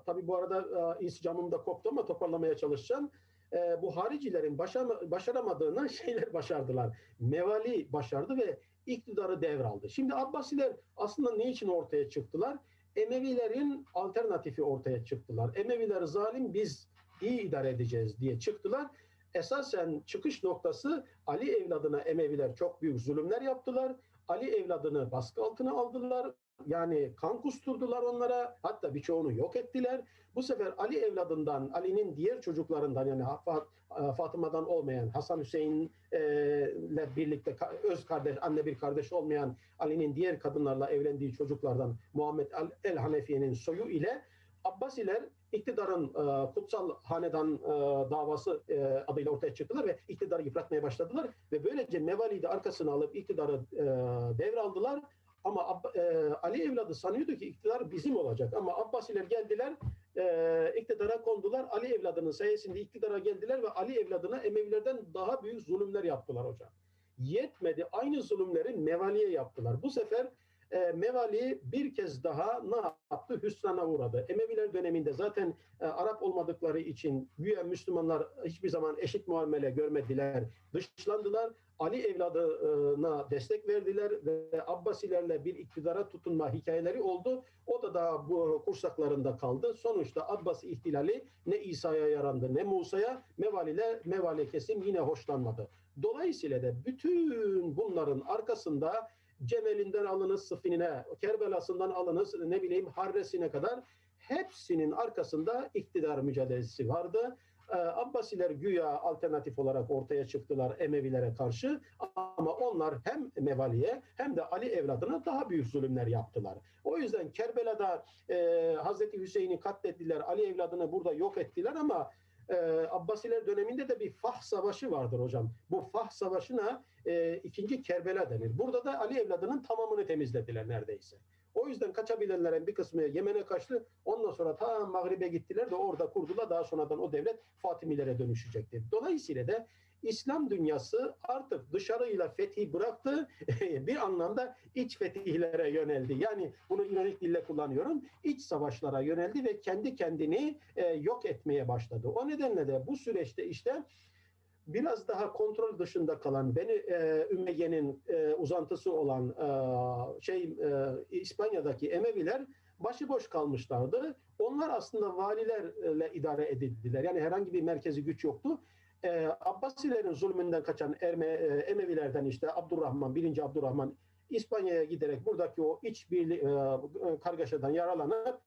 tabii bu arada e, insicamım da koptu ama toparlamaya çalışacağım. E, bu haricilerin başa, başaramadığını şeyler başardılar. Mevali başardı ve iktidarı devraldı. Şimdi Abbasiler aslında ne için ortaya çıktılar? Emevilerin alternatifi ortaya çıktılar. Emeviler zalim biz iyi idare edeceğiz diye çıktılar. Esasen çıkış noktası Ali evladına Emeviler çok büyük zulümler yaptılar. Ali evladını baskı altına aldılar. Yani kan kusturdular onlara. Hatta birçoğunu yok ettiler. Bu sefer Ali evladından, Ali'nin diğer çocuklarından yani e, Fatıma'dan olmayan, Hasan Hüseyin e, ile birlikte öz kardeş, anne bir kardeş olmayan Ali'nin diğer kadınlarla evlendiği çocuklardan Muhammed el Hanefiye'nin soyu ile Abbasiler iktidarın e, kutsal hanedan e, davası e, adıyla ortaya çıktılar ve iktidarı yıpratmaya başladılar ve böylece Mevali'yi de arkasına alıp iktidarı e, devraldılar. Ama e, Ali evladı sanıyordu ki iktidar bizim olacak ama Abbasiler geldiler e, iktidara kondular. Ali evladının sayesinde iktidara geldiler ve Ali evladına Emevilerden daha büyük zulümler yaptılar hocam. Yetmedi aynı zulümleri Mevali'ye yaptılar. Bu sefer e, Mevali bir kez daha ne yaptı? Hüsrana uğradı. Emeviler döneminde zaten e, Arap olmadıkları için güya Müslümanlar hiçbir zaman eşit muamele görmediler, dışlandılar. Ali evladına destek verdiler ve Abbasilerle bir iktidara tutunma hikayeleri oldu. O da daha bu kursaklarında kaldı. Sonuçta Abbas ihtilali ne İsa'ya yarandı ne Musa'ya Mevali'le Mevali kesim yine hoşlanmadı. Dolayısıyla da bütün bunların arkasında Cemel'inden alınız Sıfin'ine, Kerbela'sından alınız ne bileyim Harres'ine kadar hepsinin arkasında iktidar mücadelesi vardı. Ee, Abbasiler güya alternatif olarak ortaya çıktılar Emevilere karşı ama onlar hem Mevali'ye hem de Ali evladına daha büyük zulümler yaptılar. O yüzden Kerbela'da e, Hazreti Hüseyin'i katlettiler, Ali evladını burada yok ettiler ama e, Abbasiler döneminde de bir Fah Savaşı vardır hocam. Bu Fah Savaşı'na e, ikinci Kerbela denir. Burada da Ali evladının tamamını temizlediler neredeyse. O yüzden kaçabilenlerin bir kısmı Yemen'e kaçtı. Ondan sonra ta Mağrib'e gittiler de orada kurdular. Daha sonradan o devlet Fatimilere dönüşecekti. Dolayısıyla da İslam dünyası artık dışarıyla fethi bıraktı. bir anlamda iç fetihlere yöneldi. Yani bunu ironik dille kullanıyorum. İç savaşlara yöneldi ve kendi kendini e, yok etmeye başladı. O nedenle de bu süreçte işte biraz daha kontrol dışında kalan beni e, Ümeyye'nin e, uzantısı olan e, şey e, İspanya'daki Emeviler başıboş kalmışlardı. Onlar aslında valilerle idare edildiler. Yani herhangi bir merkezi güç yoktu. E, Abbasilerin zulmünden kaçan Erme, e, Emevilerden işte Abdurrahman, birinci Abdurrahman İspanya'ya giderek buradaki o iç bir e, kargaşadan yaralanıp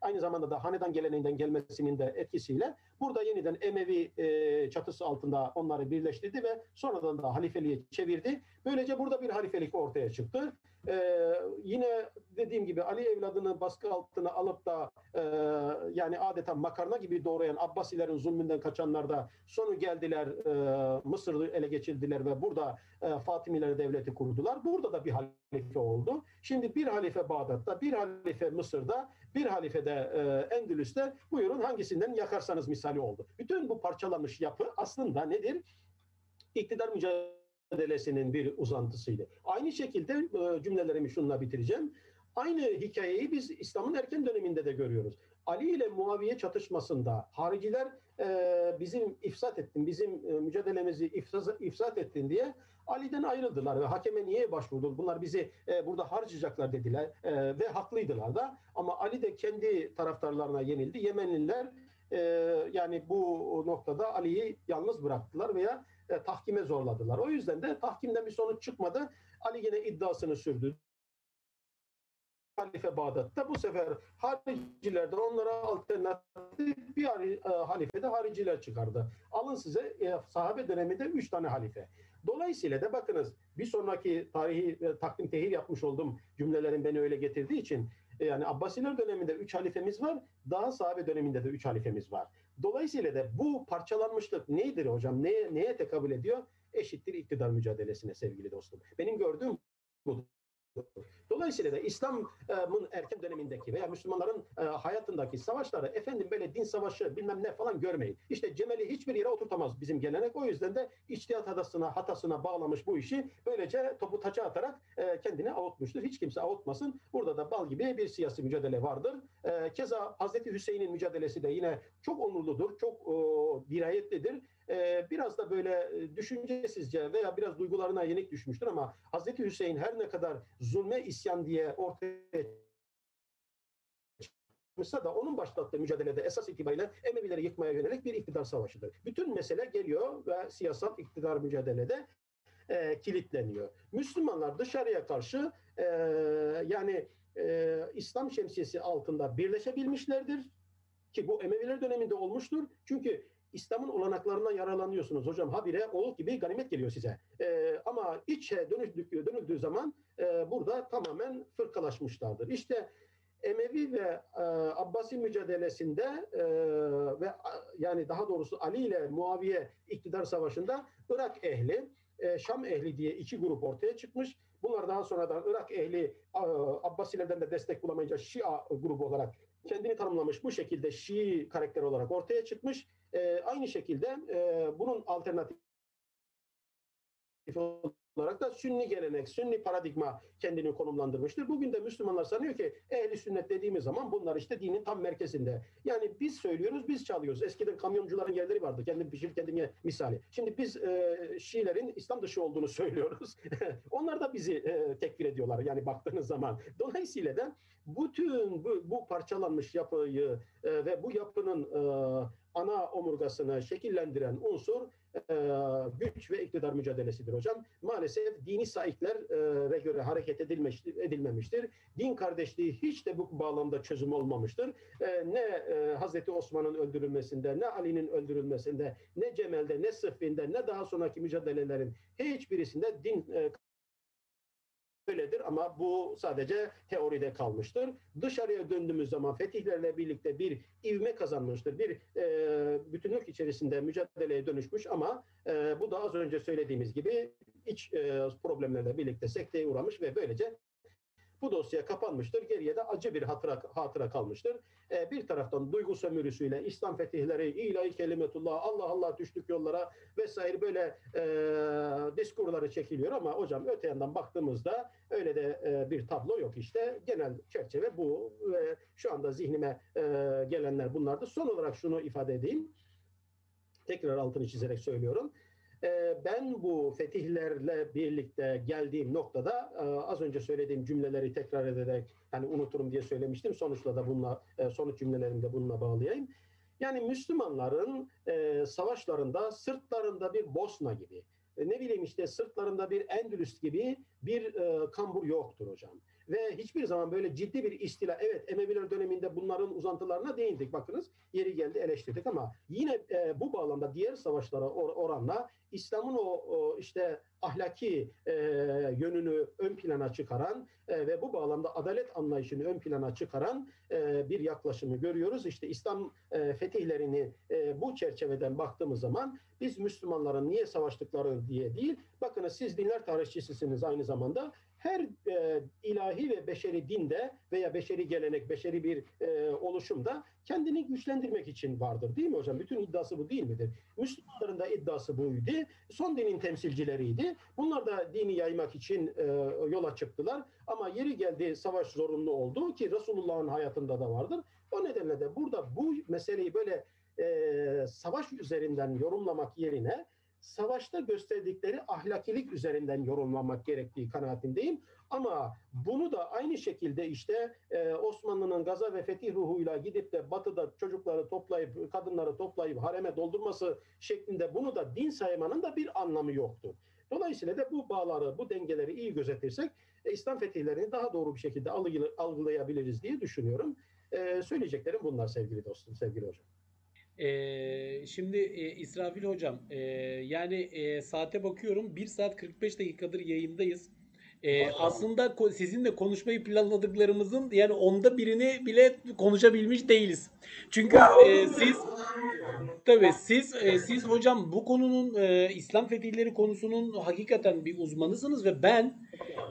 aynı zamanda da hanedan geleneğinden gelmesinin de etkisiyle burada yeniden Emevi e, çatısı altında onları birleştirdi ve sonradan da halifeliğe çevirdi. Böylece burada bir halifelik ortaya çıktı. E, yine dediğim gibi Ali evladını baskı altına alıp da e, yani adeta makarna gibi doğrayan Abbasilerin zulmünden kaçanlar da sonu geldiler e, Mısır'ı ele geçirdiler ve burada e, Fatimiler devleti kurdular. Burada da bir halife oldu. Şimdi bir halife Bağdat'ta, bir halife Mısır'da, bir halife de e, Endülüs'te buyurun hangisinden yakarsanız misali oldu. Bütün bu parçalanmış yapı aslında nedir? İktidar mücadelesinin bir uzantısıydı. Aynı şekilde e, cümlelerimi şununla bitireceğim. Aynı hikayeyi biz İslam'ın erken döneminde de görüyoruz. Ali ile Muaviye çatışmasında hariciler e, bizim ifsat ettin, bizim e, mücadelemizi ifsat, ifsat ettin diye Ali'den ayrıldılar ve hakeme niye başvurdu? Bunlar bizi e, burada harcayacaklar dediler e, ve haklıydılar da. Ama Ali de kendi taraftarlarına yenildi. Yemenliler e, yani bu noktada Ali'yi yalnız bıraktılar veya e, tahkime zorladılar. O yüzden de tahkimden bir sonuç çıkmadı. Ali yine iddiasını sürdü halife Bağdat'ta. Bu sefer hariciler de onlara alternatif bir e, halife de hariciler çıkardı. Alın size e, sahabe döneminde üç tane halife. Dolayısıyla da bakınız bir sonraki tarihi e, takdim tehir yapmış olduğum cümlelerin beni öyle getirdiği için e, yani Abbasiler döneminde üç halifemiz var. Daha sahabe döneminde de üç halifemiz var. Dolayısıyla da bu parçalanmışlık nedir hocam? Neye, neye tekabül ediyor? Eşittir iktidar mücadelesine sevgili dostum. Benim gördüğüm bu. Dolayısıyla da İslam'ın erken dönemindeki veya Müslümanların e, hayatındaki savaşları efendim böyle din savaşı bilmem ne falan görmeyin. İşte Cemal'i hiçbir yere oturtamaz bizim gelenek. O yüzden de içtihat hatasına, hatasına bağlamış bu işi böylece topu taça atarak e, kendini avutmuştur. Hiç kimse avutmasın. Burada da bal gibi bir siyasi mücadele vardır. E, keza Hazreti Hüseyin'in mücadelesi de yine çok onurludur, çok dirayetlidir e, biraz da böyle e, düşüncesizce veya biraz duygularına yenik düşmüştür ama Hazreti Hüseyin her ne kadar zulme isyan diye ortaya çıkmışsa da onun başlattığı mücadelede esas itibariyle Emevileri yıkmaya yönelik bir iktidar savaşıdır. Bütün mesele geliyor ve siyasal iktidar mücadelede e, kilitleniyor. Müslümanlar dışarıya karşı e, yani e, İslam şemsiyesi altında birleşebilmişlerdir ki bu Emeviler döneminde olmuştur. Çünkü İslam'ın olanaklarından yararlanıyorsunuz hocam. Habire oğul gibi ganimet geliyor size. E, ama içe dönüldüğü, dönüldüğü zaman e, burada tamamen fırkalaşmışlardır. İşte Emevi ve e, Abbasi mücadelesinde e, ve yani daha doğrusu Ali ile Muaviye iktidar savaşında Irak ehli, e, Şam ehli diye iki grup ortaya çıkmış. Bunlar daha sonradan Irak ehli e, Abbasilerden de destek bulamayınca Şia grubu olarak kendini tanımlamış. Bu şekilde Şii karakter olarak ortaya çıkmış. E, aynı şekilde e, bunun alternatif olarak da sünni gelenek, sünni paradigma kendini konumlandırmıştır. Bugün de Müslümanlar sanıyor ki ehli sünnet dediğimiz zaman bunlar işte dinin tam merkezinde. Yani biz söylüyoruz, biz çalıyoruz. Eskiden kamyoncuların yerleri vardı. Kendim pişir, kendim misali. Şimdi biz e, Şiilerin İslam dışı olduğunu söylüyoruz. Onlar da bizi e, tekfir ediyorlar yani baktığınız zaman. Dolayısıyla da bütün bu, bu parçalanmış yapıyı e, ve bu yapının e, ana omurgasını şekillendiren unsur e, güç ve iktidar mücadelesidir hocam. Maalesef dini saiklere göre hareket edilmiş, edilmemiştir. Din kardeşliği hiç de bu bağlamda çözüm olmamıştır. E, ne e, Hazreti Osman'ın öldürülmesinde, ne Ali'nin öldürülmesinde, ne Cemal'de, ne Sıffin'de, ne daha sonraki mücadelelerin hiçbirisinde din e, öyledir ama bu sadece teoride kalmıştır. Dışarıya döndüğümüz zaman fetihlerle birlikte bir ivme kazanmıştır. Bir e, bütünlük içerisinde mücadeleye dönüşmüş ama e, bu da az önce söylediğimiz gibi iç e, problemlerle birlikte sekteye uğramış ve böylece bu dosya kapanmıştır. Geriye de acı bir hatıra, hatıra kalmıştır. E, bir taraftan duygu sömürüsüyle İslam fetihleri, ilahi kelimetullah, Allah Allah düştük yollara vesaire böyle e, diskurları çekiliyor ama hocam öte yandan baktığımızda öyle de e, bir tablo yok işte. Genel çerçeve bu ve şu anda zihnime e, gelenler bunlardı. Son olarak şunu ifade edeyim. Tekrar altını çizerek söylüyorum. Ee, ben bu fetihlerle birlikte geldiğim noktada e, az önce söylediğim cümleleri tekrar ederek hani unuturum diye söylemiştim. Sonuçla da bununla e, sonuç cümlelerimi de bununla bağlayayım. Yani Müslümanların e, savaşlarında sırtlarında bir Bosna gibi, ne bileyim işte sırtlarında bir Endülüs gibi bir kambur yoktur hocam ve hiçbir zaman böyle ciddi bir istila evet Emeviler döneminde bunların uzantılarına değindik bakınız yeri geldi eleştirdik ama yine e, bu bağlamda diğer savaşlara or- oranla İslam'ın o, o işte ahlaki e, yönünü ön plana çıkaran e, ve bu bağlamda adalet anlayışını ön plana çıkaran e, bir yaklaşımı görüyoruz. İşte İslam e, fetihlerini e, bu çerçeveden baktığımız zaman biz Müslümanların niye savaştıkları diye değil, bakınız siz dinler tarihçisisiniz aynı zamanda her e, ilahi ve beşeri dinde veya beşeri gelenek, beşeri bir e, oluşumda kendini güçlendirmek için vardır değil mi hocam? Bütün iddiası bu değil midir? Müslümanların da iddiası buydu. Son dinin temsilcileriydi. Bunlar da dini yaymak için e, yola çıktılar. Ama yeri geldi savaş zorunlu oldu ki Resulullah'ın hayatında da vardır. O nedenle de burada bu meseleyi böyle e, savaş üzerinden yorumlamak yerine savaşta gösterdikleri ahlakilik üzerinden yorumlamak gerektiği kanaatindeyim. Ama bunu da aynı şekilde işte e, Osmanlı'nın gaza ve fetih ruhuyla gidip de batıda çocukları toplayıp, kadınları toplayıp hareme doldurması şeklinde bunu da din saymanın da bir anlamı yoktu. Dolayısıyla da bu bağları, bu dengeleri iyi gözetirsek e, İslam fetihlerini daha doğru bir şekilde algılayabiliriz diye düşünüyorum. E, söyleyeceklerim bunlar sevgili dostum, sevgili hocam. Ee, şimdi e, İsrafil hocam e, yani e, saate bakıyorum 1 saat 45 dakikadır yayındayız. E, aslında sizinle konuşmayı planladıklarımızın yani onda birini bile konuşabilmiş değiliz. Çünkü e, siz tabii siz e, siz hocam bu konunun e, İslam fetihleri konusunun hakikaten bir uzmanısınız ve ben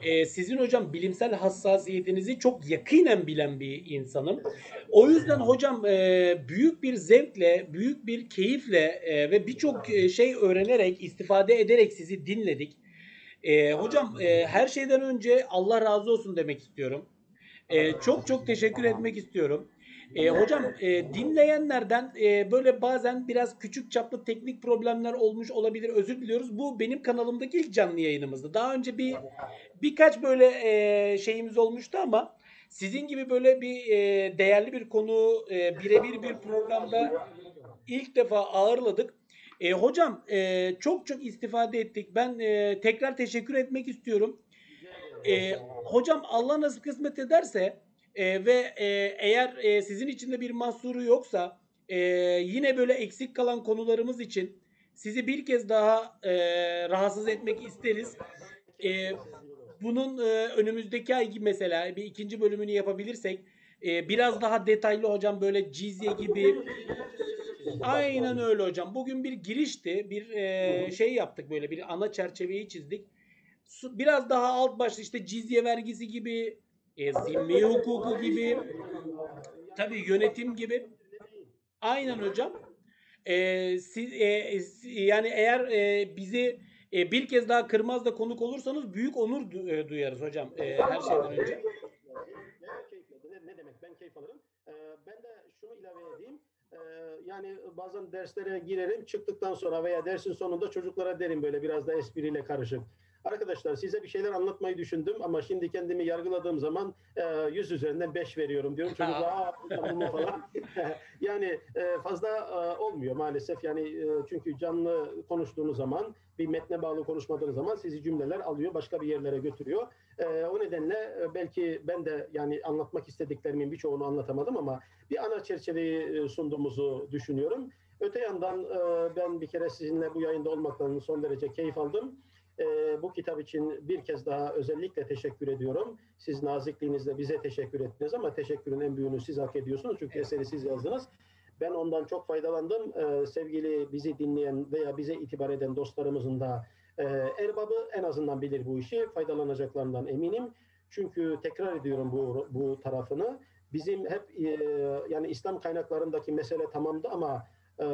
e, sizin hocam bilimsel hassasiyetinizi çok yakinen bilen bir insanım. O yüzden hocam e, büyük bir zevkle, büyük bir keyifle e, ve birçok e, şey öğrenerek, istifade ederek sizi dinledik. E, hocam e, her şeyden önce Allah razı olsun demek istiyorum. E, çok çok teşekkür etmek istiyorum. E, hocam e, dinleyenlerden e, böyle bazen biraz küçük çaplı teknik problemler olmuş olabilir. Özür diliyoruz. Bu benim kanalımdaki ilk canlı yayınımızdı. Daha önce bir birkaç böyle e, şeyimiz olmuştu ama sizin gibi böyle bir e, değerli bir konu e, birebir bir programda ilk defa ağırladık. E, hocam e, çok çok istifade ettik. Ben e, tekrar teşekkür etmek istiyorum. E, hocam Allah nasıl kısmet ederse e, ve e, eğer e, sizin içinde bir mahsuru yoksa e, yine böyle eksik kalan konularımız için sizi bir kez daha e, rahatsız etmek isteriz. E, bunun e, önümüzdeki ay gibi mesela bir ikinci bölümünü yapabilirsek e, biraz daha detaylı hocam böyle cizye gibi Aynen öyle hocam. Bugün bir girişti. Bir e, şey yaptık böyle bir ana çerçeveyi çizdik. Biraz daha alt başlı işte cizye vergisi gibi, e, zimmi hukuku gibi, tabii yönetim gibi. Aynen hocam. E, siz, e, yani eğer e, bizi e, bir kez daha Kırmaz'da konuk olursanız büyük onur du- e, duyarız hocam e, her şeyden önce. Ne demek ben keyif alırım. Ee, ben de şunu ilave edeyim. Ee, yani bazen derslere girerim çıktıktan sonra veya dersin sonunda çocuklara derim böyle biraz da espriyle karışık. Arkadaşlar size bir şeyler anlatmayı düşündüm ama şimdi kendimi yargıladığım zaman e, 100 üzerinden 5 veriyorum diyorum. Çünkü aa hocam bu mu falan. yani e, fazla e, olmuyor maalesef. Yani e, çünkü canlı konuştuğunuz zaman bir metne bağlı konuşmadığınız zaman sizi cümleler alıyor, başka bir yerlere götürüyor. E, o nedenle e, belki ben de yani anlatmak istediklerimin birçoğunu anlatamadım ama bir ana çerçeveyi e, sunduğumuzu düşünüyorum. Öte yandan e, ben bir kere sizinle bu yayında olmaktan son derece keyif aldım. E, bu kitap için bir kez daha özellikle teşekkür ediyorum. Siz nazikliğinizle bize teşekkür ettiniz ama teşekkürün en büyüğünü siz hak ediyorsunuz. Çünkü eseri siz yazdınız. Ben ondan çok faydalandım. E, sevgili bizi dinleyen veya bize itibar eden dostlarımızın da e, erbabı en azından bilir bu işi. Faydalanacaklarından eminim. Çünkü tekrar ediyorum bu, bu tarafını. Bizim hep e, yani İslam kaynaklarındaki mesele tamamdı ama e,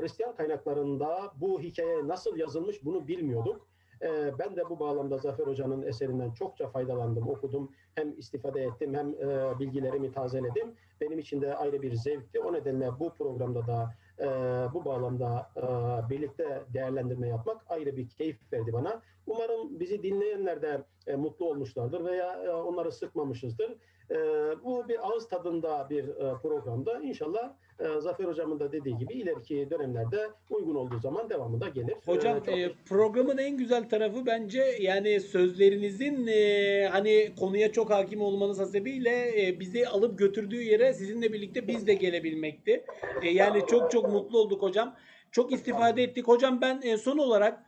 Hristiyan kaynaklarında bu hikaye nasıl yazılmış bunu bilmiyorduk. E, ben de bu bağlamda Zafer Hoca'nın eserinden çokça faydalandım, okudum. Hem istifade ettim hem e, bilgilerimi tazeledim. Benim için de ayrı bir zevkti. O nedenle bu programda da e, bu bağlamda e, birlikte değerlendirme yapmak ayrı bir keyif verdi bana. Umarım bizi dinleyenler de e, mutlu olmuşlardır veya e, onları sıkmamışızdır. E, bu bir ağız tadında bir e, programda. İnşallah e, Zafer Hocam'ın da dediği gibi ileriki dönemlerde uygun olduğu zaman devamı da gelir. Hocam E, çok e, programın en güzel tarafı bence yani sözlerinizin e, hani konuya çok hakim olmanız hasebiyle e, bizi alıp götürdüğü yere sizinle birlikte biz de gelebilmekti. E, yani çok çok mutlu olduk hocam. Çok istifade ettik. Hocam ben e, son olarak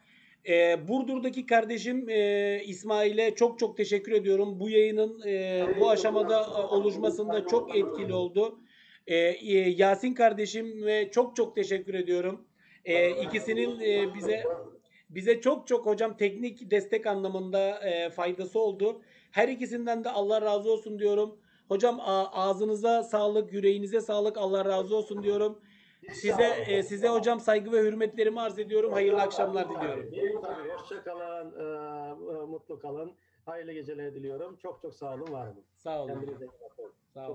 e, Burdur'daki kardeşim e, İsmail'e çok çok teşekkür ediyorum. Bu yayının e, bu aşamada e, oluşmasında çok etkili oldu. E, e, Yasin kardeşim ve çok çok teşekkür ediyorum. E, ikisinin e, bize bize çok çok hocam teknik destek anlamında e, faydası oldu. Her ikisinden de Allah razı olsun diyorum. Hocam ağzınıza sağlık, yüreğinize sağlık. Allah razı olsun diyorum. Size e, size hocam saygı ve hürmetlerimi arz ediyorum. Hayırlı akşamlar diliyorum. Hoşça kalın, e, mutlu kalın. Hayırlı geceler diliyorum. Çok çok sağ olun, var olun. Sağ olun. Sağ olun.